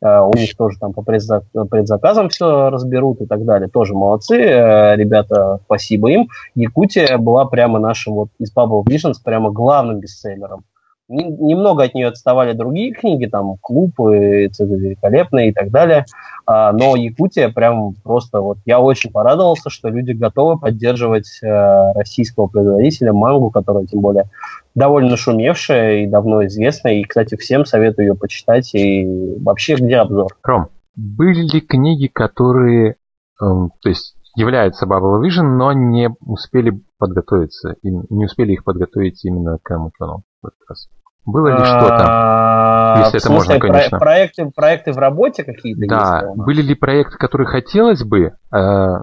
у них тоже там по предзаказам все разберут и так далее. Тоже молодцы, э, ребята, спасибо им. Якутия была прямо нашим вот из Bubble Visions прямо главным бестселлером немного от нее отставали другие книги, там «Клуб», и «Цезарь великолепный» и так далее. А, но Якутия прям просто вот я очень порадовался, что люди готовы поддерживать э, российского производителя мангу, которая тем более довольно шумевшая и давно известная. И, кстати, всем советую ее почитать. И вообще, где обзор? Ром, были ли книги, которые, э, то есть являются Bubble Vision, но не успели подготовиться, не успели их подготовить именно к Амутону в этот раз? Было ли что-то? А, Если это можно, конечно. Проекты, проекты в работе какие-то Да, были ли проекты, которые хотелось бы, э,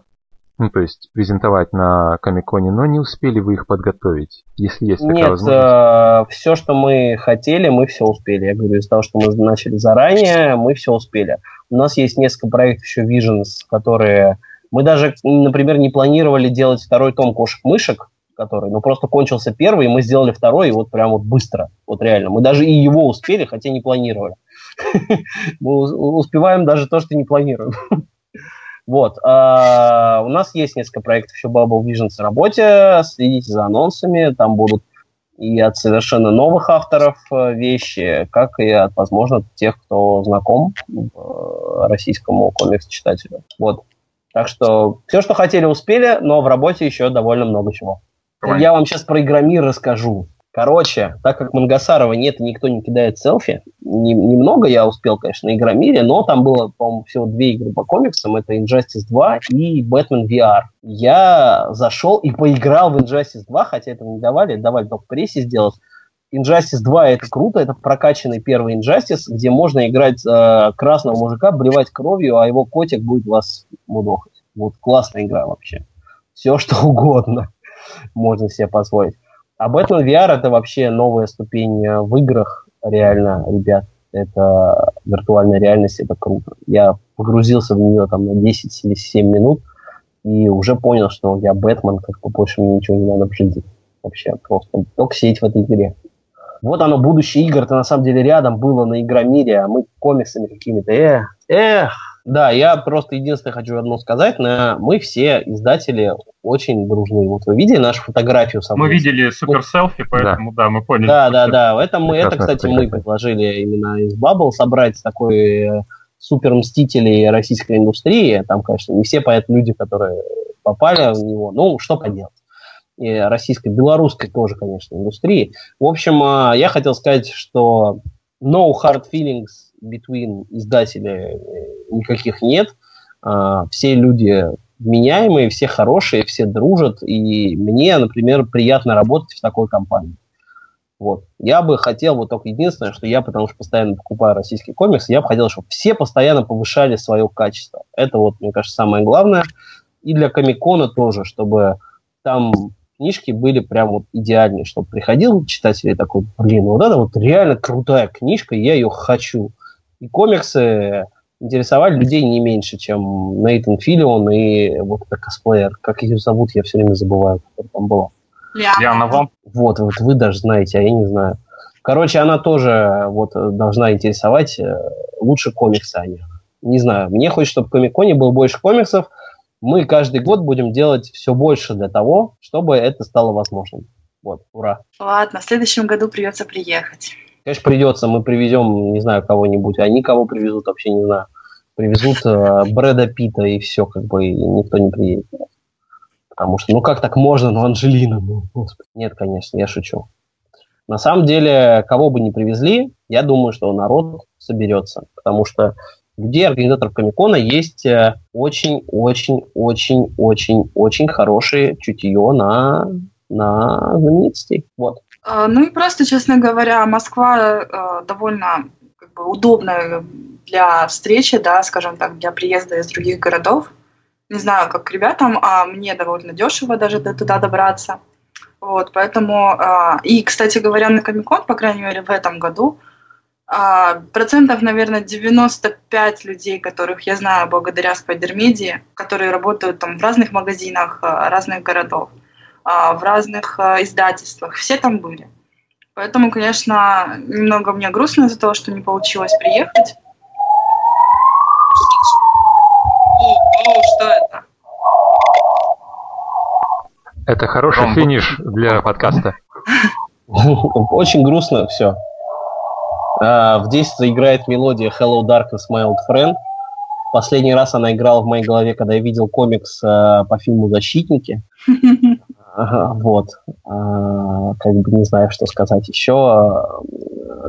ну, то есть презентовать на Комиконе, но не успели вы их подготовить, если есть такая Нет, возможность? Э, все, что мы хотели, мы все успели. Я говорю, из того, что мы начали заранее, мы все успели. У нас есть несколько проектов еще Visions, которые... Мы даже, например, не планировали делать второй том кошек-мышек, который, ну, просто кончился первый, и мы сделали второй, и вот прям вот быстро, вот реально. Мы даже и его успели, хотя не планировали. Мы успеваем даже то, что не планируем. Вот. А, у нас есть несколько проектов еще Bubble Vision в работе. Следите за анонсами. Там будут и от совершенно новых авторов э, вещи, как и от, возможно, тех, кто знаком э, российскому комикс-читателю. Вот. Так что все, что хотели, успели, но в работе еще довольно много чего. Давай. Я вам сейчас про Игромир расскажу. Короче, так как Мангасарова нет никто не кидает селфи, не, немного я успел, конечно, на Игромире, но там было, по-моему, всего две игры по комиксам. Это Injustice 2 и Batman VR. Я зашел и поиграл в Injustice 2, хотя это не давали, давали только прессе сделать. Injustice 2 это круто, это прокачанный первый Injustice, где можно играть э, красного мужика, блевать кровью, а его котик будет вас мудохать. Вот классная игра вообще. Все что угодно можно себе позволить. А Batman VR это вообще новая ступень э, в играх, реально, ребят. Это виртуальная реальность, это круто. Я погрузился в нее там на 10 или 7 минут и уже понял, что я Бэтмен, как бы больше мне ничего не надо в жизни. Вообще просто только сидеть в этой игре. Вот оно, будущее игр, это на самом деле рядом было на Игромире, а мы комиксами какими-то. Эх, эх, да, я просто единственное хочу одно сказать. На, мы все издатели очень дружны. Вот вы видели нашу фотографию со Мы видели супер селфи, поэтому да, да мы поняли. Да, да, да. Это, мы, это кстати, мы предложили именно из Bubble собрать такой э, супер мстителей российской индустрии. Там, конечно, не все поэтому люди, которые попали в него. Ну, что поделать. И российской, белорусской тоже, конечно, индустрии. В общем, э, я хотел сказать, что no hard feelings between издателей э, никаких нет. А, все люди меняемые, все хорошие, все дружат. И мне, например, приятно работать в такой компании. Вот. Я бы хотел, вот только единственное, что я, потому что постоянно покупаю российские комиксы, я бы хотел, чтобы все постоянно повышали свое качество. Это вот, мне кажется, самое главное. И для Комикона тоже, чтобы там книжки были прям вот идеальные, чтобы приходил читатель и такой, блин, вот это вот реально крутая книжка, я ее хочу. И комиксы интересовали людей не меньше, чем Нейтан Филлион и вот этот косплеер. Как ее зовут, я все время забываю, кто там была. Яна вам? Вот, вот вы даже знаете, а я не знаю. Короче, она тоже вот должна интересовать э, лучше комиксы о них. Не знаю, мне хочется, чтобы в Комиконе было больше комиксов. Мы каждый год будем делать все больше для того, чтобы это стало возможным. Вот, ура. Ладно, в следующем году придется приехать. Конечно, придется, мы привезем, не знаю, кого-нибудь, они кого привезут, вообще не знаю. Привезут э, Брэда Питта и все, как бы, и никто не приедет. Потому что, ну как так можно, ну Анжелина, ну, господи. Нет, конечно, я шучу. На самом деле, кого бы ни привезли, я думаю, что народ соберется. Потому что людей, организаторов Комикона, есть очень-очень-очень-очень-очень хорошее чутье на, на знаменитостей. Вот. А, ну и просто, честно говоря, Москва довольно как бы, удобная для встречи, да, скажем так, для приезда из других городов. Не знаю, как ребятам, а мне довольно дешево даже туда добраться. Вот, поэтому... Э, и, кстати говоря, на Комикон, по крайней мере, в этом году, э, процентов, наверное, 95 людей, которых я знаю благодаря Спайдермедии, которые работают там в разных магазинах э, разных городов, э, в разных издательствах, все там были. Поэтому, конечно, немного мне грустно из-за того, что не получилось приехать. О, что это? Это хороший Ромбо. финиш для подкаста. Очень грустно все. А, в 10 заиграет мелодия Hello Darkness, My Old Friend. Последний раз она играла в моей голове, когда я видел комикс а, по фильму «Защитники». Вот. А, как бы не знаю, что сказать еще.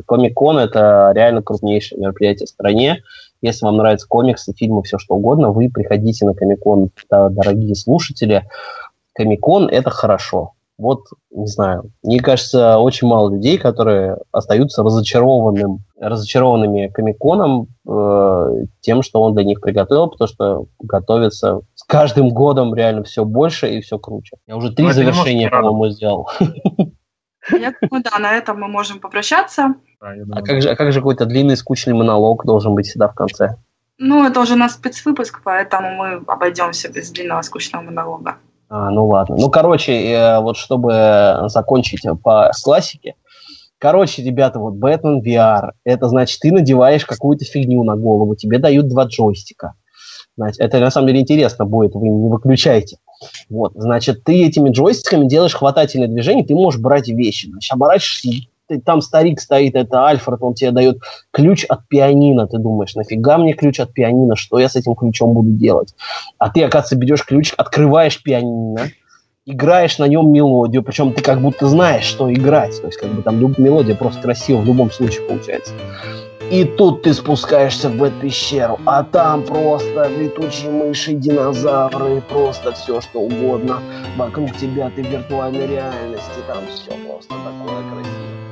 Комик-кон – это реально крупнейшее мероприятие в стране. Если вам нравятся комиксы, фильмы, все что угодно, вы приходите на Комик-кон, дорогие слушатели. Комикон – это хорошо. Вот, не знаю, мне кажется, очень мало людей, которые остаются разочарованным, разочарованными Комиконом э, тем, что он для них приготовил, потому что готовится с каждым годом реально все больше и все круче. Я уже три завершения, по-моему, сделал. Я думаю, да, на этом мы можем попрощаться. а, как же, а как же какой-то длинный, скучный монолог должен быть всегда в конце? Ну, это уже у нас спецвыпуск, поэтому мы обойдемся без длинного, скучного монолога. А, ну ладно. Ну, короче, э, вот чтобы закончить по классике. Короче, ребята, вот Batman VR, это значит, ты надеваешь какую-то фигню на голову, тебе дают два джойстика. Значит, это на самом деле интересно будет, вы не выключайте. Вот, значит, ты этими джойстиками делаешь хватательное движение, ты можешь брать вещи. Значит, оборачиваешься, ты, там старик стоит, это Альфред, он тебе дает ключ от пианино. Ты думаешь, нафига мне ключ от пианино, что я с этим ключом буду делать? А ты, оказывается, берешь ключ, открываешь пианино, играешь на нем мелодию, причем ты как будто знаешь, что играть. То есть, как бы там мелодия просто красиво в любом случае получается. И тут ты спускаешься в эту пещеру, а там просто летучие мыши, динозавры, просто все что угодно. Вокруг тебя ты в виртуальной реальности, там все просто такое красивое.